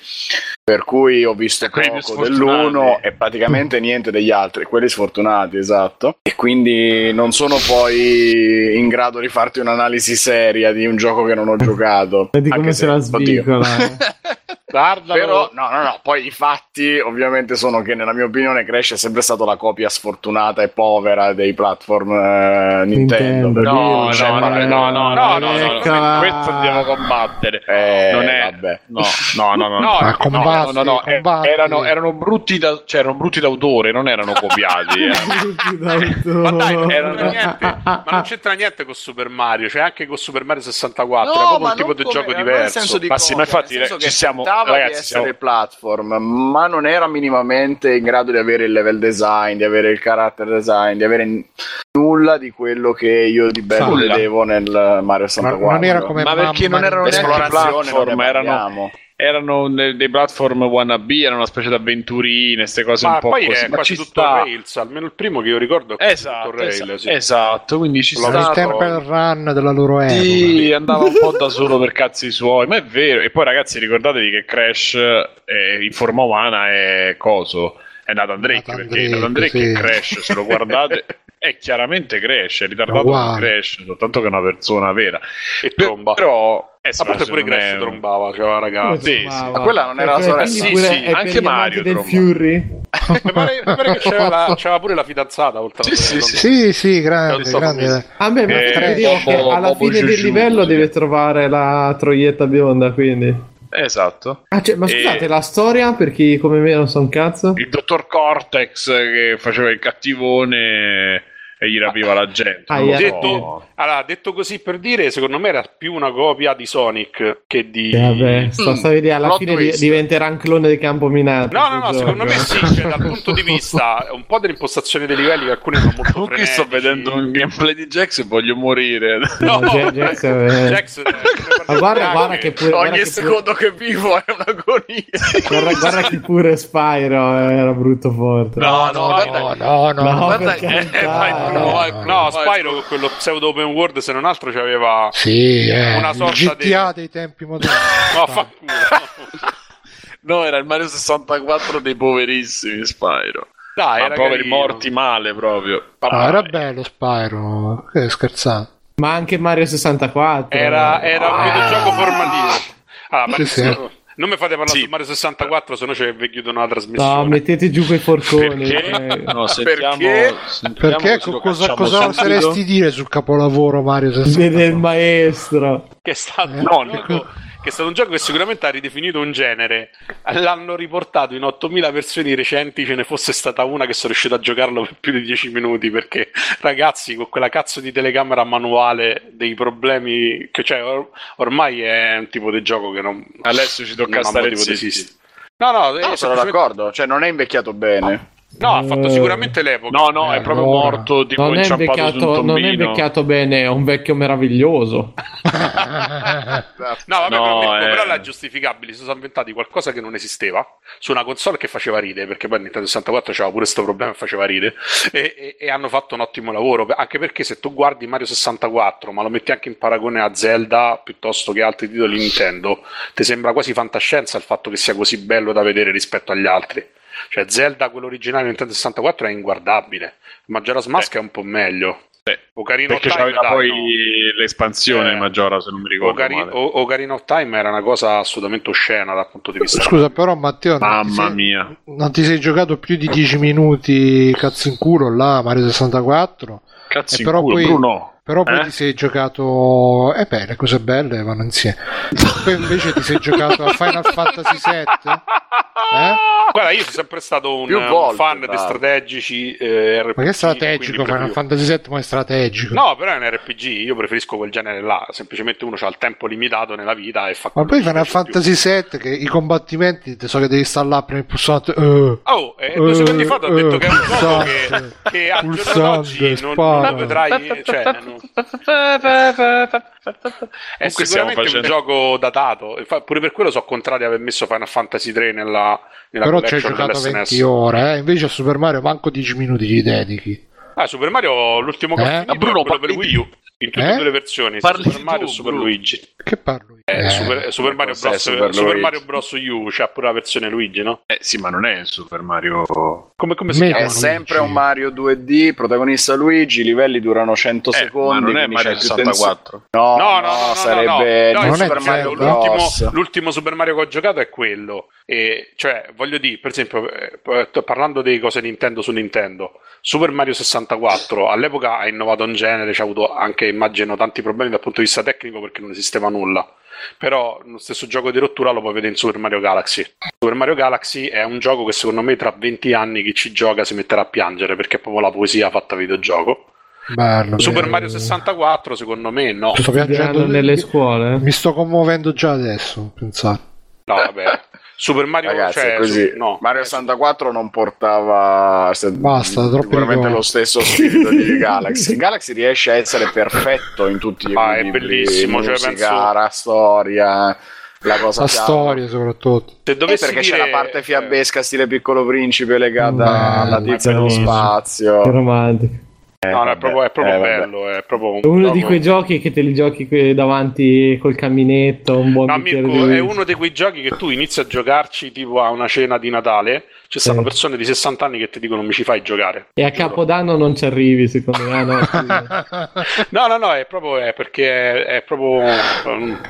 Per cui ho visto poco sfortunati. dell'uno e praticamente niente degli altri, quelli sfortunati, esatto. E quindi non sono poi in grado di farti un'analisi seria di un gioco che non ho giocato. Vedi Anche come se- se la oddio. eh. Guardalo. Però, no, no, no, poi i fatti ovviamente sono che nella mia opinione Crash è sempre stata la copia sfortunata e povera dei platform eh, Nintendo. Nintendo, No, c'è no, no, no, no, no, No, no, no, questo andiamo a combattere. Eh, non è, vabbè. no, no, no, no, No, no, combatti, no, no, no, eh, combatti. erano, erano brutti da, cioè, erano brutti d'autore, non erano copiati. eh. Ma dai, non Erano- c'entra niente, ma non c'entra niente con Super Mario, cioè anche con Super Mario 64, No, è proprio ma un tipo di come- gioco diverso. Ma sì, ma infatti, ci siamo- tentava ragazzi, di essere siamo- platform, ma non era minimamente in grado di avere il level design, di avere il character design, di avere n- nulla di quello che io di bello Nulla. vedevo nel Mario Ma 64. non era come Ma perché non erano neanche platform, erano-. Erano de- dei platform wannabe, erano una specie di avventurine, queste cose Ma un po' poi così. è ma quasi tutto sta. Rails, almeno il primo che io ricordo è Esatto, tutto Rails. esatto, sì. esatto, quindi ci sta. Il Temple Run della loro epoca. Sì, andava un po' da solo per cazzi suoi, ma è vero. E poi, ragazzi, ricordatevi che Crash eh, in forma umana è coso. È Nathan Drake, Nathan perché Drake, Nathan Drake sì. è Crash, se lo guardate, è chiaramente Crash, è ritardato con Crash, soltanto che è una persona vera. E tromba. Però, eh, sì, A pure Crash è- trombava, cioè ragazzi. Sì, sì. Ma quella non era la Eh, sorella? Sì, pure- sì, anche Mario del tromba. Fury. Mi pare, mi pare che c'era, la, c'era pure la fidanzata oltre Sì, sì, sì. Sì, sì, grande, grande. Ah, beh, ma Eh, dico che alla fine del livello sì. deve trovare la troietta bionda, quindi. Esatto. Ah, cioè, ma E- scusate, la storia per chi come me non sa un cazzo? Il dottor Cortex che faceva il cattivone e gli rapiva la gente. Ah. Detto, allora, detto così per dire, secondo me era più una copia di Sonic che di... Eh, vabbè, sto, Mm, lì, alla fine di- twist. diventerà un clone di campo minato. No, no, no, questo secondo me gioco. sì, cioè, dal punto di vista un po' dell'impostazione dei livelli che alcuni sono molto Comunque sto vedendo un gameplay di Jax e voglio morire. No, No, Jack- Jax è- Jax, eh, Ma guarda, guarda che pure. Ogni che secondo che vivo è un'agonia. pure- guarda, guarda che pure Spyro era brutto forte. No, No, guarda- no, no, no. No, guarda, per eh, carità, vai, no, Bruno, vai, no. No, vai. Spyro con quello pseudo open world, se non altro c'aveva... Sì, eh, Una sorta GTA dei tempi moderni. No, fa. No, era il Mario 64 dei poverissimi Spyro. Dai, Ma era poveri carino. morti male proprio. Ah, era bello Spyro. Che scherzate. Ma anche Mario 64. Era, era un Ah. videogioco formativo. Mario, Sì, sì. Non mi fate parlare Sì. su Mario 64, se no ci vi chiudono la trasmissione. No, mettete giù quei forconi. Perché? eh. No, sentiamo, Perché? sentiamo Perché cosa, cosa oseresti dire sul capolavoro Mario Vede il 64? maestro. che è stato, Eh, no, gioco, che è stato un gioco che sicuramente ha ridefinito un genere. L'hanno riportato in 8000 versioni recenti, ce ne fosse stata una che sono riuscito a giocarlo per più di 10 minuti perché ragazzi con quella cazzo di telecamera manuale dei problemi che cioè or- ormai è un tipo di gioco che non Alessio ci tocca non stare di zitti. esistere. No, no, No, eh, sono semplicemente- d'accordo, cioè non è invecchiato bene. No, ha fatto Eh. sicuramente l'epoca. No, no, è Eh, proprio allora. morto tipo Non è, invecchiato, non è invecchiato bene, è un vecchio meraviglioso. No, vabbè, No, però, eh. però la giustificabili si sono inventati qualcosa che non esisteva su una console che faceva ride, perché poi Nintendo 64 c'aveva pure questo problema e faceva ride, e, e- e hanno fatto un ottimo lavoro, anche perché se tu guardi Mario 64, ma lo metti anche in paragone a Zelda piuttosto che altri titoli Nintendo, ti sembra quasi fantascienza il fatto che sia così bello da vedere rispetto agli altri. Cioè Zelda, quello originale Nintendo 64, è inguardabile, Majora's Mask è un po' meglio. Sì. Ocarina Perché c'aveva poi no. l'espansione Eh. Maggiora, se non mi ricordo Ocari- male. o- Ocarina of Time era una cosa assolutamente oscena dal punto di vista Scusa, però Matteo, non ti, Mamma sei, mia. non ti sei giocato più di 10 minuti cazzo in culo là, Mario 64? Cazzo Eh, in però culo, poi- Bruno. Però poi Eh? ti sei giocato. Eh beh, le cose belle vanno insieme. Poi invece ti sei giocato a Final Fantasy VII? Eh? Guarda, io sono sempre stato un, Più un volte, fan di strategici eh, RPG. Ma che strategico? quindi Final Fantasy VII ma è strategico. No, però è un RPG, io preferisco quel genere là, semplicemente uno ha il tempo limitato nella vita e fa Ma poi Final. Fantasy VII, che i combattimenti, te so che devi installare prima il pulsante. eh, Oh, eh, due secondi fa ti ho eh, detto che è un gioco che, pulsante, che giorno pulsante, d'oggi non, non vedrai... Cioè, non- È Comunque stiamo sicuramente facendo- un gioco datato, Infa- pure per quello sono contrario ad aver messo Final Fantasy 3 nella, nella Però ci hai giocato dell'SNES. 20 ore, eh? invece a Super Mario manco 10 minuti gli dedichi. Ah, Super Mario l'ultimo che Eh? ho finito Ah, Bruno, è quello per Wii U, in tutte Eh? e due le versioni, Parli Super Mario tu, e Super Bruno. Luigi. Che parlo io? Eh, Eh, Super, Super Mario Bros. Super Super? Mario Bros. U c'ha pure la versione Luigi, no? Eh sì, ma non è il Super Mario. Come, come si Me- chiama? È Luigi. sempre un Mario 2D, protagonista Luigi, i livelli durano 100 Eh, secondi. ma non è Mario c'è più 64. tensione. No, No, no, no, no, no, sarebbe no, no. il No, Non è Super Mario l'ultimo, l'ultimo Super Mario che ho giocato è quello. E, cioè, voglio dire, per esempio, eh, parlando di cose Nintendo su Nintendo, Super Mario 64 all'epoca ha innovato un genere, c'ha avuto anche, immagino, tanti problemi dal punto di vista tecnico perché non esisteva nulla. Però lo stesso gioco di rottura lo puoi vedere in Super Mario Galaxy. Super Mario Galaxy è un gioco che secondo me tra 20 anni chi ci gioca si metterà a piangere perché è proprio la poesia fatta videogioco. bello, Super bello. Mario 64 secondo me no. Sto piangendo nelle scuole. Mi sto commuovendo già adesso, pensare. No, vabbè. Super Mario Ragazzi, cioè, è così. su- no. Mario 64 non portava se- Basta, sicuramente lo stesso spirito di Galaxy. Galaxy riesce a essere perfetto in tutti gli Ah, è equilibri, bellissimo, cioè, musica, penso- la storia, la cosa La storia soprattutto. Se Eh, dovessi perché dire, c'è la parte eh, fiabesca stile piccolo principe legata alla tizia dello spazio. Che romantico. No, no, è vabbè, proprio, è proprio eh, bello. È proprio un È uno di quei giochi che te li giochi davanti col camminetto, un buon No, Mirko, di è uno di quei giochi che tu inizi a giocarci tipo a una cena di Natale. Ci stanno Sì. persone di 60 anni che ti dicono mi ci fai giocare. E a Giuro. Capodanno non ci arrivi, secondo me. no. No, no, no, è proprio è perché è, è proprio.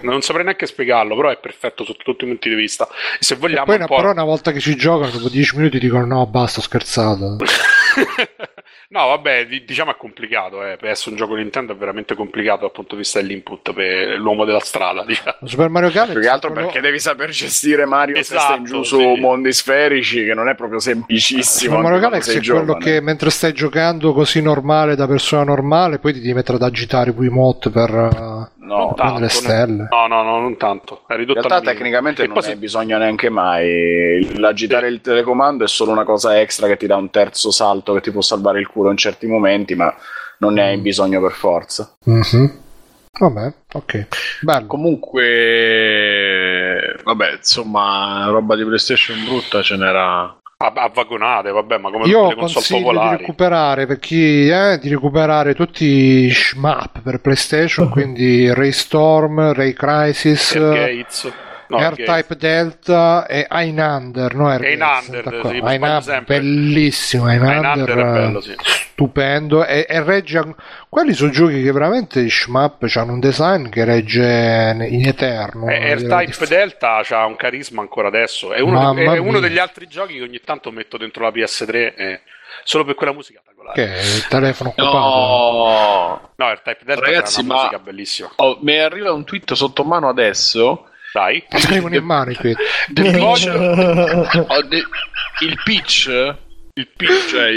Non saprei neanche spiegarlo, però è perfetto sotto tutti i punti di vista. E se E vogliamo. poi un però una volta che ci giocano, dopo 10 minuti dicono no, basta, ho scherzato. no, vabbè, di- diciamo è complicato. Eh. Per essere un gioco Nintendo è veramente complicato dal punto di vista dell'input per l'uomo della strada. Diciamo. Super Mario Galaxy Più che altro quello- perché devi saper gestire Mario Esatto, testa in giù su sì. mondi sferici, che non è proprio semplicissimo. Super Mario Galaxy è quello giovane. che mentre stai giocando così normale da persona normale, poi ti devi mettere ad agitare i Wiimote per uh, No, Non tanto, stelle. No, no, no, non tanto. È In ridotto realtà al minimo. tecnicamente E non poi ne bisogno neanche mai. L'agitare il telecomando è solo una cosa extra che ti dà un terzo salto che ti può salvare il culo in certi momenti, ma non ne hai bisogno per forza. Mhm. Vabbè, ok. Bello. Comunque, vabbè, insomma, roba di PlayStation brutta ce n'era. A, a vagonate, vabbè, ma come Io le console consiglio di popolari. recuperare per chi eh, di recuperare tutti i shmup per PlayStation, quindi Ray Storm, Ray Crisis, Air Gates. No, R-Type Delta e Einander, no Einander, sì, Einander, bellissimo, Einander, Einander è bello, sì. stupendo e, e regge quelli sono giochi che veramente i shmup hanno un design che regge in eterno. Eh, R-Type Delta ha un carisma ancora adesso. È uno, Mamma è uno degli altri giochi che ogni tanto metto dentro la PS3 eh, solo per quella musica che è il telefono occupato. No, No, R-Type Delta Ragazzi, è una ma- musica bellissima. Oh, mi arriva un tweet sotto mano adesso. Dai. Scrivono in mano i tweet. The pitch, the- il pitch, il pitch, cioè,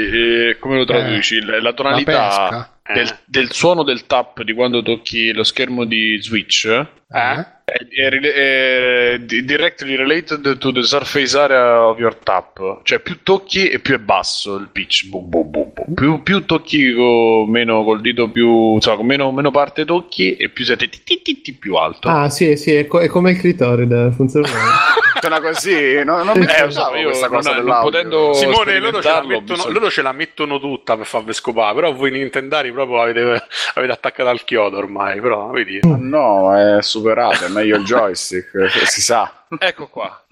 eh, come lo traduci? Il- La La tonalità pesca. del, Eh. del suono del tap di quando tocchi lo schermo di Switch Eh? È, directly related to the surface area of your tap. Cioè, più tocchi e più è basso il pitch. Boom, boom, boom, boom. Più, più tocchi con meno col dito più, insomma, con meno, meno parte tocchi e più siete ti- ti- ti- ti più alto. Ah, sì, sì, è, co- è come il clitoride, funziona bene. Funziona così, no, non mi Eh, so, io questa cosa non potendo Simone, loro ce, mettono, loro ce la mettono tutta per farvi scopare, però voi nintendari proprio avete, avete attaccato al chiodo ormai, però vedi. No, è superato, è meglio il joystick, si sa. Ecco qua.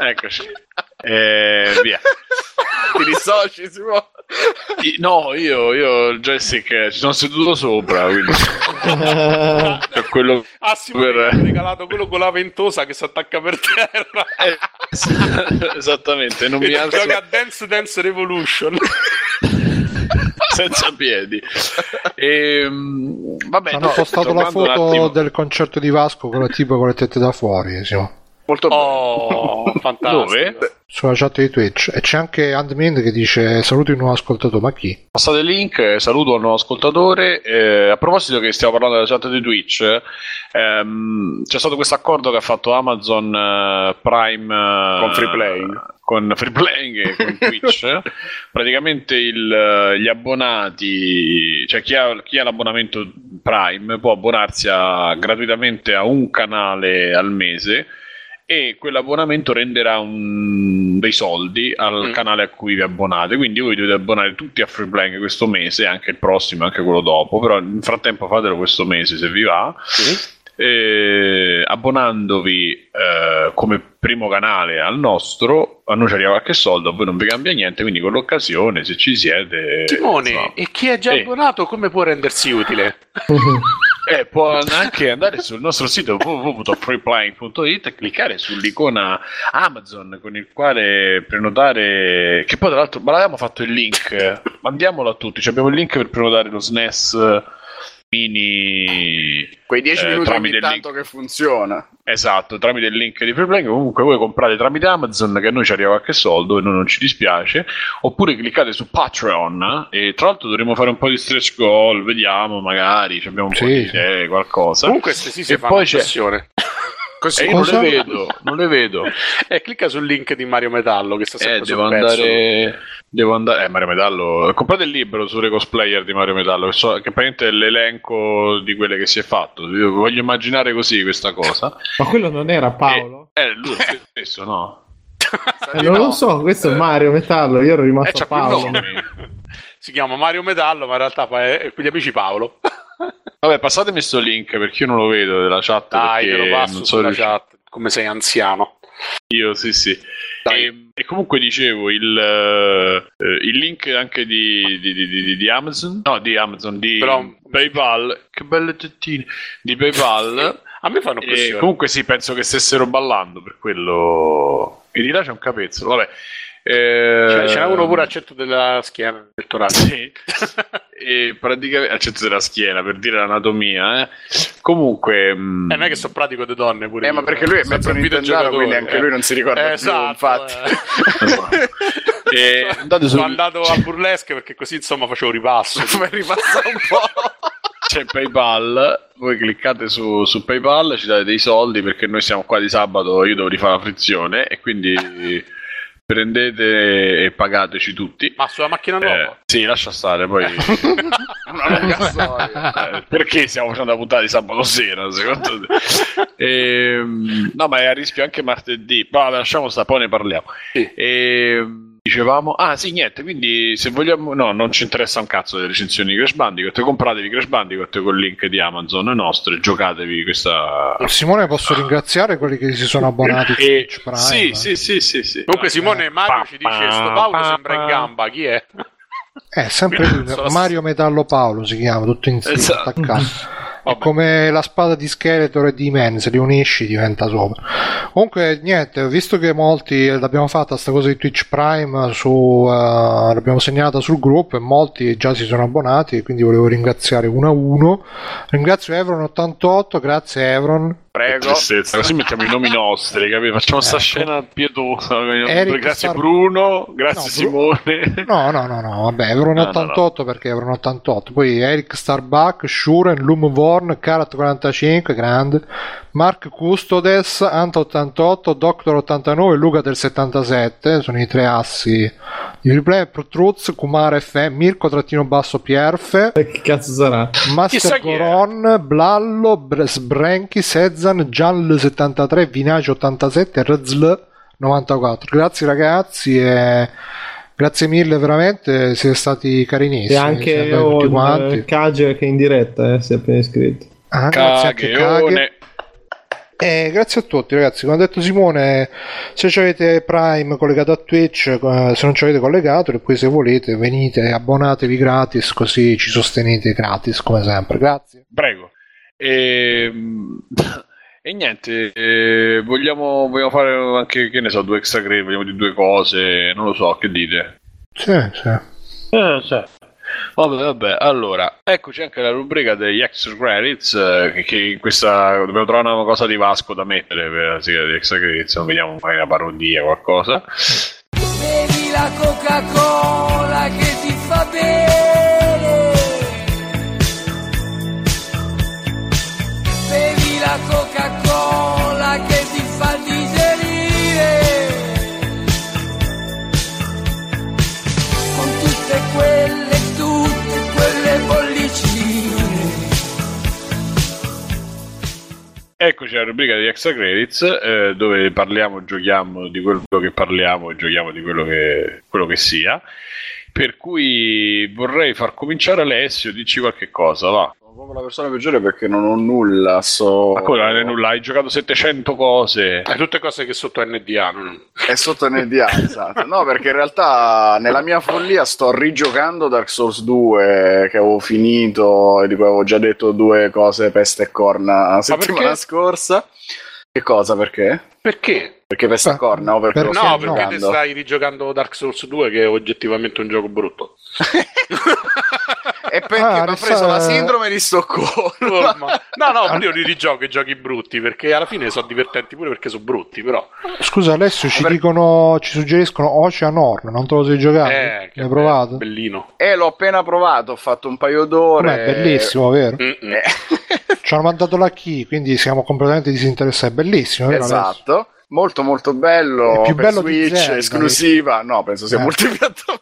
Eh, eccoci. Eh, via. Ti dissoci, Simone? I- No, io, io il joystick eh, ci sono seduto sopra, quindi è quello Ah, Simone, Per- mi ha regalato quello con la ventosa che si attacca per terra. eh, esattamente, non mi E alzo gioca a Dance Dance Revolution. Senza piedi. E, mm, vabbè, Hanno no, postato la foto attimo- del concerto di Vasco con il tipo con le tette da fuori sì. Molto bene. Oh, fantastico. Dove? sulla chat di Twitch e c'è anche Handman che dice saluto il nuovo ascoltatore ma chi? Passate il link, eh, saluto al nuovo ascoltatore. Eh, a proposito che stiamo parlando della chat di Twitch, ehm, c'è stato questo accordo che ha fatto Amazon eh, Prime eh, Con Free Playing. con Free Playing e con Twitch. Praticamente il, eh, gli abbonati, cioè chi ha, chi ha l'abbonamento Prime può abbonarsi a- gratuitamente a un canale al mese e quell'abbonamento renderà un- dei soldi al Mm. canale a cui vi abbonate. Quindi voi dovete abbonare tutti a Free Playing questo mese, anche il prossimo, anche quello dopo. Però nel frattempo fatelo questo mese se vi va. Eh, abbonandovi eh, come primo canale al nostro, a noi ci arriva qualche soldo, a voi non vi cambia niente. Quindi con l'occasione, se ci siete, Simone, insomma, e chi è già Sì. abbonato come può rendersi utile? Eh, può anche andare sul nostro sito www.freeplaying.it e cliccare sull'icona Amazon con il quale prenotare. Che poi, tra l'altro, ma l'abbiamo fatto il link. Mandiamolo a tutti. Cioè, abbiamo il link per prenotare lo SNES mini. Quei 10 eh, minuti tramite tanto che funziona. Esatto, tramite il link di Freeplaying. Comunque, voi comprate tramite Amazon che a noi ci arriva qualche soldo e noi non ci dispiace. Oppure cliccate su Patreon. E tra l'altro, dovremo fare un po' di stretch goal. Vediamo, magari ci abbiamo un po' Sì, di sì. idee, qualcosa. Comunque queste sì si E poi c'è- pressione. E io non le vedo, non le vedo. Eh, clicca sul link di Mario Metallo che sta sempre Eh, sul devo pezzo. andare. Devo andare. Eh, Mario Metallo. Comprate il libro sulle cosplayer di Mario Metallo. Che, so, che praticamente è l'elenco di quelle che si è fatto. Io voglio immaginare così questa cosa. Ma quello non era Paolo? Eh, eh, lui stesso, no? Eh, non lo so, questo è Mario Metallo, io ero Eh, rimasto più Paolo. Si chiama Mario Metallo, ma in realtà è con gli amici Paolo. Vabbè, passatemi sto link perché io non lo vedo della chat. Dai, te perché lo passo non so sulla riuscito- chat, come sei anziano. Io, sì, sì. E, e comunque dicevo il, eh, il link anche di, di- di- di- di Amazon, no, di Amazon, di Però- PayPal. Che belle tettine di PayPal. A me fanno e pressione. comunque sì, penso che stessero ballando per quello. E di là c'è un capezzolo, vabbè. Eh, Cioè, ce n'è uno pure al centro della schiena pettorale. Sì. e praticamente al centro della schiena per dire l'anatomia. Eh. Comunque, mm, Eh, non è che sono pratico di donne pure. Eh, io, ma perché lui è mezzo nintendaro, quindi anche eh. lui non si ricorda Eh, più, esatto, infatti. eh. e Sono su andato a burlesque perché così insomma facevo ripasso. Come ripassa un po'. c'è PayPal. Voi cliccate su, su PayPal, ci date dei soldi perché noi siamo qua di sabato. Io devo rifare la frizione e quindi prendete e pagateci tutti. Ma sulla macchina nuova? Eh, sì, lascia stare. Poi Una lunga storia. Eh, perché stiamo facendo la puntata di sabato sera secondo te? Ehm, no ma è a rischio anche martedì ma lasciamo stare poi ne parliamo Sì. Ehm, Dicevamo, ah sì, niente, quindi se vogliamo, no, non ci interessa un cazzo delle recensioni di Crash Bandicoot, compratevi Crash Bandicoot col link di Amazon nostro e giocatevi questa... Simone, posso ringraziare quelli che si sono abbonati su E- Twitch Prime? sì, sì, sì, sì, sì. Comunque Simone Mario ci dice sto Paolo sembra in gamba, chi è? Eh, sempre lui, Mario Metallo Paolo si chiama, tutto insieme, Esatto. attaccato. Vabbè. come la spada di Skeletor e di Man, se li unisci diventa sopra. Comunque, niente, visto che molti l'abbiamo fatta sta cosa di Twitch Prime, su, eh, l'abbiamo segnalata sul gruppo e molti già si sono abbonati, quindi volevo ringraziare uno a uno. Ringrazio Evron88, grazie Evron. Prego. Tristezza, così mettiamo i nomi nostri, capito? Facciamo sta Ecco. scena pietosa. Eric grazie Star- Bruno, grazie No, Bru- Simone. No, no, no, no, vabbè, Evron No, no, 88 perché Evron 88. Poi Eric Starbuck, Shuren, Lum Vorn, Karat 45, grande. Mark Custodes, Anta 88, Doctor 89 e Luca del 77. Sono i tre assi di replay. Truz, Kumar FM, Mirko trattino basso Pierfe, che cazzo sarà? Master. Goron, Blallo, Br- Sbrenchi, Sezan, Gial 73, Vinacio 87 e Rzl 94. Grazie ragazzi e grazie mille veramente, siete stati carinissimi. E anche il quanti. Kage che è in diretta, eh, si è appena iscritto. Ah, grazie anche Kage. Cagheone. Eh, grazie a tutti ragazzi, come ha detto Simone, se ci avete Prime collegato a Twitch, eh, se non ci avete collegato, e poi se volete venite, abbonatevi gratis, così ci sostenete gratis come sempre. Grazie. Prego. E, e niente, eh, vogliamo, vogliamo fare anche, che ne so, due extra credit, vogliamo di due cose, non lo so, che dite? Sì, sì. Eh, sì. Vabbè, vabbè, allora, eccoci anche la rubrica degli extra credits, eh, che, che in questa dobbiamo trovare una cosa di Vasco da mettere per la sigla degli extra credits, non vediamo magari una parodia o qualcosa. Bevi la Coca-Cola che ti fa bene. Eccoci alla rubrica degli extra credits, eh, dove parliamo, giochiamo di quello che parliamo e giochiamo di quello che, quello che sia. Per cui vorrei far cominciare Alessio, dici qualche cosa, va. Sono proprio la persona peggiore perché non ho nulla. So... Ma come non hai nulla? Hai giocato 700 cose. È tutte cose che sotto NDA. non- È sotto NDA, esatto. No, perché in realtà nella mia follia sto rigiocando Dark Souls 2 che avevo finito e di cui avevo già detto due cose peste e corna la settimana scorsa. Che cosa? Perché? Perché? Perché peste e corna o perché Per- No, perché te giocando? stai rigiocando Dark Souls 2 che è oggettivamente un gioco brutto. E perché Ah, mi ha preso la sindrome di Stoccolma. no, no, ma io li rigioco i giochi brutti perché alla fine sono divertenti pure perché sono brutti, però. Scusa Alessio, ci Per- dicono, ci suggeriscono Ocean Horn, non te lo sei giocato? Eh, L'hai provato? Bellino. E l'ho appena provato, ho fatto un paio d'ore. Com'è? Bellissimo, vero? Mm-mm. Eh, Ci hanno mandato la key, quindi siamo completamente disinteressati. È bellissimo, vero? Esatto. Molto molto bello. È più per bello di Switch, Zelda, esclusiva. No, penso sia Eh. multipiattaforma.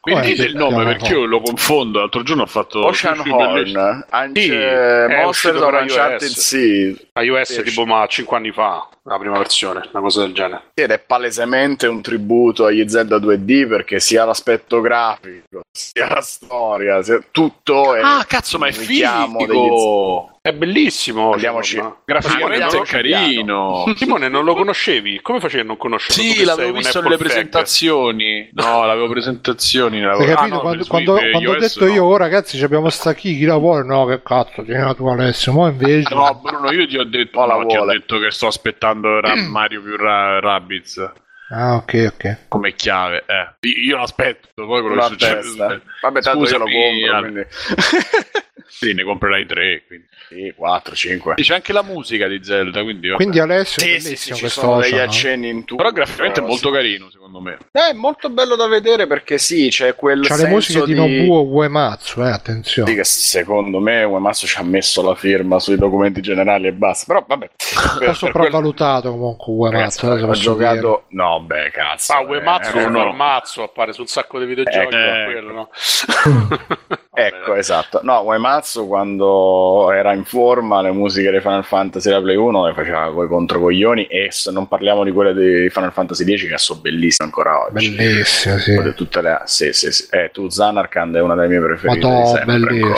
Quindi Poi dite il nome perché io lo confondo. L'altro giorno ho fatto Ocean Horn, Unch- Sì, per Uncharted iOS. Sea. iOS Sì, tipo ma 5 anni fa, la prima versione, una cosa del genere. Ed è palesemente un tributo agli Zelda 2D perché sia l'aspetto grafico, sia la storia, sia tutto è Ah, cazzo, ma è figo! È bellissimo. Andiamoci. Graficamente è carino. Simone, non lo conoscevi? Come facevi a non conoscerlo? Sì, l'avevo visto nelle presentazioni. No, l'avevo presentazioni. Hai L'avevo... capito? Ah, no, quando quando- Switch, quando ho detto no. io, oh ragazzi, ci abbiamo sta key, chi la vuole? No, che cazzo, tieni tu Alessio. Ma invece, No, Bruno, io ti ho detto, la no, ti ho detto che sto aspettando Ra- Mario più Ra- Rabbids ah, ok, ok. come chiave. Eh. Io l'aspetto, poi quello la che succede. Vabbè, tanto io lo Scusami, compro, quindi... Sì, ne comprerai tre. Quindi. sì, 4, 5. C'è anche la musica di Zelda, quindi... vabbè. Quindi Alessio, è Sì, sì, bellissimo sì, ci questo sono degli Ocean, no? accenni in tutto. Però graficamente è sì. molto carino, secondo me. Eh, È molto bello da vedere perché sì, c'è quel C'ha le musiche di Nobuo Uematsu, eh, attenzione. Sì, che secondo me Uematsu ci ha messo la firma sui documenti generali e basta. Però vabbè, per sopravvalutato comunque Uematsu. adesso ho posso giocato... No, beh, cazzo. Ah, eh, Uematsu eh, è un no. mazzo, appare su un sacco di videogiochi. Eh, quello, no? Ecco, esatto. No, Uematsu quando era in forma le musiche di Final Fantasy da Play 1 le faceva coi controcoglioni e se non parliamo di quelle di Final Fantasy 10 che sono bellissime ancora oggi. Bellissimo, sì. Quelle tutte le... Sì, sì, sì. Eh, tu Zanarkand è una delle mie preferite di Madonna, sempre bellissimo.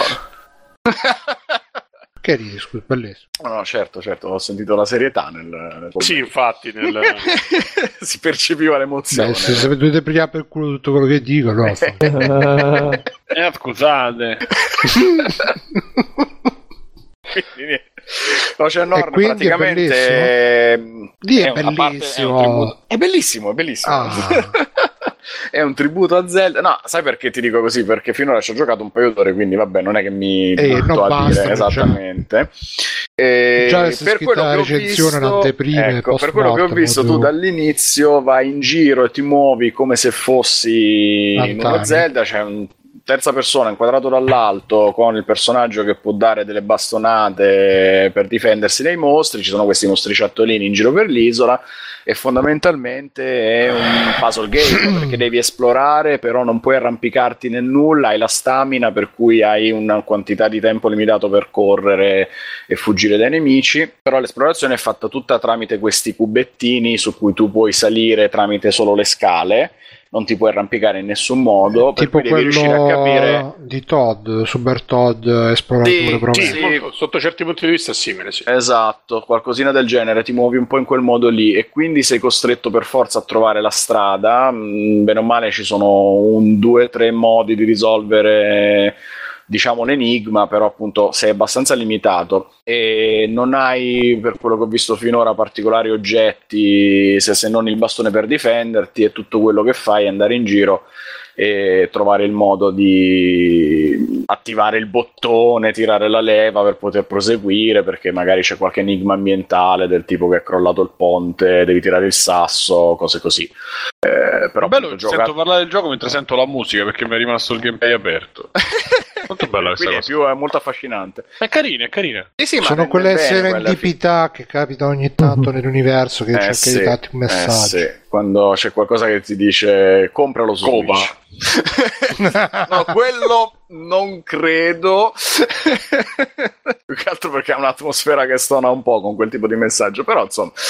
Che ridi, scusa, bellissimo. No, no, certo, certo, ho sentito la serietà nel, nel Sì, infatti, nel... si percepiva l'emozione. Beh, se, se dovete pigliare per culo tutto quello che dico, no. Eh, scusate. Quindi, niente. Ocean E Horn quindi è praticamente ehm, è una parte- bellissimo. è, tributo- è bellissimo, è bellissimo. Ah. è un tributo a Zelda. No, sai perché ti dico così? Perché finora ci ho giocato un paio d'ore, quindi vabbè, non è che mi Eh, no, a basta, dire già. esattamente. E Già adesso è per quello che ho recensione, visto, un'anteprima e ecco, per quello che ho visto, tu dall'inizio vai in giro e ti muovi come se fossi in Lontani. uno Zelda, c'è un terza persona inquadrato dall'alto con il personaggio che può dare delle bastonate per difendersi dai mostri, ci sono questi mostriciattolini in giro per l'isola e fondamentalmente è un puzzle game perché devi esplorare, però non puoi arrampicarti nel nulla, hai la stamina per cui hai una quantità di tempo limitato per correre e fuggire dai nemici, però l'esplorazione è fatta tutta tramite questi cubettini su cui tu puoi salire tramite solo le scale, non ti puoi arrampicare in nessun modo, per tipo cui devi riuscire a capire quello di Todd, Super Todd, esploratore Sì, proprio. Sì, Sì. sotto certi punti di vista è simile, sì. Esatto, qualcosina del genere, ti muovi un po' in quel modo lì e quindi sei costretto per forza a trovare la strada. Mm, Bene o male ci sono un, due, tre modi di risolvere diciamo l'enigma, però appunto sei abbastanza limitato e non hai per quello che ho visto finora particolari oggetti se, se non il bastone per difenderti e tutto quello che fai è andare in giro e trovare il modo di attivare il bottone, tirare la leva per poter proseguire perché magari c'è qualche enigma ambientale del tipo che è crollato il ponte, devi tirare il sasso, cose così. Eh, però bello che gioca- sento parlare del gioco mentre sento la musica perché mi è rimasto il gameplay aperto. Molto bella questa Quindi è, cosa. più, è molto affascinante. È carina, è carina. Sì, sì, Sono quelle serendipità che capitano ogni tanto nell'universo che Eh, cerca sì, di darti un eh, messaggio. sì. Quando c'è qualcosa che ti dice compralo su. Switch. no, quello non credo. Più che altro perché ha un'atmosfera che stona un po' con quel tipo di messaggio. Però, insomma,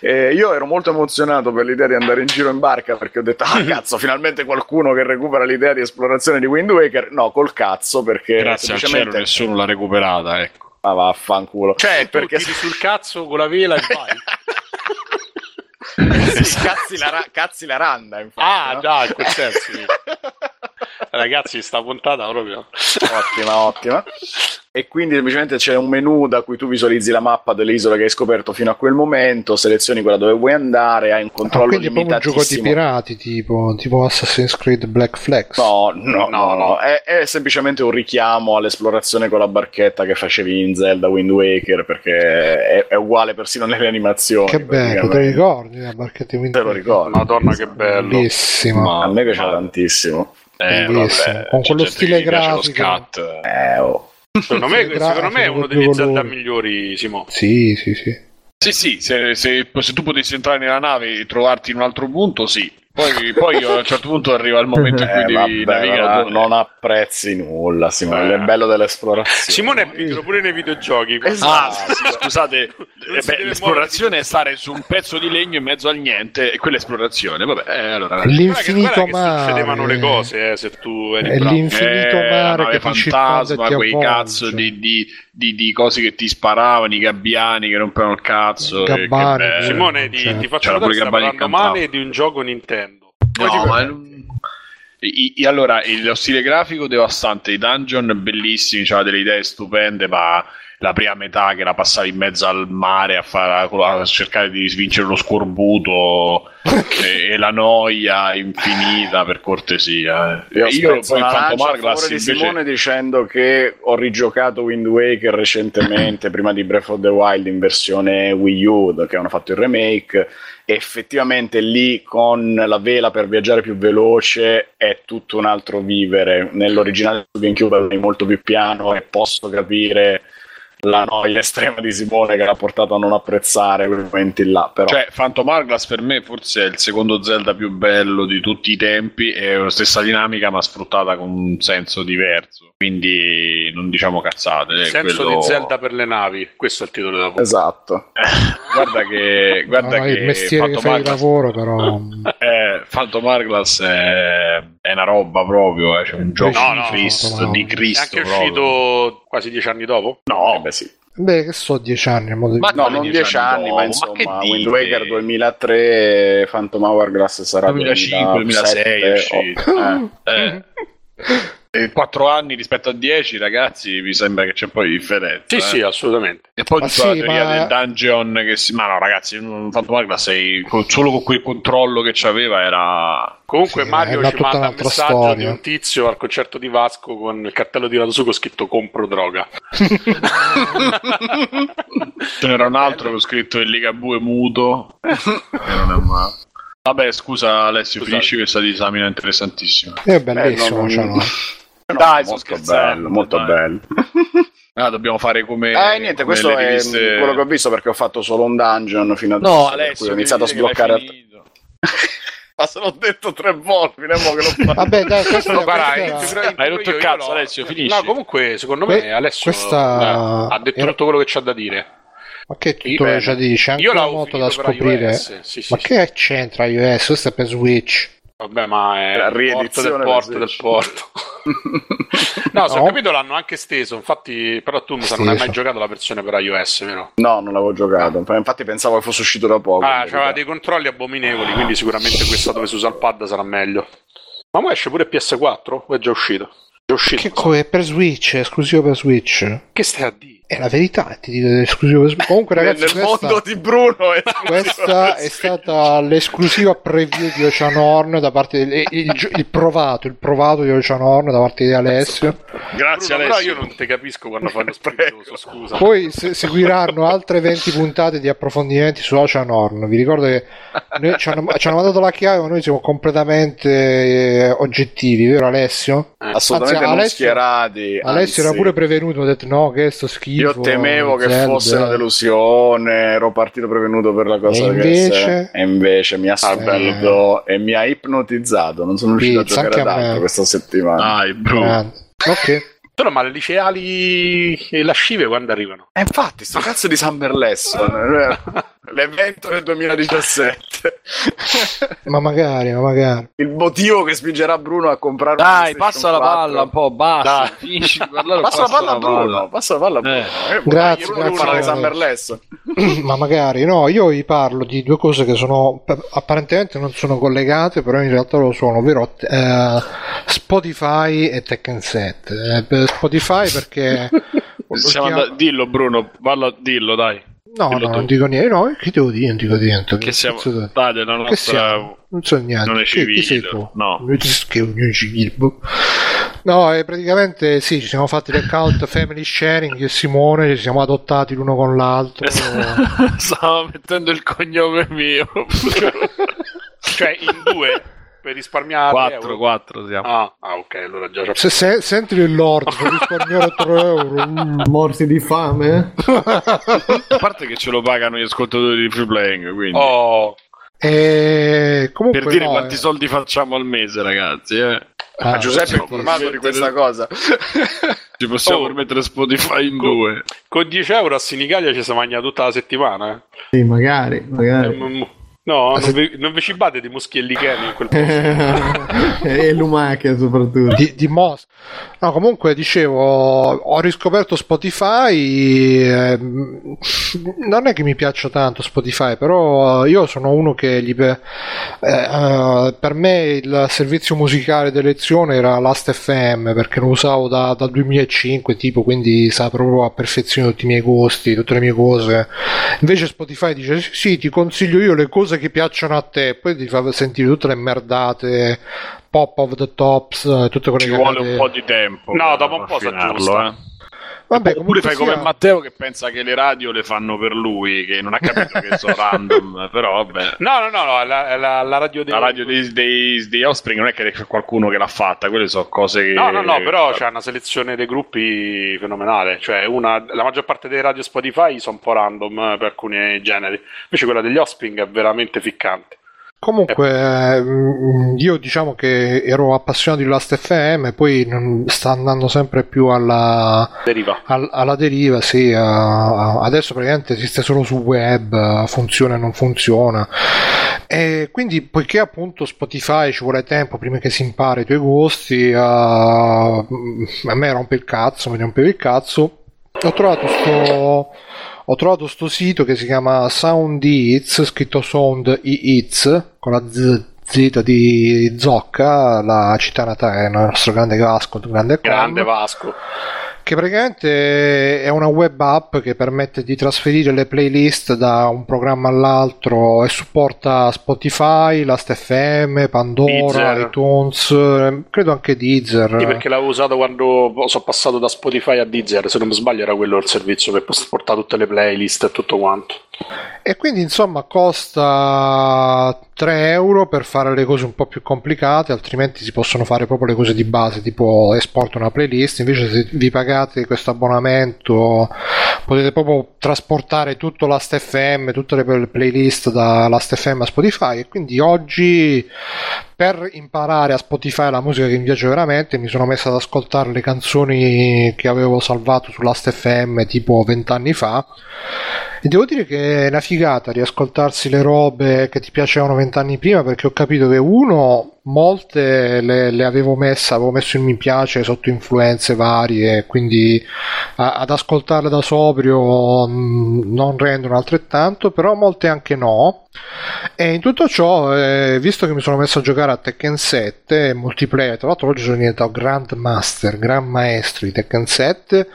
Eh, io ero molto emozionato per l'idea di andare in giro in barca perché ho detto: Ah, cazzo, finalmente qualcuno che recupera l'idea di esplorazione di Wind Waker. No, col cazzo, perché Grazie al cielo semplicemente. nessuno l'ha recuperata, ecco. Ah, vaffanculo. Cioè, tu perché tiri sul cazzo con la vela e vai. sì, cazzi, la ra- cazzi la randa, infatti. Ah, no? già, in quel senso. Ragazzi, sta puntata proprio. ottima, ottima. E quindi semplicemente c'è un menu da cui tu visualizzi la mappa delle isole che hai scoperto fino a quel momento, selezioni quella dove vuoi andare, hai un Ah, controllo quindi è proprio un gioco di limitatissimo. pirati, tipo, tipo Assassin's Creed Black Flags. No, no, no, No, no, È, è semplicemente un richiamo all'esplorazione con la barchetta che facevi in Zelda Wind Waker perché è, è uguale persino nelle animazioni. che bello, te lo ricordi la barchetta di Wind Te lo Waker? ricordo. Madonna, che bello. Bellissima. A me piaceva tantissimo. Eh, vabbè, con quello stile grafico. scat. Eh, oh. Secondo me, secondo me è uno degli. Zelda migliori, Simo. Sì, sì, sì. Sì, sì, se, se- se tu potessi entrare nella nave e trovarti in un altro punto, sì. Poi, poi a un certo punto arriva il momento in cui Eh, devi vabbè, navigare. non, non apprezzi nulla, Simone. Beh. È bello dell'esplorazione. Simone è pigro pure nei videogiochi. Esatto. Ah, scusate, eh, beh, l'esplorazione è stare su un pezzo di legno in mezzo al niente e quella è esplorazione. Vabbè, eh, allora. Guarda che- L'infinito guarda che mare. succedevano le cose, eh, se tu eri È bravo. l'infinito Eh, mare che fantasma, ti quei cazzo di, di, di, di cose che ti sparavano, i gabbiani che rompevano il cazzo. eh, che Gabbani, eh. Simone, ti, Certo. ti faccio notare che che parlando male di un gioco Nintendo. Poi No, ma I- i- allora, il- lo stile grafico devastante, i dungeon bellissimi, c'aveva delle idee stupende, ma la prima metà che la passavi in mezzo al mare a, fare- a cercare di svincere lo scorbuto e, e la noia infinita, per cortesia. eh. Io, Io poi in Hourglass di invece... Simone dicendo che ho rigiocato Wind Waker recentemente prima di Breath of the Wild in versione Wii U che hanno fatto il remake effettivamente lì con la vela per viaggiare più veloce è tutto un altro vivere nell'originale su GameCube avevi molto più piano e posso capire la noia estrema di Simone che l'ha portato a non apprezzare quei momenti là. Però. Cioè, Phantom Hourglass per me forse è il secondo Zelda più bello di tutti i tempi. È la stessa dinamica, ma sfruttata con un senso diverso. Quindi non diciamo cazzate. Il eh, senso quello- di Zelda per le navi, questo è il titolo della puntata. esatto. guarda che, guarda No, che il mestiere che fai di Hourglass- lavoro, però. Phantom Hourglass è, è una roba proprio, eh, c'è un gioco No, di no, Cristo, no. di È Cristo anche proprio. uscito quasi dieci anni dopo? No, Eh beh, sì. Beh, che so, dieci anni. modo di- Ma No, non dieci 10 anni anni, dopo? ma Ma insomma, che Wind? Waker 2003, Phantom Hourglass sarà 2005, 2006 è uscito. oh, eh. Eh. E 4 anni rispetto a 10, ragazzi, mi sembra che c'è un po' di differenza. Sì, eh. sì, assolutamente. E poi Ma tutta la sì, teoria ma- del dungeon che si... Ma no, ragazzi, un Hourglass sei... con- solo con quel controllo che c'aveva era... Comunque Sì, Mario ci manda un messaggio storia. di un tizio al concerto di Vasco con il cartello di Radsuko scritto compro droga. Ce n'era un altro che ho scritto in Ligabue muto. e non è male. Vabbè, scusa Alessio, Scusate. finisci questa disamina interessantissima. È bellissimo, non- cioè, no. No, Dai, molto bello, molto dai. bello. Ah, dobbiamo fare come... Eh, niente, come questo è riviste- quello che ho visto perché ho fatto solo un dungeon fino adesso. No, Alessio, ho iniziato a dire sbloccare. Ma se l'ho detto tre volte, vediamo che lo faccio. Vabbè, dai, questa- integro- integro Hai rotto il cazzo, Alessio, finisci. No, comunque, secondo me Que- Alessio questa- eh, ha detto era- tutto quello che c'ha da dire. Ma che tutto quello che già dice? C'è Io ancora l'avevo molto da scoprire. sì, sì, Ma sì. che c'entra iOS? Questo è per Switch. Vabbè, ma è La riedizione del del porto del porto. No, se ho capito l'hanno anche esteso. Infatti, però tu mi sa non hai mai Steso. giocato la versione per iOS, vero? No, non l'avevo giocato. Infatti pensavo che fosse uscito da poco. Ah, c'aveva dei controlli abominevoli, quindi sicuramente questa dove si usa il pad sarà meglio. Ma mo esce pure PS4? O è già uscito? È già uscito. Che co- è per Switch, è esclusivo per Switch. Che stai a dire? È la verità, ti dico, Switch. Comunque, ragazzi, nel questa, mondo di Bruno è questa è stata l'esclusiva preview di Ocean Horn da parte del, il, il- il provato, il provato di Ocean Horn da parte di Alessio. Grazie Bruno, però Alessio. io non ti capisco quando fai lo spiritoso, scusa. Poi se- seguiranno altre 20 puntate di approfondimenti su Ocean Horn. Vi ricordo che noi ci, hanno, ci hanno mandato la chiave, ma noi siamo completamente eh, oggettivi, vero Alessio? assolutamente Anzi, non Alessio- schierati. Alessio era anzi, pure prevenuto, ha detto no, che sto schifo. Io temevo che Zelda. fosse una delusione, ero partito prevenuto per la cosa E che invece? e invece mi ha Ah, spinto e mi ha ipnotizzato. Non sono riuscito Pizza, a giocare anche a me. tanto questa settimana. Dai, bro. Grande. Ok. Però ma le liceali e lascive quando arrivano? E infatti, sto cazzo di Summer Lesson, l'evento del 2017. Ma magari, ma magari. Il motivo che spingerà Bruno a comprare un Dai, passa la 4. palla un po', basta. Finisci parlare. Passa la palla a Bruno, passa la palla a Bruno. Eh. Eh, Grazie, Bruno grazie, Bruno. Summer Lesson. ma magari no, io vi parlo di due cose che sono apparentemente non sono collegate, però in realtà lo sono, ovvero eh, Spotify e Tekken 7. Eh, Spotify perché Siamo ultima- andati- Dillo Bruno, parla, dillo dai. No, dillo no, tu. non dico niente, no, che devo dire? Non dico niente. Che siamo devo- dai della Che nostra siamo? Non so niente. non è Chi- chi sei civile, tu? no. Che unione civile, boh. No, e praticamente sì, ci siamo fatti l'account family sharing e Simone, ci siamo adottati l'uno con l'altro. Stavo mettendo il cognome mio. Cioè, in due per risparmiare 4, euro. 4 siamo. Ah, ah, ok, allora già Se, se, senti il Lord per risparmiare 3 euro. mm. Morti di fame? A parte che ce lo pagano gli ascoltatori di free playing, quindi Oh, E comunque per dire no, quanti eh. soldi facciamo al mese, ragazzi, eh. Ah, A Giuseppe informato sì. di questa cosa. Ci possiamo Oh. permettere Spotify in due. con 10 euro a Senigallia ci si mangia tutta la settimana. Eh. Sì, magari, magari. Mm, No, non vi, non vi cibate di muschi e licheni in quel posto. e lumache soprattutto. di, di Moss. No, comunque dicevo, ho riscoperto Spotify. ehm, non è che mi piaccia tanto Spotify, però io sono uno che gli pe- eh, eh, per me il servizio musicale d'elezione era Last.fm perché lo usavo da, dal 2005, tipo, quindi sa proprio a perfezione tutti i miei gusti, tutte le mie cose. Invece Spotify dice: Sì, sì, ti consiglio io le cose che piacciono a te, poi ti fa sentire tutte le merdate pop of the tops, eh, tutte quelle Ci vuole un po' di tempo. No, dopo un po' si aggiusta. eh. Vabbè, Oppure comunque fai sia- come Matteo che pensa che le radio le fanno per lui, che non ha capito che sono random, però vabbè. No, no, no, no, la, la- la radio dei... La radio dei, dei, dei Offspring non è che c'è qualcuno che l'ha fatta, quelle sono cose che... No, no, no, però c'è una selezione dei gruppi fenomenale. Cioè, una, la maggior parte dei radio Spotify sono un po' random eh, per alcuni generi. Invece quella degli Offspring è veramente ficcante. Comunque, eh, mm, io diciamo che ero appassionato di Last FM, poi sta andando sempre più alla, Deriva. al- alla deriva, sì. a- adesso praticamente esiste solo su web, eh, funziona e non funziona. E quindi, poiché appunto Spotify ci vuole tempo prima che si impari i tuoi gusti, eh, a me rompe il cazzo, mi rompeva il cazzo. Ho trovato sto. Ho trovato sto sito che si chiama Sound Eats, scritto Sound Eats, con la Z, Z di Zocca, la città natale, il nostro grande Vasco, grande Grande Vasco. Che praticamente è una web app che permette di trasferire le playlist da un programma all'altro e supporta Spotify, Last.fm, Pandora, Deezer. iTunes, credo anche Deezer. Sì, perché l'avevo usato quando sono passato da Spotify a Deezer. Se non mi sbaglio, era quello il servizio per portare tutte le playlist e tutto quanto. E quindi insomma costa 3 euro per fare le cose un po' più complicate, altrimenti si possono fare proprio le cose di base, tipo esporto una playlist, invece se vi pagate questo abbonamento potete proprio trasportare tutto l'Ast.fm, tutte le play- playlist da Last.fm a Spotify. E quindi oggi per imparare a Spotify la musica che mi piace veramente mi sono messo ad ascoltare le canzoni che avevo salvato su Last.fm tipo vent'anni fa e devo dire che è una figata riascoltarsi le robe che ti piacevano vent'anni prima perché ho capito che uno, molte le, le avevo messe, avevo messo il mi piace sotto influenze varie, quindi a- ad ascoltarle da sobrio mh, non rendono altrettanto, però molte anche no. E in tutto ciò, eh, visto che mi sono messo a giocare a Tekken 7 e multiplayer, tra l'altro oggi sono diventato Grandmaster, Gran Maestro di Tekken 7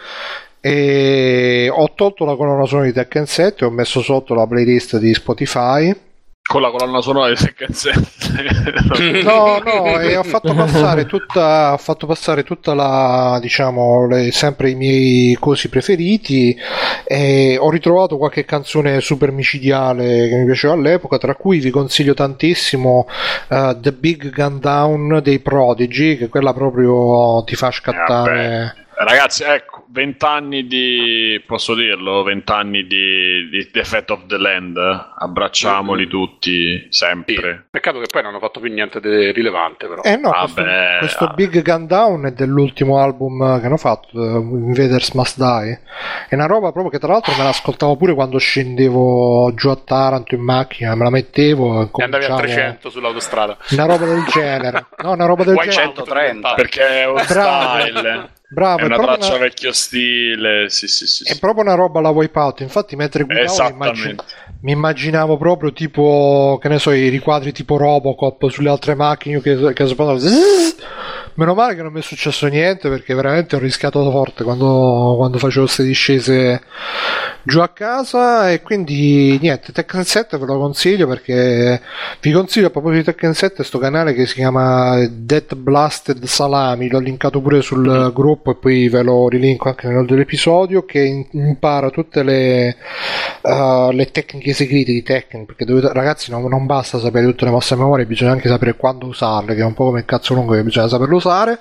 e ho tolto la colonna sonora di Tekken 7 e ho messo sotto la playlist di Spotify Con la colonna sonora di Tekken 7. no no e ho fatto passare tutta ho fatto passare tutta la diciamo le- sempre i miei cosi preferiti e ho ritrovato qualche canzone super micidiale che mi piaceva all'epoca tra cui vi consiglio tantissimo eh, The Big Gun Down dei Prodigy che quella proprio ti fa scattare Ragazzi, ecco, vent'anni di, posso dirlo, vent'anni di, di The Effect of the Land, abbracciamoli tutti, sempre. Peccato che poi non hanno fatto più niente di rilevante, però. Eh no, questo, Vabbè, questo ah. Big Gun Down è dell'ultimo album che hanno fatto, eh, Invaders Must Die. È una roba proprio che tra l'altro me l'ascoltavo pure quando scendevo giù a Taranto in macchina, me la mettevo e andavi a cominciavo- 300 sull'autostrada. Una roba del genere. No, una roba del genere. 130. Perché è un style, Bravo, è una proprio traccia una- vecchio stile, sì sì sì. È sì. proprio una roba alla wipeout, infatti mentre guidavo immagin- mi immaginavo proprio tipo, che ne so, i riquadri tipo Robocop sulle altre macchine che, che! Meno male che non mi è successo niente perché veramente ho rischiato forte quando, quando facevo queste discese giù a casa. E quindi niente, Tekken 7 ve lo consiglio perché vi consiglio a proposito di Tekken 7 sto canale che si chiama Death Blasted Salami, l'ho linkato pure sul gruppo e poi ve lo rilinko anche nel dell'episodio che impara tutte le, uh, le tecniche segrete di Tekken perché dovete- ragazzi non, non basta sapere tutte le mosse a memoria, bisogna anche sapere quando usarle che è un po' come il cazzo lungo che bisogna saperlo usare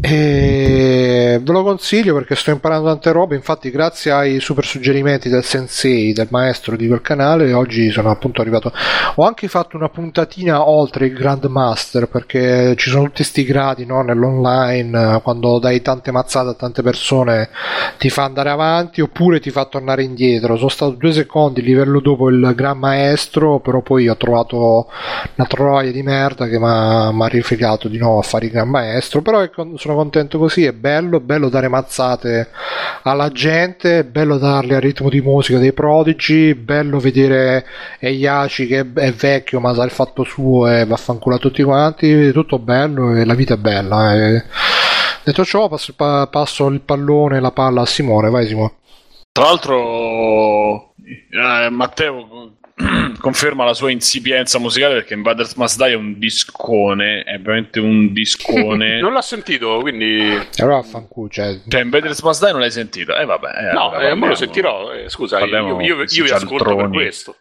e ve lo consiglio perché sto imparando tante robe. Infatti grazie ai super suggerimenti del sensei del maestro di quel canale oggi sono appunto arrivato. Ho anche fatto una puntatina oltre il Grandmaster perché ci sono tutti sti gradi no, nell'online quando dai tante mazzate a tante persone ti fa andare avanti oppure ti fa tornare indietro. Sono stato due secondi livello dopo il Gran Maestro però poi ho trovato una troia di merda che mi ha rifilato di nuovo a fare il Gran Maestro. Però ecco, sono contento così è bello, bello dare mazzate alla gente è bello darle al ritmo di musica dei prodigi bello vedere Eiaci che è vecchio ma sa il fatto suo e vaffanculo a tutti quanti tutto bello e la vita è bella e... detto ciò passo, pa- passo il pallone la palla a Simone vai Simone. Tra l'altro, eh, Matteo, conferma la sua insipienza musicale perché Invaders Must Die è un discone, è veramente un discone. Non l'ho sentito, quindi... Allora fanculo, cioè, Cioè, Invaders Must Die non l'hai sentito? Eh vabbè. eh, No, allora eh, lo sentirò. eh, scusa, io, Parliamo io, io, questi vi ascolto per questo.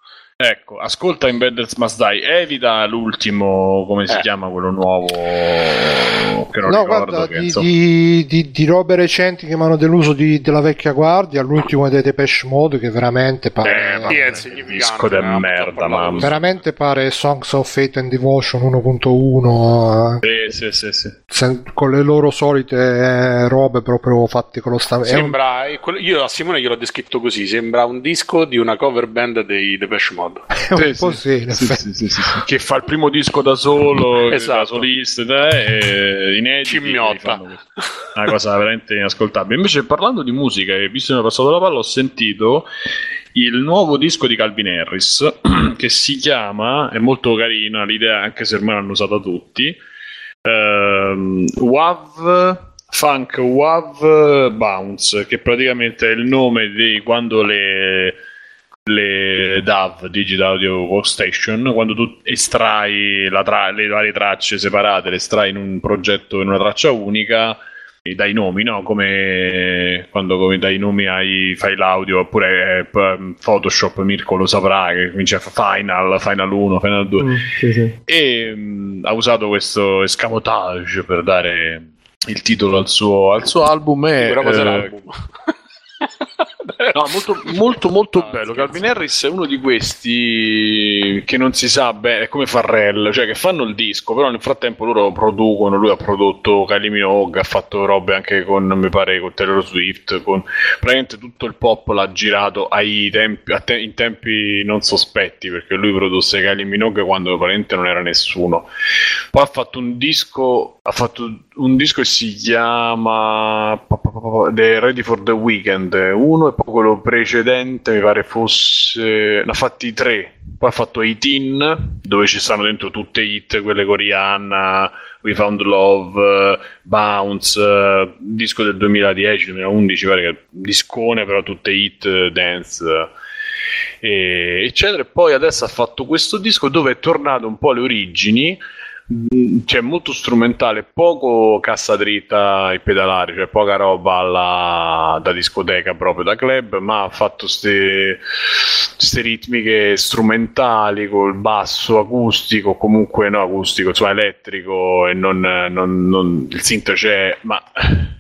Ecco, ascolta Invaders Must Die, evita l'ultimo, come si Eh. chiama quello nuovo che non no, ricordo guarda, che di, insomma- di, di, di robe recenti che mi hanno deluso di- della vecchia guardia, l'ultimo dei Depeche Mode che veramente pare... Eh, ma- Sì, è insignificante. disco de merda, mamma. Veramente pare Songs of Fate and Devotion 1.1 eh, Sì, sì, sì, sen- con le loro solite eh, robe proprio fatte con lo stampo. Sembra, eh, quello- io a Simone gliel'ho descritto così: sembra un disco di una cover band dei Depeche Mode. È un po' sì, in Sì, effetti. sì, sì, sì, sì. Che fa il primo disco da solo, Esatto. da solista, e inediti. Cimmiotta. Una cosa veramente inascoltabile. Invece, parlando di musica, e visto che mi è passato la palla, ho sentito il nuovo disco di Calvin Harris che si chiama, è molto carina l'idea, anche se ormai l'hanno usata tutti. ehm, WAV Funk WAV Bounce, che praticamente è il nome di quando le le DAW Digital Audio Workstation quando tu estrai la tra- le varie tracce separate le estrai in un progetto in una traccia unica e dai nomi no? come quando come dai nomi ai file audio oppure eh, p- Photoshop Mirko lo saprà che comincia a Final Final 1 Final 2 Mm, sì, sì. e mh, ha usato questo escamotage per dare il titolo al suo, al suo album e Però cos'è eh, l'album? No, molto, molto, molto Ah, bello. scherzo. Calvin Harris è uno di questi che non si sa bene, è come Farrell, cioè che fanno il disco, però nel frattempo loro producono. Lui ha prodotto Kylie Minogue, ha fatto robe anche con, mi pare, con Taylor Swift. Con praticamente tutto il pop l'ha girato ai tempi, te- in tempi non sospetti, perché lui produsse Kylie Minogue quando praticamente non era nessuno. Poi ha fatto un disco, ha fatto un disco che si chiama The Ready for the Weekend, uno e poi quello precedente mi pare fosse, ne ha fatti tre, poi ha fatto 18 dove ci stanno dentro tutte hit, quelle con We Found Love, Bounce, disco del 2010-2011, pare che discone però tutte hit dance. eccetera. E poi adesso ha fatto questo disco dove è tornato un po' alle origini. C'è molto strumentale, poco cassa dritta e pedalare, cioè poca roba alla- da discoteca proprio da club, ma ha fatto queste ritmiche strumentali col basso acustico, comunque no acustico, insomma elettrico e non, non- non- il synth c'è, ma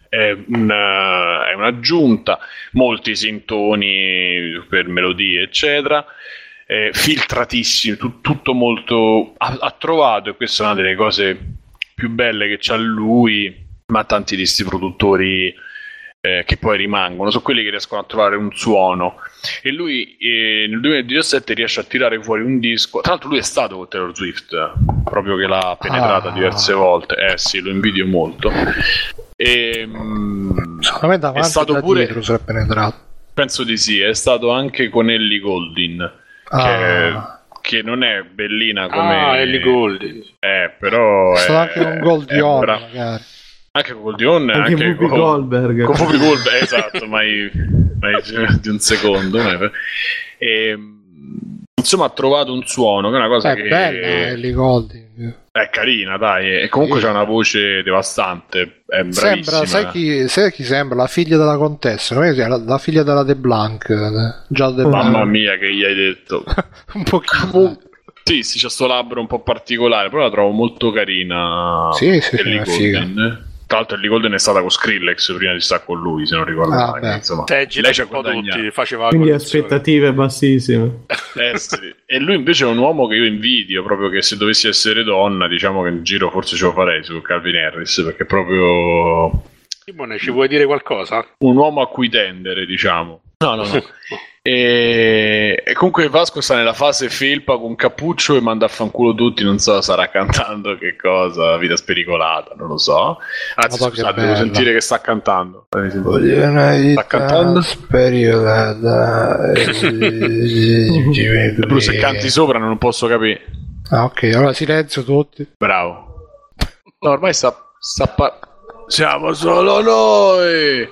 è, una- è un'aggiunta, molti sintoni per melodie, eccetera. Eh, filtratissimo, tu- tutto molto. Ha, trovato, e questa è una delle cose più belle che c'ha lui, ma tanti di questi produttori eh, che poi rimangono, sono quelli che riescono a trovare un suono. E lui eh, nel 2017 riesce a tirare fuori un disco. Tra l'altro, lui è stato con Taylor Swift, proprio che l'ha penetrata Ah. diverse volte. Eh sì, lo invidio molto. E, mm, Secondo me davanti è stato da pure, dietro penetrato. penso di sì, è stato anche con Ellie Goldin. Ah. Che, che non è bellina come Ah, Ellie Goulding. eh, però È stato anche un gol di è On, bra- magari. anche con Goldion Anche anche, con, Goldberg. con Whoopi Goldberg esatto mai, mai di un secondo e, insomma ha trovato un suono che è una cosa È che bella Ellie Golding. è carina dai e comunque Sì. c'ha una voce devastante è Sembra, sai chi, sai chi sembra? La figlia della contessa, come si chiama? la, la figlia della De Blanc. eh, Già De Blanc. mamma mia che gli hai detto un pochino. Sì, sì, c'è sto labbro un po' particolare, però la trovo molto carina. Sì, sì, Ellie figa. Tra l'altro Ellie Golden è stata con Skrillex prima di stare con lui, se non ricordo Ah, male. Insomma, Te, lei ci ha tutti, faceva Quindi aspettative bassissime. Eh, sì. E lui invece è un uomo che io invidio, proprio che se dovessi essere donna, diciamo che in giro forse ce lo farei su Calvin Harris, perché proprio Simone, ci vuoi dire qualcosa? un uomo a cui tendere, diciamo. No, no, no. E, e comunque Vasco sta nella fase felpa con cappuccio e manda a fanculo tutti, non so, starà cantando che cosa, vita spericolata, non lo so. Anzi, Madonna, scusate, devo sentire che sta cantando. Voglio una vita Sta cantando? spericolata. Blu, se canti sopra non posso capire. Ah, ok, allora silenzio tutti. Bravo. No, ormai sta, sta pa- Siamo solo noi.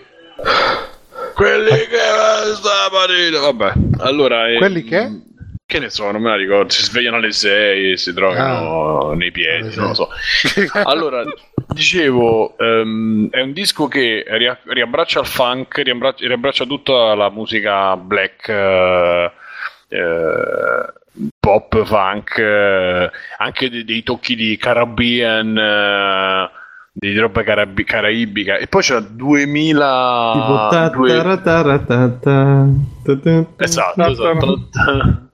Quelli che sta partita. Vabbè, allora. Quelli che? Che ne so, non me la ricordo. Si svegliano alle 6 e si drogano Ah. nei piedi, non lo so. Allora, dicevo, ehm, è un disco che ria- riabbraccia il funk, riabbraccia, riabbraccia tutta la musica black, eh, eh, pop, funk, eh, anche de- dei tocchi di Caribbean, di roba carabi- caraibica. E poi c'è 2000... Tipo ta- Esatto, esatto.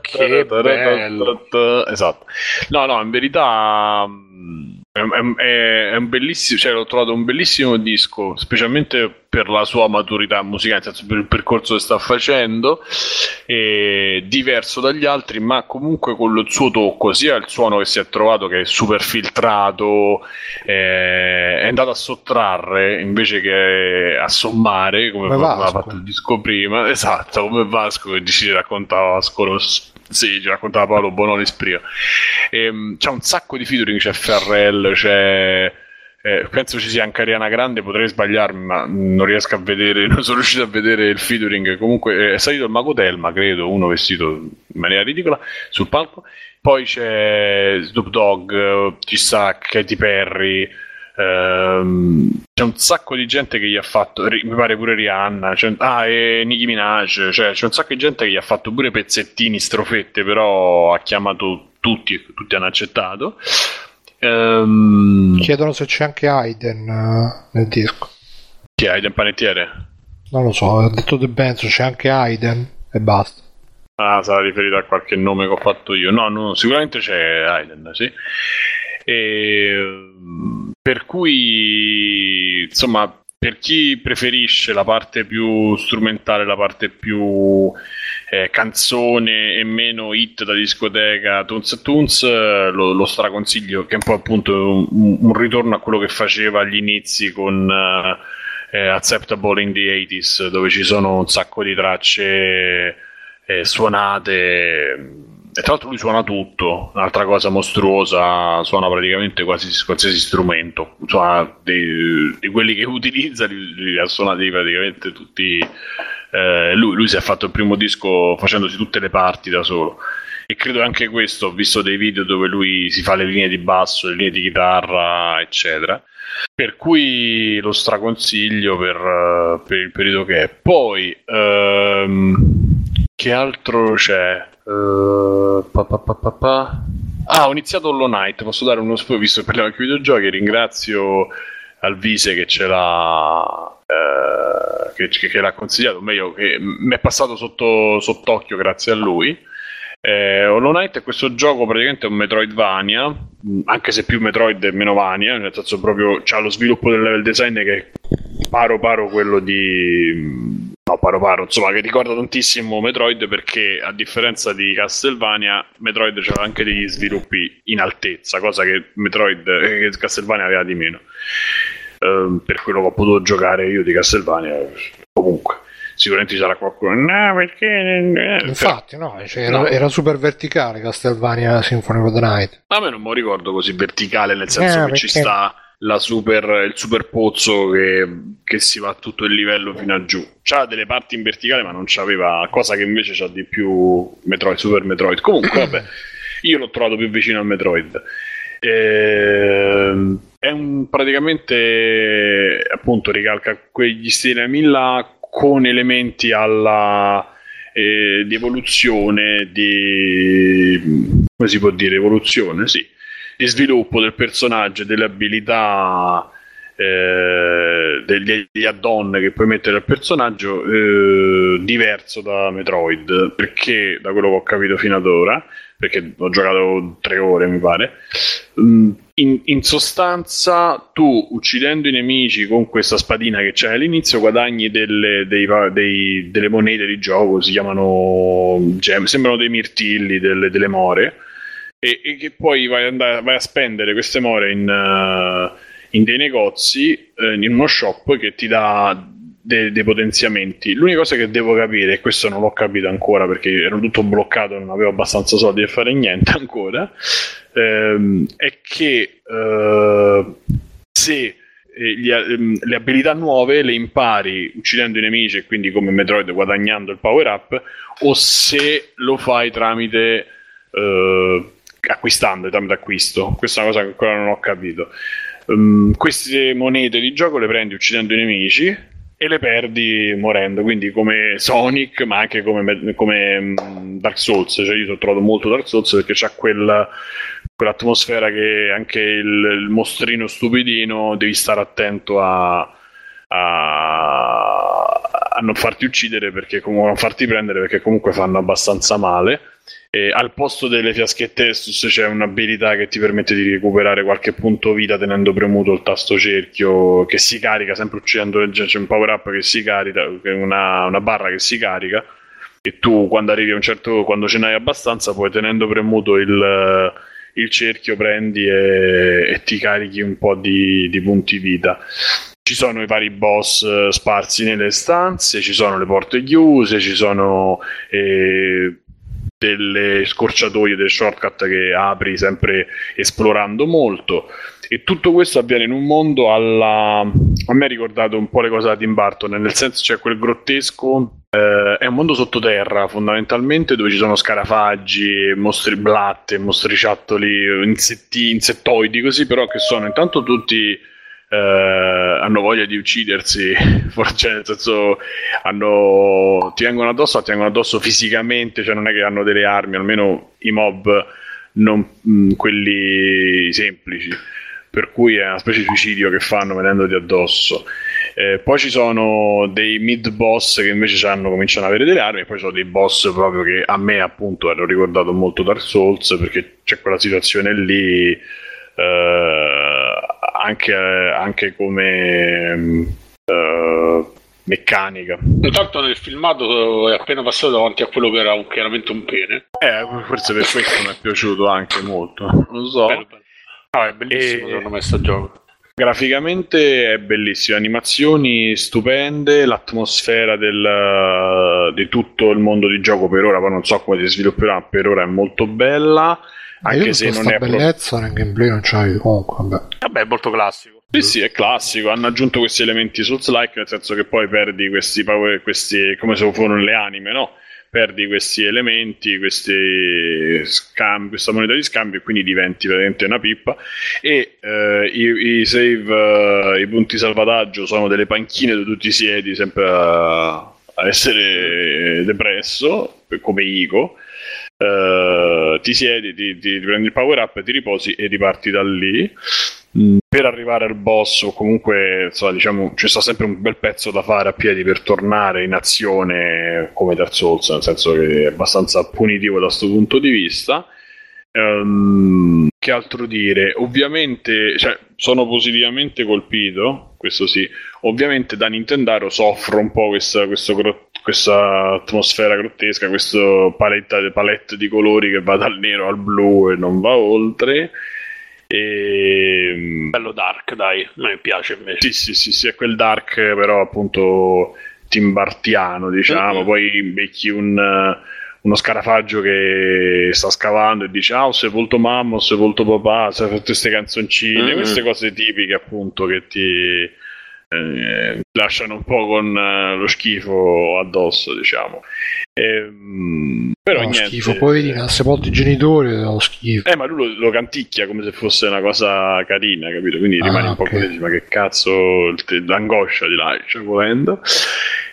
Che bello. Esatto. No, no, in verità mh, è, è- è un bellissimo, cioè l'ho trovato un bellissimo disco, specialmente per la sua maturità musicale, per il percorso che sta facendo, diverso dagli altri, ma comunque con il suo tocco, sia il suono che si è trovato che è super filtrato, eh, è andato a sottrarre invece che a sommare, come aveva Vasco. fatto il disco prima, esatto, come Vasco che ci raccontava Scoros. Sì, ci raccontava Paolo Bonolis prima. Ehm, c'è un sacco di featuring, c'è Ferrell, c'è. eh, penso ci sia anche Ariana Grande, potrei sbagliarmi, ma non riesco a vedere, non sono riuscito a vedere il featuring. Comunque eh, è salito il Mago Telma, credo, uno vestito in maniera ridicola sul palco. Poi c'è Snoop Dogg, ci sta Katy Perry. Ehm, c'è un sacco di gente che gli ha fatto, mi pare pure Rihanna, c'è- ah, e Nicki Minaj, cioè c'è un sacco di gente che gli ha fatto pure pezzettini, strofette, però ha chiamato tutti e tutti hanno accettato. Ehm, Chiedono se c'è anche Aiden eh, nel disco. chi è? Aiden Panettiere? Non lo so, ha detto The Benzo, c'è anche Aiden e basta. Ah, sarà riferito a qualche nome che ho fatto io. No, no, sicuramente c'è Aiden, sì. E, mm, per cui, insomma, per chi preferisce la parte più strumentale, la parte più eh, canzone e meno hit da discoteca, Tunes, eh, lo, lo straconsiglio, che è un po' appunto un, un ritorno a quello che faceva agli inizi con eh, eh, Acceptable in the 80s, dove ci sono un sacco di tracce eh, suonate. E tra l'altro lui suona tutto, un'altra cosa mostruosa, suona praticamente quasi qualsiasi strumento, suona di, di quelli che utilizza, li, li ha suonati praticamente tutti. eh, lui, lui si è fatto il primo disco facendosi tutte le parti da solo. E credo anche questo, ho visto dei video dove lui si fa le linee di basso, le linee di chitarra, eccetera. Per cui lo straconsiglio per, eh, per il periodo che è. Poi, ehm, che altro c'è? Eh, pa, pa, pa. Ah, ho iniziato Hollow Knight, posso dare uno spoiler visto che parliamo di videogiochi, ringrazio Alvise che ce l'ha eh, che, che- l'ha consigliato, o meglio che mi è passato sotto, sott'occhio grazie a lui. Eh, Hollow Knight è questo gioco praticamente un Metroidvania, mh, anche se più Metroid e meno Vania, nel senso proprio c'ha lo sviluppo del level design che è paro paro quello di no paro paro insomma che ricorda tantissimo Metroid perché a differenza di Castlevania Metroid c'aveva anche degli sviluppi in altezza cosa che Metroid eh, che Castlevania aveva di meno Ehm, per quello che ho potuto giocare io di Castlevania comunque sicuramente ci sarà qualcuno no perché eh, Infatti, no, cioè, era, No. era super verticale Castlevania Symphony of the Night. A me non me lo ricordo così verticale, nel senso Eh, che ci perché- sta la super, il super pozzo che, che si va a tutto il livello fino a giù. C'ha delle parti in verticale, ma non c'aveva cosa che invece c'ha di più Metroid, Super Metroid. Comunque, vabbè, io l'ho trovato più vicino al Metroid. Ehm, è un, praticamente appunto ricalca quegli stilemi là con elementi alla eh, di evoluzione di come si può dire evoluzione sì di sviluppo del personaggio delle abilità eh, degli, degli add-on che puoi mettere al personaggio eh, diverso da Metroid. Perché da quello che ho capito fino ad ora perché ho giocato tre ore mi pare Mm, in, in sostanza tu uccidendo i nemici con questa spadina che c'è all'inizio guadagni delle, dei dei- delle monete di gioco si chiamano gem, sembrano dei mirtilli delle, delle more e, e che poi vai, andare- vai a spendere queste more in, eh, in dei negozi eh, in uno shop che ti dà de- dei potenziamenti. L'unica cosa che devo capire e questo non l'ho capito ancora perché ero tutto bloccato non avevo abbastanza soldi per fare niente ancora ehm, è che eh, se eh, gli- ehm, le abilità nuove le impari uccidendo i nemici e quindi come Metroid guadagnando il power up o se lo fai tramite eh, acquistando, tramite acquisto. Questa è una cosa che ancora non ho capito. Ehm, queste monete di gioco le prendi uccidendo i nemici e le perdi morendo, quindi come Sonic, ma anche come, come, mm, Dark Souls. Cioè, io ho trovato molto Dark Souls perché c'ha quella, quell'atmosfera che anche il, il mostrino stupidino devi stare attento a, a, a non farti uccidere perché comunque non farti prendere perché comunque fanno abbastanza male. E al posto delle fiaschette Estus c'è un'abilità che ti permette di recuperare qualche punto vita tenendo premuto il tasto cerchio che si carica sempre uccidendo c'è un power up che si carica, una, una barra che si carica e tu quando arrivi a un certo quando ce n'hai abbastanza poi tenendo premuto il, il cerchio prendi e, e ti carichi un po' di, di punti vita ci sono i vari boss eh, sparsi nelle stanze, ci sono le porte chiuse, ci sono eh, delle scorciatoie, delle shortcut che apri sempre esplorando molto. E tutto questo avviene in un mondo alla. A me ha ricordato un po' le cose da Tim Burton, nel senso c'è quel grottesco. eh, è un mondo sottoterra fondamentalmente dove ci sono scarafaggi, mostri blatte, mostriciattoli, insetti, insettoidi così, però che sono intanto tutti eh, hanno voglia di uccidersi, cioè nel senso hanno, ti vengono addosso, ti vengono addosso fisicamente, cioè non è che hanno delle armi, almeno i mob, non mh, quelli semplici, per cui è una specie di suicidio che fanno venendoti addosso. Eh, poi ci sono dei mid boss che invece hanno, cominciano ad avere delle armi, e poi ci sono dei boss proprio che a me appunto hanno ricordato molto Dark Souls perché c'è quella situazione lì eh, anche, anche come eh, meccanica. Intanto nel filmato è appena passato davanti a quello che era un- chiaramente un pene. Eh, forse per questo mi è piaciuto anche molto. Non lo so. Bello, bello. No, è bellissimo E- secondo me sto gioco. Graficamente è bellissimo, animazioni stupende, l'atmosfera del, di tutto il mondo di gioco per ora, poi non so come si svilupperà, per ora è molto bella, anche se non è bellezza nel gameplay non c'hai comunque, vabbè. Vabbè, è molto classico. Sì, sì, è classico. Hanno aggiunto questi elementi Souls-like, nel senso che poi perdi questi, power- questi come se fossero le anime, no? Perdi questi elementi, questi scambi, questa moneta di scambio e quindi diventi veramente una pippa. E eh, i, i save, eh, i punti salvataggio sono delle panchine dove tu ti siedi sempre a, a essere depresso, come Ico. Eh, ti siedi, ti, ti prendi il power up, ti riposi e riparti da lì. Mm, Per arrivare al boss, o comunque insomma, diciamo, ci sta sempre un bel pezzo da fare a piedi per tornare in azione come Dark Souls, nel senso che è abbastanza punitivo da questo punto di vista. Ehm, che altro dire? Ovviamente, cioè, sono positivamente colpito, questo sì. Ovviamente da Nintendaro soffro un po' questa, questo questa atmosfera grottesca, questo palette, palette di colori che va dal nero al blu e non va oltre. E, Bello dark, dai. A me piace invece. sì, sì, sì, sì, è quel dark, però appunto timbartiano, diciamo. Mhm. Poi becchi un, eh, uno scarafaggio che sta scavando e dice: Ah, ho sepolto mamma, ho sepolto papà, sai, tutte queste canzoncine, Mhm. queste cose tipiche, appunto, che ti eh, lasciano un po' con eh, lo schifo addosso, diciamo. Ehm, però No, niente. schifo, poi vedi, ha sepolto i genitori, lo schifo. Eh, ma lui lo, lo canticchia come se fosse una cosa carina, capito? Quindi Ah, rimani un po' ok. così, ma che cazzo, l'angoscia di lascia volendo.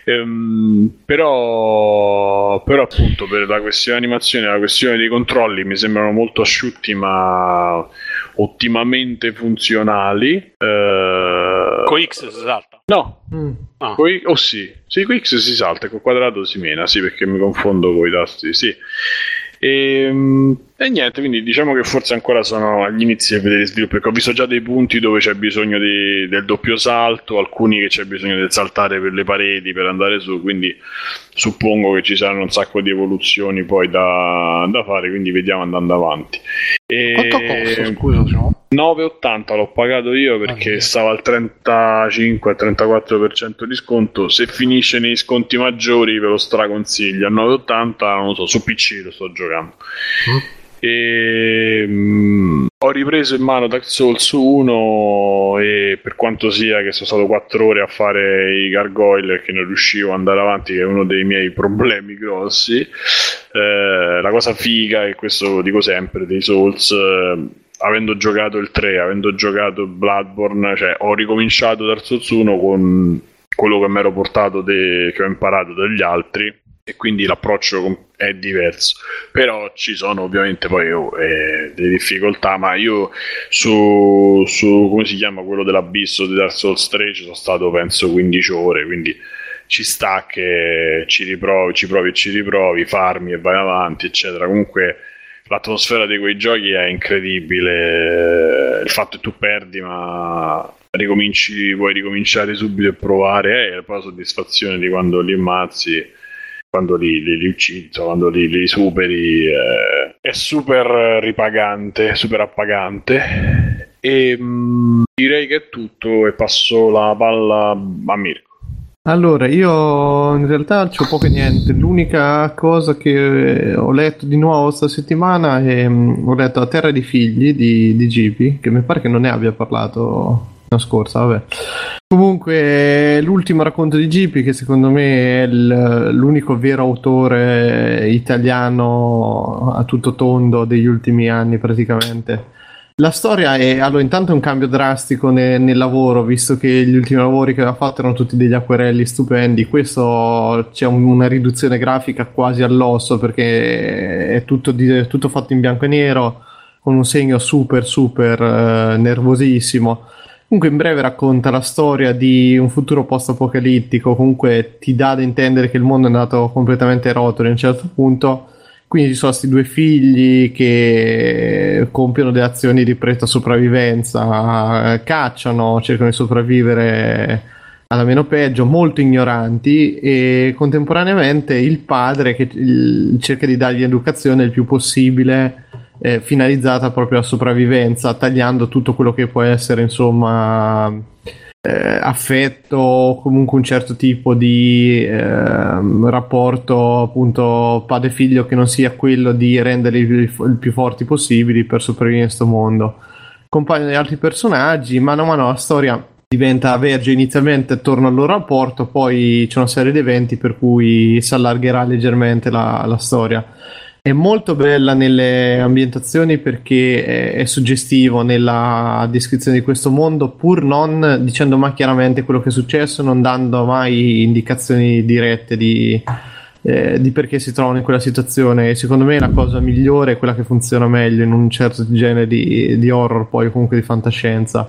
Ehm, però, però, appunto, per la questione animazione e la questione dei controlli mi sembrano molto asciutti, ma ottimamente funzionali. Eh, Con X si salta. no, Mm. Ah. Coi, oh sì, sì, con X si salta, col quadrato si mena, sì, perché mi confondo con i tasti, sì. E, e niente, quindi diciamo che forse ancora sono agli inizi del vedere sviluppo, perché ho visto già dei punti dove c'è bisogno di- del doppio salto, alcuni che c'è bisogno del saltare per le pareti per andare su, quindi suppongo che ci saranno un sacco di evoluzioni poi da, da fare, quindi vediamo andando avanti. E- Quanto costa, scusa, se no? 9,80 l'ho pagato io perché Ah, stava al 35-34% di sconto. Se finisce nei sconti maggiori ve lo straconsiglio. A 9,80 non lo so, su PC lo sto giocando. Mm. E, mm, ho ripreso in mano Dark Souls 1 e per quanto sia che sono stato 4 ore a fare i gargoyle che non riuscivo ad andare avanti, che è uno dei miei problemi grossi, eh, la cosa figa, e questo lo dico sempre, dei Souls, eh, avendo giocato il 3, avendo giocato Bloodborne, cioè ho ricominciato Dark Souls 1 con quello che mi ero portato, de- che ho imparato dagli altri e quindi l'approccio è diverso però ci sono ovviamente poi oh, eh, delle difficoltà ma io su, su come si chiama quello dell'abisso di Dark Souls 3 ci sono stato penso 15 ore quindi ci sta che ci riprovi, ci provi e ci riprovi, farmi e vai avanti, eccetera. Comunque l'atmosfera di quei giochi è incredibile. Il fatto che tu perdi, ma ricominci, vuoi ricominciare subito e provare, e poi la soddisfazione di quando li ammazzi, quando li, li, li uccidi, quando li, li superi, eh, è super ripagante, super appagante. E mh, direi che è tutto e passo la palla a Mirko. Allora, io in realtà c'ho poco e niente. L'unica cosa che ho letto di nuovo sta settimana è mm, ho letto La Terra dei Figli di, di Gipi, che mi pare che non ne abbia parlato la scorsa, vabbè. Comunque, l'ultimo racconto di Gipi, che secondo me è il- l'unico vero autore italiano a tutto tondo degli ultimi anni praticamente. La storia è, allora, intanto è un cambio drastico ne- nel lavoro, visto che gli ultimi lavori che aveva fatto erano tutti degli acquerelli stupendi. Questo c'è un- una riduzione grafica quasi all'osso perché è tutto, di- tutto fatto in bianco e nero, con un segno super, super eh, nervosissimo. Comunque, in breve, racconta la storia di un futuro post-apocalittico. Comunque, ti dà da intendere che il mondo è andato completamente a rotoli a un certo punto. Quindi ci sono questi due figli che compiono delle azioni di preta sopravvivenza, cacciano, cercano di sopravvivere alla meno peggio, molto ignoranti e contemporaneamente il padre che cerca di dargli educazione il più possibile eh, finalizzata proprio alla sopravvivenza, tagliando tutto quello che può essere insomma eh, affetto o comunque un certo tipo di ehm, rapporto appunto padre figlio che non sia quello di renderli il più forti possibili per sopravvivere in questo mondo. Compaiono gli altri personaggi mano a mano la storia diventa verge inizialmente attorno al loro rapporto poi c'è una serie di eventi per cui si allargherà leggermente la, la storia è molto bella nelle ambientazioni perché è, suggestivo nella descrizione di questo mondo, pur non dicendo mai chiaramente quello che è successo, non dando mai indicazioni dirette di, eh, di perché si trovano in quella situazione. E secondo me la cosa migliore è quella che funziona meglio in un certo genere di, di horror, poi comunque di fantascienza.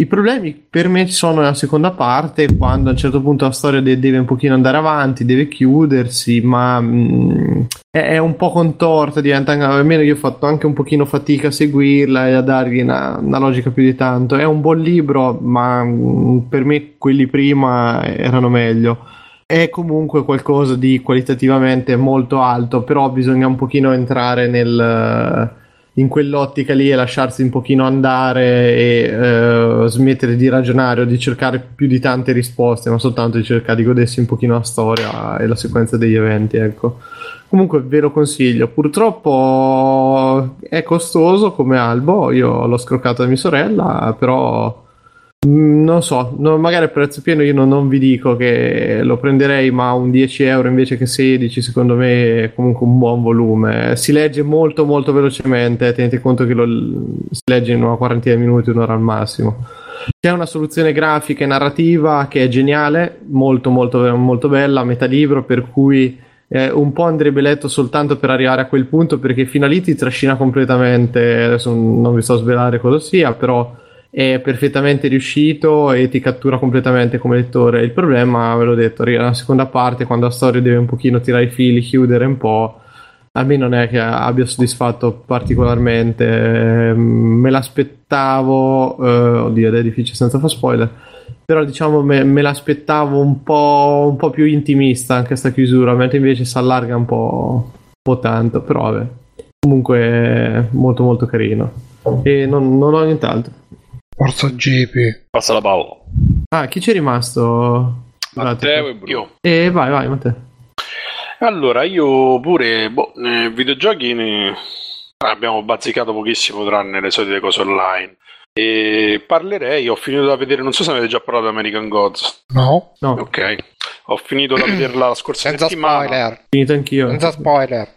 I problemi per me sono nella seconda parte, quando a un certo punto la storia de- deve un pochino andare avanti, deve chiudersi, ma mh, è, è un po' contorta, diventa almeno io ho fatto anche un pochino fatica a seguirla e a dargli una, una logica più di tanto. È un buon libro, ma mh, per me quelli prima erano meglio. È comunque qualcosa di qualitativamente molto alto, però bisogna un pochino entrare nel in quell'ottica lì e lasciarsi un pochino andare e eh, smettere di ragionare o di cercare più di tante risposte, ma soltanto di cercare di godersi un pochino la storia e la sequenza degli eventi, ecco. Comunque ve lo consiglio. Purtroppo è costoso come albo, io l'ho scroccato da mia sorella, però non so, no- magari a prezzo pieno io non, non vi dico che lo prenderei, ma un 10 euro invece che 16 secondo me è comunque un buon volume. Si legge molto molto velocemente, tenete conto che lo si legge in una quarantina di minuti, un'ora al massimo. C'è una soluzione grafica e narrativa che è geniale, molto molto molto bella, metà libro, per cui eh, un po' andrebbe letto soltanto per arrivare a quel punto, perché fino a lì ti trascina completamente, adesso non vi so svelare cosa sia, però è perfettamente riuscito e ti cattura completamente come lettore. Il problema, ve l'ho detto, arriva nella seconda parte, quando la storia deve un pochino tirare i fili, chiudere un po'. A me non è che abbia soddisfatto particolarmente, eh, me l'aspettavo, eh, oddio, è difficile senza far spoiler, però diciamo me, me l'aspettavo un po', un po' più intimista anche sta chiusura, mentre invece si allarga un po', un po' tanto, però vabbè, comunque molto molto carino. E non, non ho nient'altro. Forza GP. Passa la palla. Ah, chi c'è rimasto? Matteo e Bruno. Io. E vai, vai, Matteo. Allora, io pure, boh, eh, videogiochi ne, Abbiamo bazzicato pochissimo tranne le solite cose online. E parlerei, ho finito da vedere, non so se avete già parlato di American Gods. No, No, Ok, ho finito da vederla la scorsa senza settimana. spoiler. finito anch'io. Senza spoiler.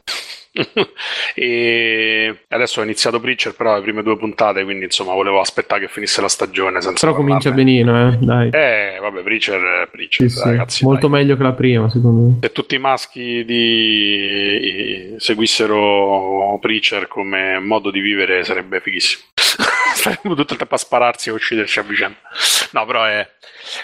e adesso ho iniziato Preacher, però le prime due puntate, quindi insomma volevo aspettare che finisse la stagione senza Però comincia parlarne. benino, eh, dai. Eh, vabbè, Preacher, Preacher, Sì, sì, ragazzi. molto dai. meglio che la prima, secondo me. Se tutti i maschi di... seguissero Preacher come modo di vivere sarebbe fighissimo. Staremmo tutto il tempo a spararsi e ucciderci a vicenda. No, però è...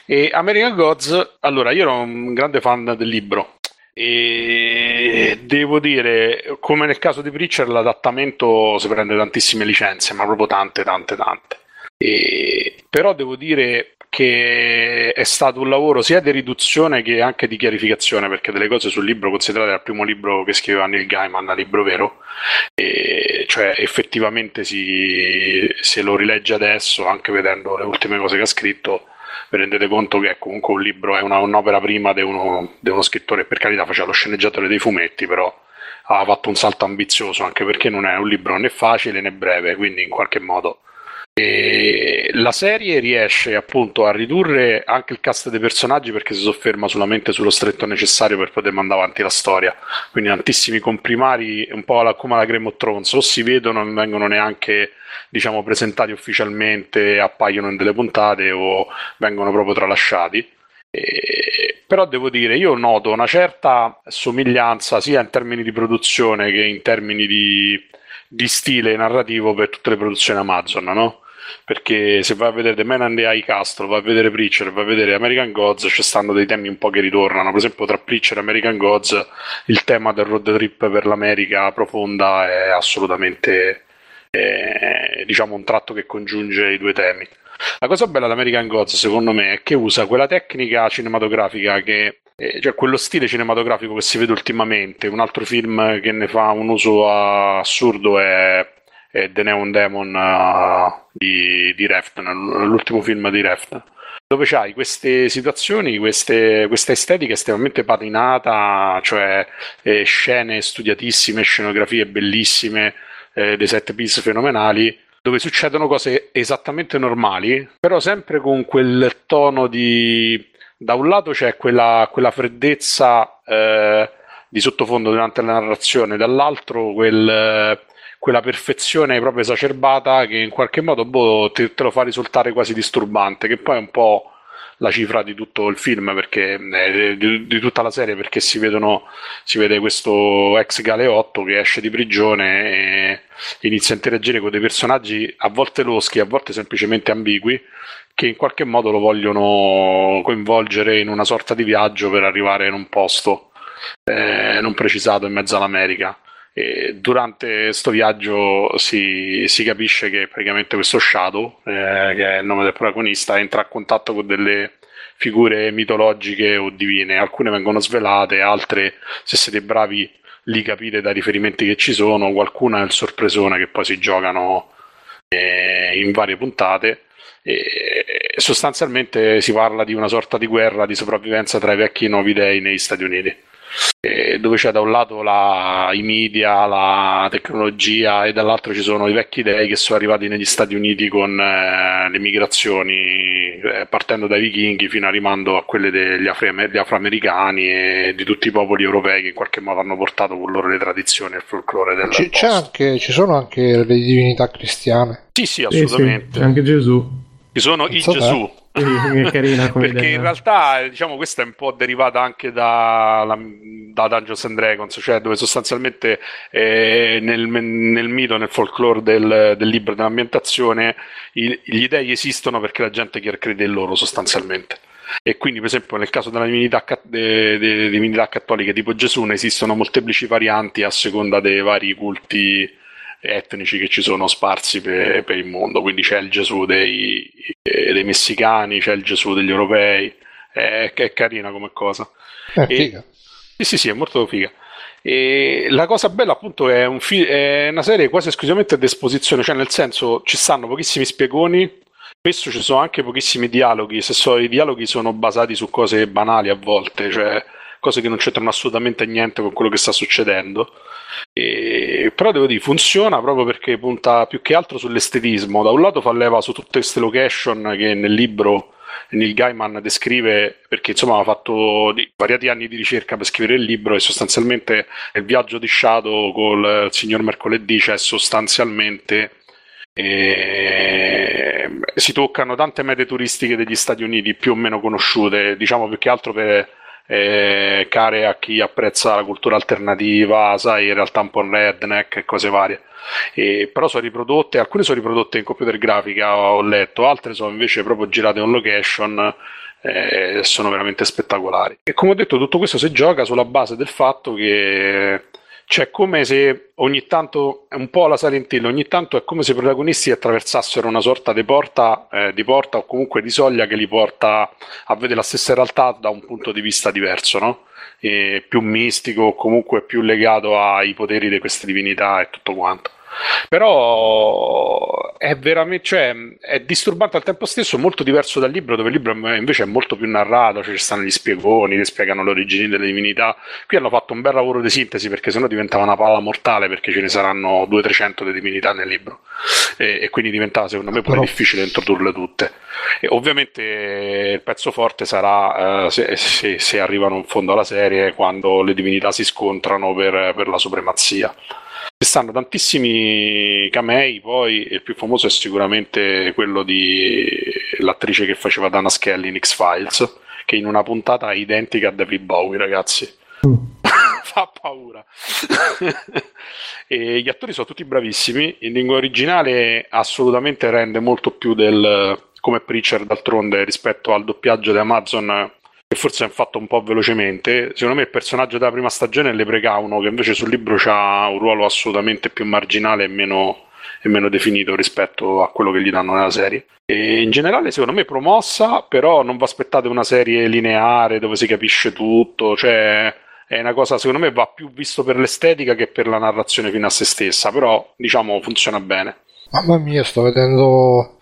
E American Gods, allora, io ero un grande fan del libro e devo dire, come nel caso di Preacher, l'adattamento si prende tantissime licenze, ma proprio tante, tante, tante. E- Però devo dire che è stato un lavoro sia di riduzione che anche di chiarificazione, perché delle cose sul libro considerate il primo libro che scriveva Neil Gaiman, libro vero, e cioè effettivamente si, se lo rilegge adesso, anche vedendo le ultime cose che ha scritto, vi rendete conto che è comunque un libro, è una- un'opera prima di uno, di uno scrittore, per carità faceva lo sceneggiatore dei fumetti, però ha fatto un salto ambizioso, anche perché non è un libro né facile né breve, quindi in qualche modo e la serie riesce appunto a ridurre anche il cast dei personaggi perché si sofferma solamente sullo stretto necessario per poter mandare avanti la storia. Quindi tantissimi comprimari, un po' alla- come la Game of Thrones, o si vedono e non vengono neanche diciamo presentati ufficialmente, appaiono in delle puntate o vengono proprio tralasciati. E- Però devo dire, io noto una certa somiglianza sia in termini di produzione che in termini di, di stile narrativo per tutte le produzioni Amazon, no? Perché se vai a vedere The Man and the High Castle, vai a vedere Preacher, vai a vedere American Gods, ci stanno dei temi un po' che ritornano. Per esempio, tra Preacher e American Gods, il tema del road trip per l'America profonda è assolutamente, eh, diciamo, un tratto che congiunge i due temi. La cosa bella di American Gods, secondo me, è che usa quella tecnica cinematografica che, eh, cioè quello stile cinematografico che si vede ultimamente. Un altro film che ne fa un uso assurdo è, è The Neon Demon eh, di, di Refn, l'ultimo film di Refn. Dove c'hai queste situazioni, queste, questa estetica estremamente patinata, cioè eh, scene studiatissime, scenografie bellissime, eh, dei set piece fenomenali, dove succedono cose esattamente normali, però sempre con quel tono di... Da un lato c'è quella, quella freddezza eh, di sottofondo durante la narrazione, dall'altro quel, quella perfezione proprio esacerbata che in qualche modo boh, te, te lo fa risultare quasi disturbante, che poi è un po' la cifra di tutto il film, perché, eh, di, di tutta la serie, perché si, vedono, si vede questo ex galeotto che esce di prigione e inizia a interagire con dei personaggi a volte loschi, a volte semplicemente ambigui, che in qualche modo lo vogliono coinvolgere in una sorta di viaggio per arrivare in un posto eh, non precisato in mezzo all'America. E durante questo viaggio si, si capisce che praticamente questo Shadow, eh, che è il nome del protagonista, entra a contatto con delle figure mitologiche o divine. Alcune vengono svelate, altre, se siete bravi, li capite dai riferimenti che ci sono. Qualcuna è il sorpresone che poi si giocano eh, in varie puntate. E sostanzialmente si parla di una sorta di guerra di sopravvivenza tra i vecchi e i nuovi dei negli Stati Uniti eh, dove c'è da un lato la, i media, la tecnologia e dall'altro ci sono i vecchi dei che sono arrivati negli Stati Uniti con eh, le migrazioni, eh, partendo dai vichinghi fino arrivando a quelle degli afri- degli afroamericani e di tutti i popoli europei che in qualche modo hanno portato con loro le tradizioni e il folklore del Ci, c'è anche, ci sono anche le divinità cristiane. Sì, sì, Sì, sì, assolutamente. anche Gesù. Ci sono i Penso te. Gesù. Sì, è carina come Perché idea. in realtà, diciamo, questa è un po' derivata anche da, da Dungeons and Dragons, cioè dove sostanzialmente eh, nel, nel mito, nel folklore del, del libro dell'ambientazione, i- gli dei esistono perché la gente crede in loro sostanzialmente. E quindi, per esempio, nel caso della divinità, de- de- divinità cattoliche tipo Gesù, ne esistono molteplici varianti a seconda dei vari culti etnici che ci sono sparsi per, per il mondo. Quindi c'è il Gesù dei, eh, dei messicani, c'è il Gesù degli europei. È, è carina come cosa. Eh, E- figa. Sì, sì, sì, è molto figa. E la cosa bella, appunto, è, un fi- è una serie quasi esclusivamente ad esposizione, cioè nel senso ci stanno pochissimi spiegoni, spesso ci sono anche pochissimi dialoghi, se so, i dialoghi sono basati su cose banali a volte, cioè cose che non c'entrano assolutamente niente con quello che sta succedendo. E- però devo dire, funziona proprio perché punta più che altro sull'estetismo. Da un lato fa leva su tutte queste location che nel libro Neil Gaiman descrive, perché insomma ha fatto svariati anni di ricerca per scrivere il libro e sostanzialmente il viaggio di Shadow col signor Mercoledì c'è sostanzialmente eh, si toccano tante mete turistiche degli Stati Uniti più o meno conosciute, diciamo più che altro per eh, care a chi apprezza la cultura alternativa, sai, in realtà un po' redneck e cose varie. E, però sono riprodotte, alcune sono riprodotte in computer grafica, ho letto, altre sono invece proprio girate on location eh, sono veramente spettacolari. E come ho detto, tutto questo si gioca sulla base del fatto che c'è come se ogni tanto, un po' la Silent Hill, ogni tanto è come se i protagonisti attraversassero una sorta di porta, eh, di porta o comunque di soglia che li porta a vedere la stessa realtà da un punto di vista diverso, no? E più mistico comunque più legato ai poteri di queste divinità e tutto quanto. Però è veramente, cioè, è disturbante al tempo stesso, molto diverso dal libro, dove il libro invece è molto più narrato, cioè ci stanno gli spiegoni che spiegano le origini delle divinità. Qui hanno fatto un bel lavoro di sintesi perché sennò diventava una palla mortale perché ce ne saranno 200-300 di divinità nel libro e, e quindi diventava secondo me pure Però- difficile introdurle tutte. E ovviamente il pezzo forte sarà eh, se, se- se arrivano in fondo alla serie quando le divinità si scontrano per, per la supremazia. Ci stanno tantissimi camei, poi il più famoso è sicuramente quello di l'attrice che faceva Dana Skelly in X-Files, che in una puntata è identica a David Bowie, ragazzi. Fa paura. e gli attori sono tutti bravissimi, in lingua originale assolutamente rende molto più del come Preacher d'altronde rispetto al doppiaggio di Amazon che forse è fatto un po' velocemente. Secondo me il personaggio della prima stagione è Leprecauno, che invece sul libro ha un ruolo assolutamente più marginale e meno, e meno definito rispetto a quello che gli danno nella serie. E in generale, secondo me, promossa, però non vi aspettate una serie lineare dove si capisce tutto, cioè è una cosa, secondo me, va più visto per l'estetica che per la narrazione fino a se stessa, però diciamo funziona bene. Mamma mia, sto vedendo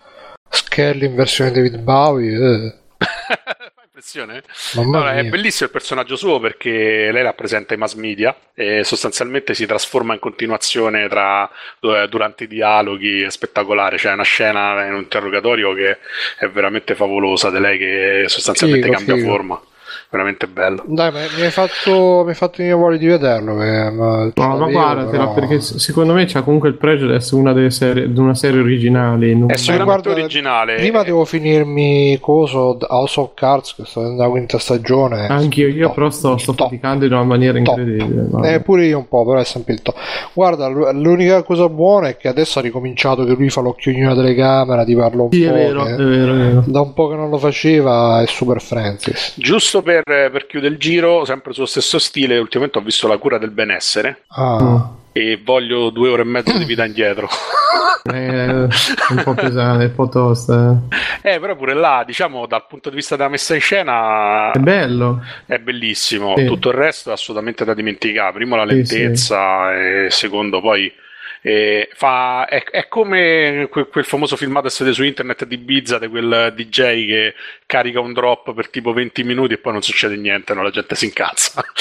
Skelly in versione David Bowie. eh. Impressione? Allora, è bellissimo il personaggio suo perché lei rappresenta i mass media e sostanzialmente si trasforma in continuazione tra, eh, durante i dialoghi, è spettacolare, c'è una scena in un interrogatorio che è veramente favolosa di lei che sostanzialmente Figo, cambia figo. forma, veramente bello. Dai, ma mi hai fatto, mi hai fatto venire voglia di vederlo. eh, ma, No, ma io, guardatela però- perché secondo me c'ha comunque il pregio di essere una delle serie, di una serie originale. non- È sicuramente guarda, originale. Prima devo finirmi coso House of Cards, che sta nella quinta stagione. Anch'io, io Top. però sto, sto faticando in una maniera Top. incredibile. guarda. Eh, pure io un po', però è sempre il top. Guarda, l'unica cosa buona è che adesso ha ricominciato che lui fa l'occhiolino alla telecamera, ti parlo un sì, po'. è vero, è vero, è vero. Da un po' che non lo faceva, è Super Francis. Giusto per, per chiudere il giro, sempre sullo stesso stile, ultimamente ho visto La cura del benessere Ah, e voglio due ore e mezzo di vita indietro. È un po' pesante, un po' tosta. eh. Eh, però pure là, diciamo, dal punto di vista della messa in scena È bello. è bellissimo. Sì. Tutto il resto è assolutamente da dimenticare. Primo la Sì, lentezza e secondo poi eh, fa, è, è come que- quel famoso filmato che vede su internet di Bizza di quel DJ che carica un drop per tipo 20 minuti e poi non succede niente, no? la gente si incazza.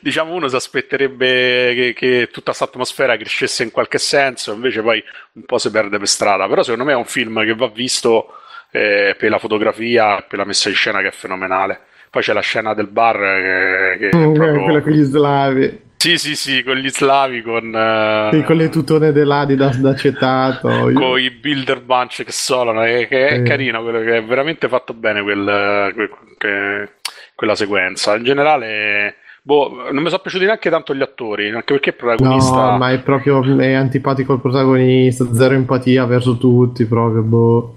diciamo uno si aspetterebbe che, che tutta questa atmosfera crescesse in qualche senso, invece poi un po' si perde per strada. Però secondo me è un film che va visto eh, per la fotografia, per la messa in scena che è fenomenale. Poi c'è la scena del bar eh, che, che è Mm, proprio... Quella con gli slavi. Sì, sì, sì, con gli slavi, con, eh, Sì, con le tutone dell'Adidas d'acetato. con i builder bunch che solano, che, che è Sì. carino, quello che è veramente fatto bene quel- que- que- quella sequenza. In generale, boh, non mi sono piaciuti neanche tanto gli attori, anche perché il protagonista... No, ma è proprio è antipatico il protagonista, zero empatia verso tutti, proprio. Boh.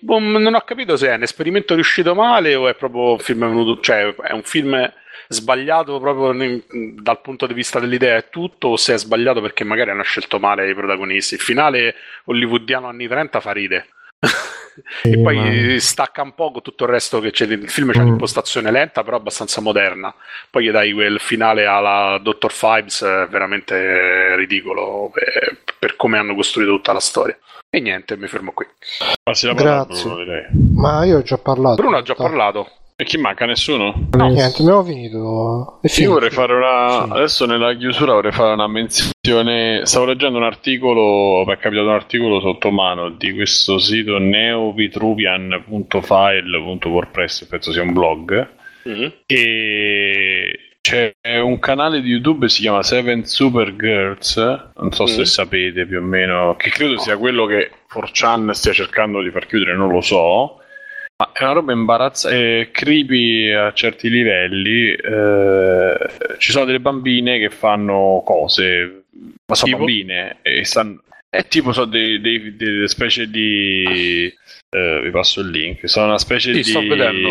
Boh, non ho capito se è un esperimento riuscito male o è proprio un film venuto, cioè è un film sbagliato proprio ne- dal punto di vista dell'idea e tutto, o se è sbagliato perché magari hanno scelto male i protagonisti. Il finale hollywoodiano anni 30 fa ride. e poi ma- stacca un po' con tutto il resto che c'è. Il film c'è Mm. un'impostazione lenta, però abbastanza moderna. Poi gli dai quel finale alla Dr. Fibes, eh, veramente ridicolo per, per come hanno costruito tutta la storia. E niente, mi fermo qui. La parola a Grazie. Bruno, ma io ho già parlato. Bruno ha già parlato. E chi manca? Nessuno? Niente, abbiamo finito. È Io finito. vorrei fare una. Sì. Adesso nella chiusura vorrei fare una menzione. Stavo leggendo un articolo, mi è capitato un articolo sotto mano di questo sito neovitruvian.file.wordpress, penso sia un blog. Mhm. E c'è un canale di YouTube si chiama Seven Super Girls. Non so se Mm. sapete più o meno, che credo sia quello che 4chan stia cercando di far chiudere, non lo so. Ma è una roba imbarazzante, creepy a certi livelli. eh, ci sono delle bambine che fanno cose, ma sono Tipo? bambine e stanno. È tipo so dei- dei- delle specie di. eh, vi passo il link. Sono una specie Sì, di. sto vedendo.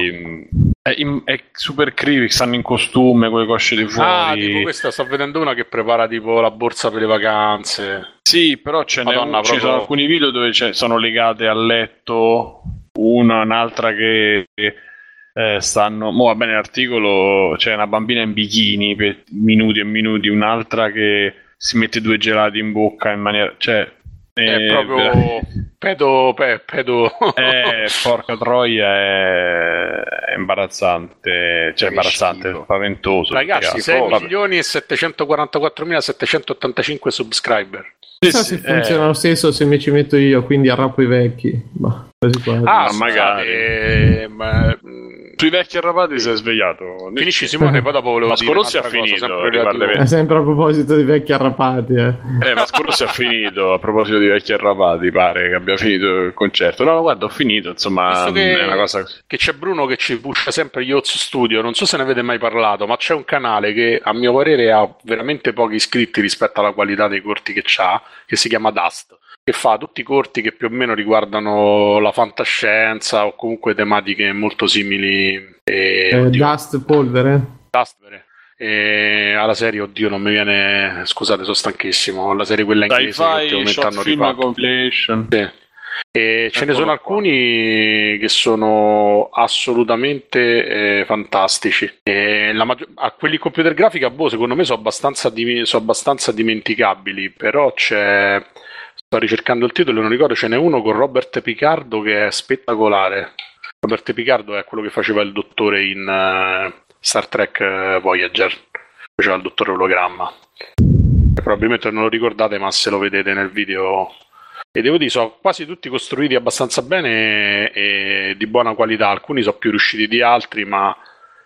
È, in- è super creepy, stanno in costume con le cosce di fuori. Ah, tipo questa, sto vedendo una che prepara tipo la borsa per le vacanze. Sì, però ce n'è Madonna, un- ci proprio- sono alcuni video dove sono legate al letto, una, un'altra che eh, stanno. Mo va bene l'articolo, c'è una bambina in bikini per minuti e minuti, un'altra che si mette due gelati in bocca in maniera. cioè. È eh, proprio vera- pedo, pe- pedo. eh, porca troia, è, è imbarazzante, cioè Che imbarazzante, spaventoso. Ragazzi, cazzo. 6 Vabbè. milioni e 744.785 subscriber. Sì, Chissà sì, se funziona eh, lo stesso se mi ci metto io, quindi arrappo i vecchi. Ma quasi quasi. Ah, Ma magari. scusate, ma, mm, Sui vecchi arrabbiati si è svegliato. Finisci Simone, poi dopo volevo Scorossi un'altra ha cosa, finito, sempre riguarda relativo- È sempre a proposito di vecchi arrapati, eh. Eh, ma Scorossi ha finito a proposito di vecchi arrabati, pare che abbia finito il concerto. No, no, guarda, ho finito, insomma, che- è una cosa che c'è Bruno che ci pusha sempre gli Oz Studio, non so se ne avete mai parlato, ma c'è un canale che a mio parere ha veramente pochi iscritti rispetto alla qualità dei corti che c'ha, che si chiama Dust, che fa tutti i corti che più o meno riguardano la fantascienza o comunque tematiche molto simili e, Eh, oddio, Dust polvere. E alla serie, oddio, non mi viene, scusate, sono stanchissimo, la serie quella inglese che sci-fi, ultimamente hanno rifatto. compilation. Sì. E ce ne Eccolo sono qua. alcuni che sono assolutamente eh, fantastici. E la maggior- a quelli computer grafica, boh, secondo me sono abbastanza, dimi- sono abbastanza dimenticabili. Però c'è. Sto ricercando il titolo, non ricordo, ce n'è uno con Robert Picardo che è spettacolare. Robert Picardo è quello che faceva il dottore in eh, Star Trek eh, Voyager, faceva il dottore ologramma. E probabilmente non lo ricordate, ma se lo vedete nel video e devo dire, sono quasi tutti costruiti abbastanza bene e, e di buona qualità. Alcuni sono più riusciti di altri, ma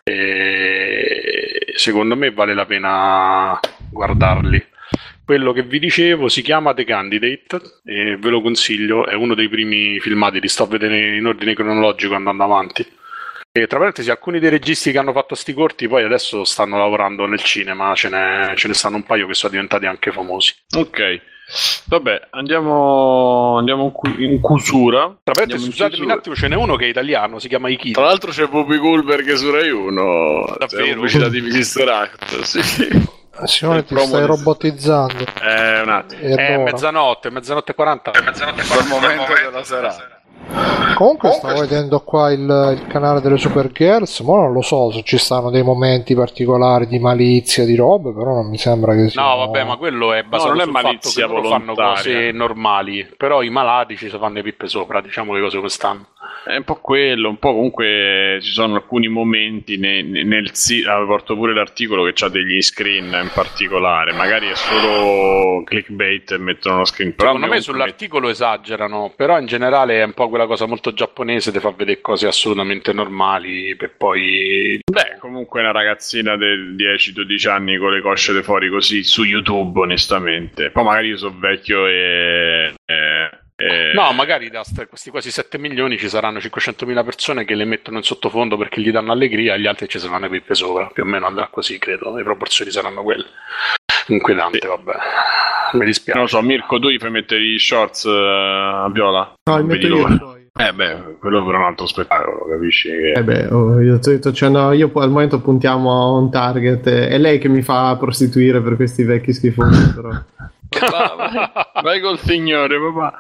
eh, secondo me vale la pena guardarli. Quello che vi dicevo si chiama The Candidate e ve lo consiglio, è uno dei primi filmati, li sto a vedere in ordine cronologico andando avanti. E tra parentesi, alcuni dei registi che hanno fatto sti corti poi adesso stanno lavorando nel cinema, ce ne, ce ne stanno un paio che sono diventati anche famosi. Ok. Vabbè, andiamo, andiamo in, cu- in chiusura. Tra parentesi, scusatemi un attimo, ce n'è uno che è italiano, si chiama Ikito. Tra l'altro c'è Bobby Goldberg su Rai 1. Davvero? C'è pubblicità di Mr. Act. Sì. Simone, Il ti stai di- robotizzando. Eh, un attimo. È È l'ora. mezzanotte, mezzanotte e 40. Quel momento della serata. Comunque stavo vedendo qua il, il canale delle Supergirls, ma non lo so se ci stanno dei momenti particolari di malizia, di robe, però non mi sembra che sia... No, vabbè, ma quello è basato non è fatto malizia loro fanno cose normali, però i malati ci si fanno le pippe sopra, diciamo le cose come stanno. È un po' quello, un po' comunque ci sono alcuni momenti ne- ne- nel sito, ah, porto pure l'articolo che ha degli screen in particolare, magari è solo clickbait e mettono uno screen, però Secondo me comunque sull'articolo esagerano, però in generale è un po' quella cosa molto giapponese, ti fa vedere cose assolutamente normali per poi... Beh, comunque una ragazzina di 10-12 anni con le cosce di fuori così su YouTube, onestamente. Poi magari io sono vecchio e... e- e- No, magari da st- questi quasi 7 milioni ci saranno 500.000 persone che le mettono in sottofondo perché gli danno allegria e gli altri ci saranno pippe sopra. Più o meno andrà così, credo. Le proporzioni saranno quelle. Inquietante, Sì. vabbè. Mi dispiace. Non lo so, Mirko, tu gli fai mettere i shorts eh, a viola? No, li metto io poi. Eh beh, quello per un altro spettacolo, capisci? Che... Eh beh, oh, io ti ho detto, cioè, no, io al momento puntiamo a un target. eh, È lei che mi fa prostituire per questi vecchi schifosi, però. Va- vai, vai col signore, papà.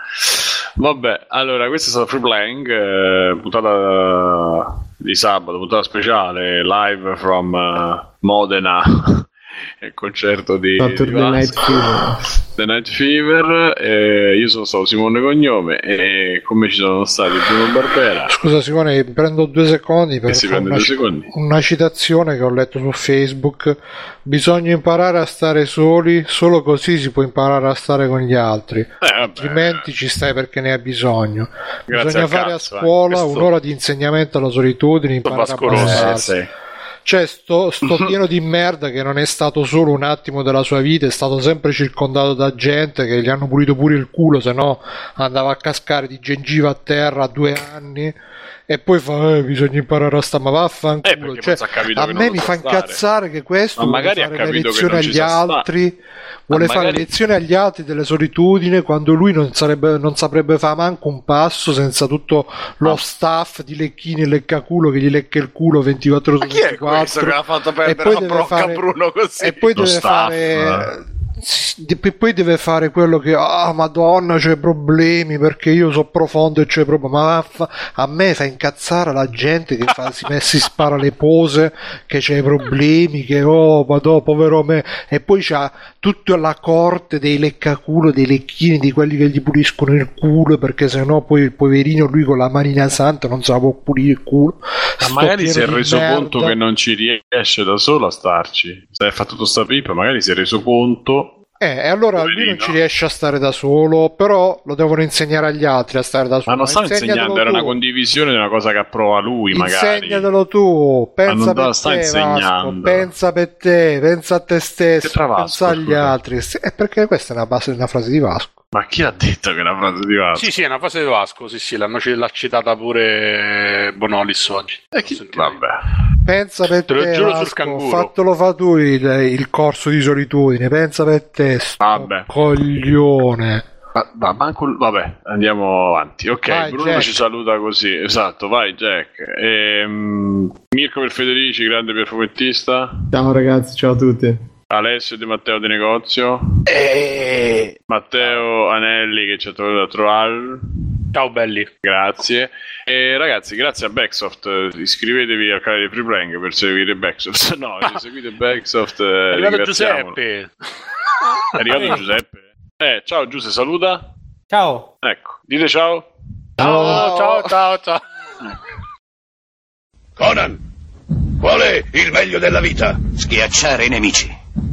Vabbè, allora, questo è stato Free Playing, eh, puntata di sabato, puntata speciale, live from eh, Modena. Il concerto di, Saturday di. Night Fever. The Night Fever, eh, io sono stato Simone Cognome e con me ci sono stati Bruno Barbera. Scusa Simone, prendo due secondi per si fare una, secondi. una citazione che ho letto su Facebook. Bisogna imparare a stare soli, solo così si può imparare a stare con gli altri. Eh. Altrimenti ci stai perché ne hai bisogno. Grazie Bisogna fare cazzo, a eh. scuola Questo- un'ora di insegnamento alla solitudine, imparare a Vasco Cioè, sto, sto pieno di merda che non è stato solo un attimo della sua vita, è stato sempre circondato da gente che gli hanno pulito pure il culo, se no andava a cascare di gengiva a terra a due anni. E poi fa, eh, bisogna imparare a stare, ma Eh, vaffanculo. perché Cioè, a me mi fa incazzare che questo Ma vuole fare le lezioni agli altri, vuole Ma fare magari- lezioni agli altri delle solitudine quando lui non, sarebbe, non saprebbe fare manco un passo senza tutto lo Ma- staff di lecchini e leccaculo che gli lecca il culo 24 Ma ore è 24 questo che ha fatto e perdere poi la brocca fare- Bruno così? e poi Lo deve staff, fare poi deve fare quello che ah madonna c'è problemi perché io so profondo e c'è problemi ma vaffa- a me fa incazzare la gente che fa, si, si spara le pose che c'è problemi che oh madò povero me e poi c'ha tutta la corte dei leccaculo dei lecchini di quelli che gli puliscono il culo perché sennò poi il poverino lui con la manina santa non se la può pulire il culo Ma magari si è reso merda. conto che non ci riesce da solo a starci. Se ha fatto tutta sta pipa, magari si è reso conto. Eh, e allora lui Poverino. non ci riesce a stare da solo, però lo devono insegnare agli altri a stare da Ma solo. non sta Insegnatelo insegnando, era tu. una condivisione di una cosa che approva lui, magari. Insegnatelo tu, pensa non per te, Vasco, insegnando. pensa per te, pensa a te stesso, pensa agli scusa? altri. È perché questa è una base una frase di Vasco. Ma chi ha detto che è una frase di Vasco? Sì, sì, è una fase di Vasco, sì, sì, l'hanno l'ha citata pure Bonolis oggi. Eh, chi-. Vabbè. Pensa per Te lo te, giuro sul Vasco, canguro. fatelo fa tu il, il corso di solitudine, pensa per te, sto Vabbè. coglione. Ma, ma manco- vabbè, andiamo avanti. Ok, Vai, Bruno Jack. ci saluta così. Esatto, vai Jack. Ehm, Mirko per Federici, grande perfumettista. Ciao ragazzi, ciao a tutti. Alessio Di Matteo di Negozio. Matteo Anelli che ci ha trovato da trovare. Ciao belli. Grazie. E ragazzi, grazie a Backsoft. eh, Iscrivetevi al canale di Freeplank per seguire Backsoft. No, se seguite Backsoft. eh, È arrivato. Giuseppe. È arrivato Giuseppe. Eh, ciao Giuseppe, saluta. Ciao. Ecco, dite ciao. Ciao, ciao, ciao, ciao. Conan, qual è il meglio della vita? Schiacciare i nemici,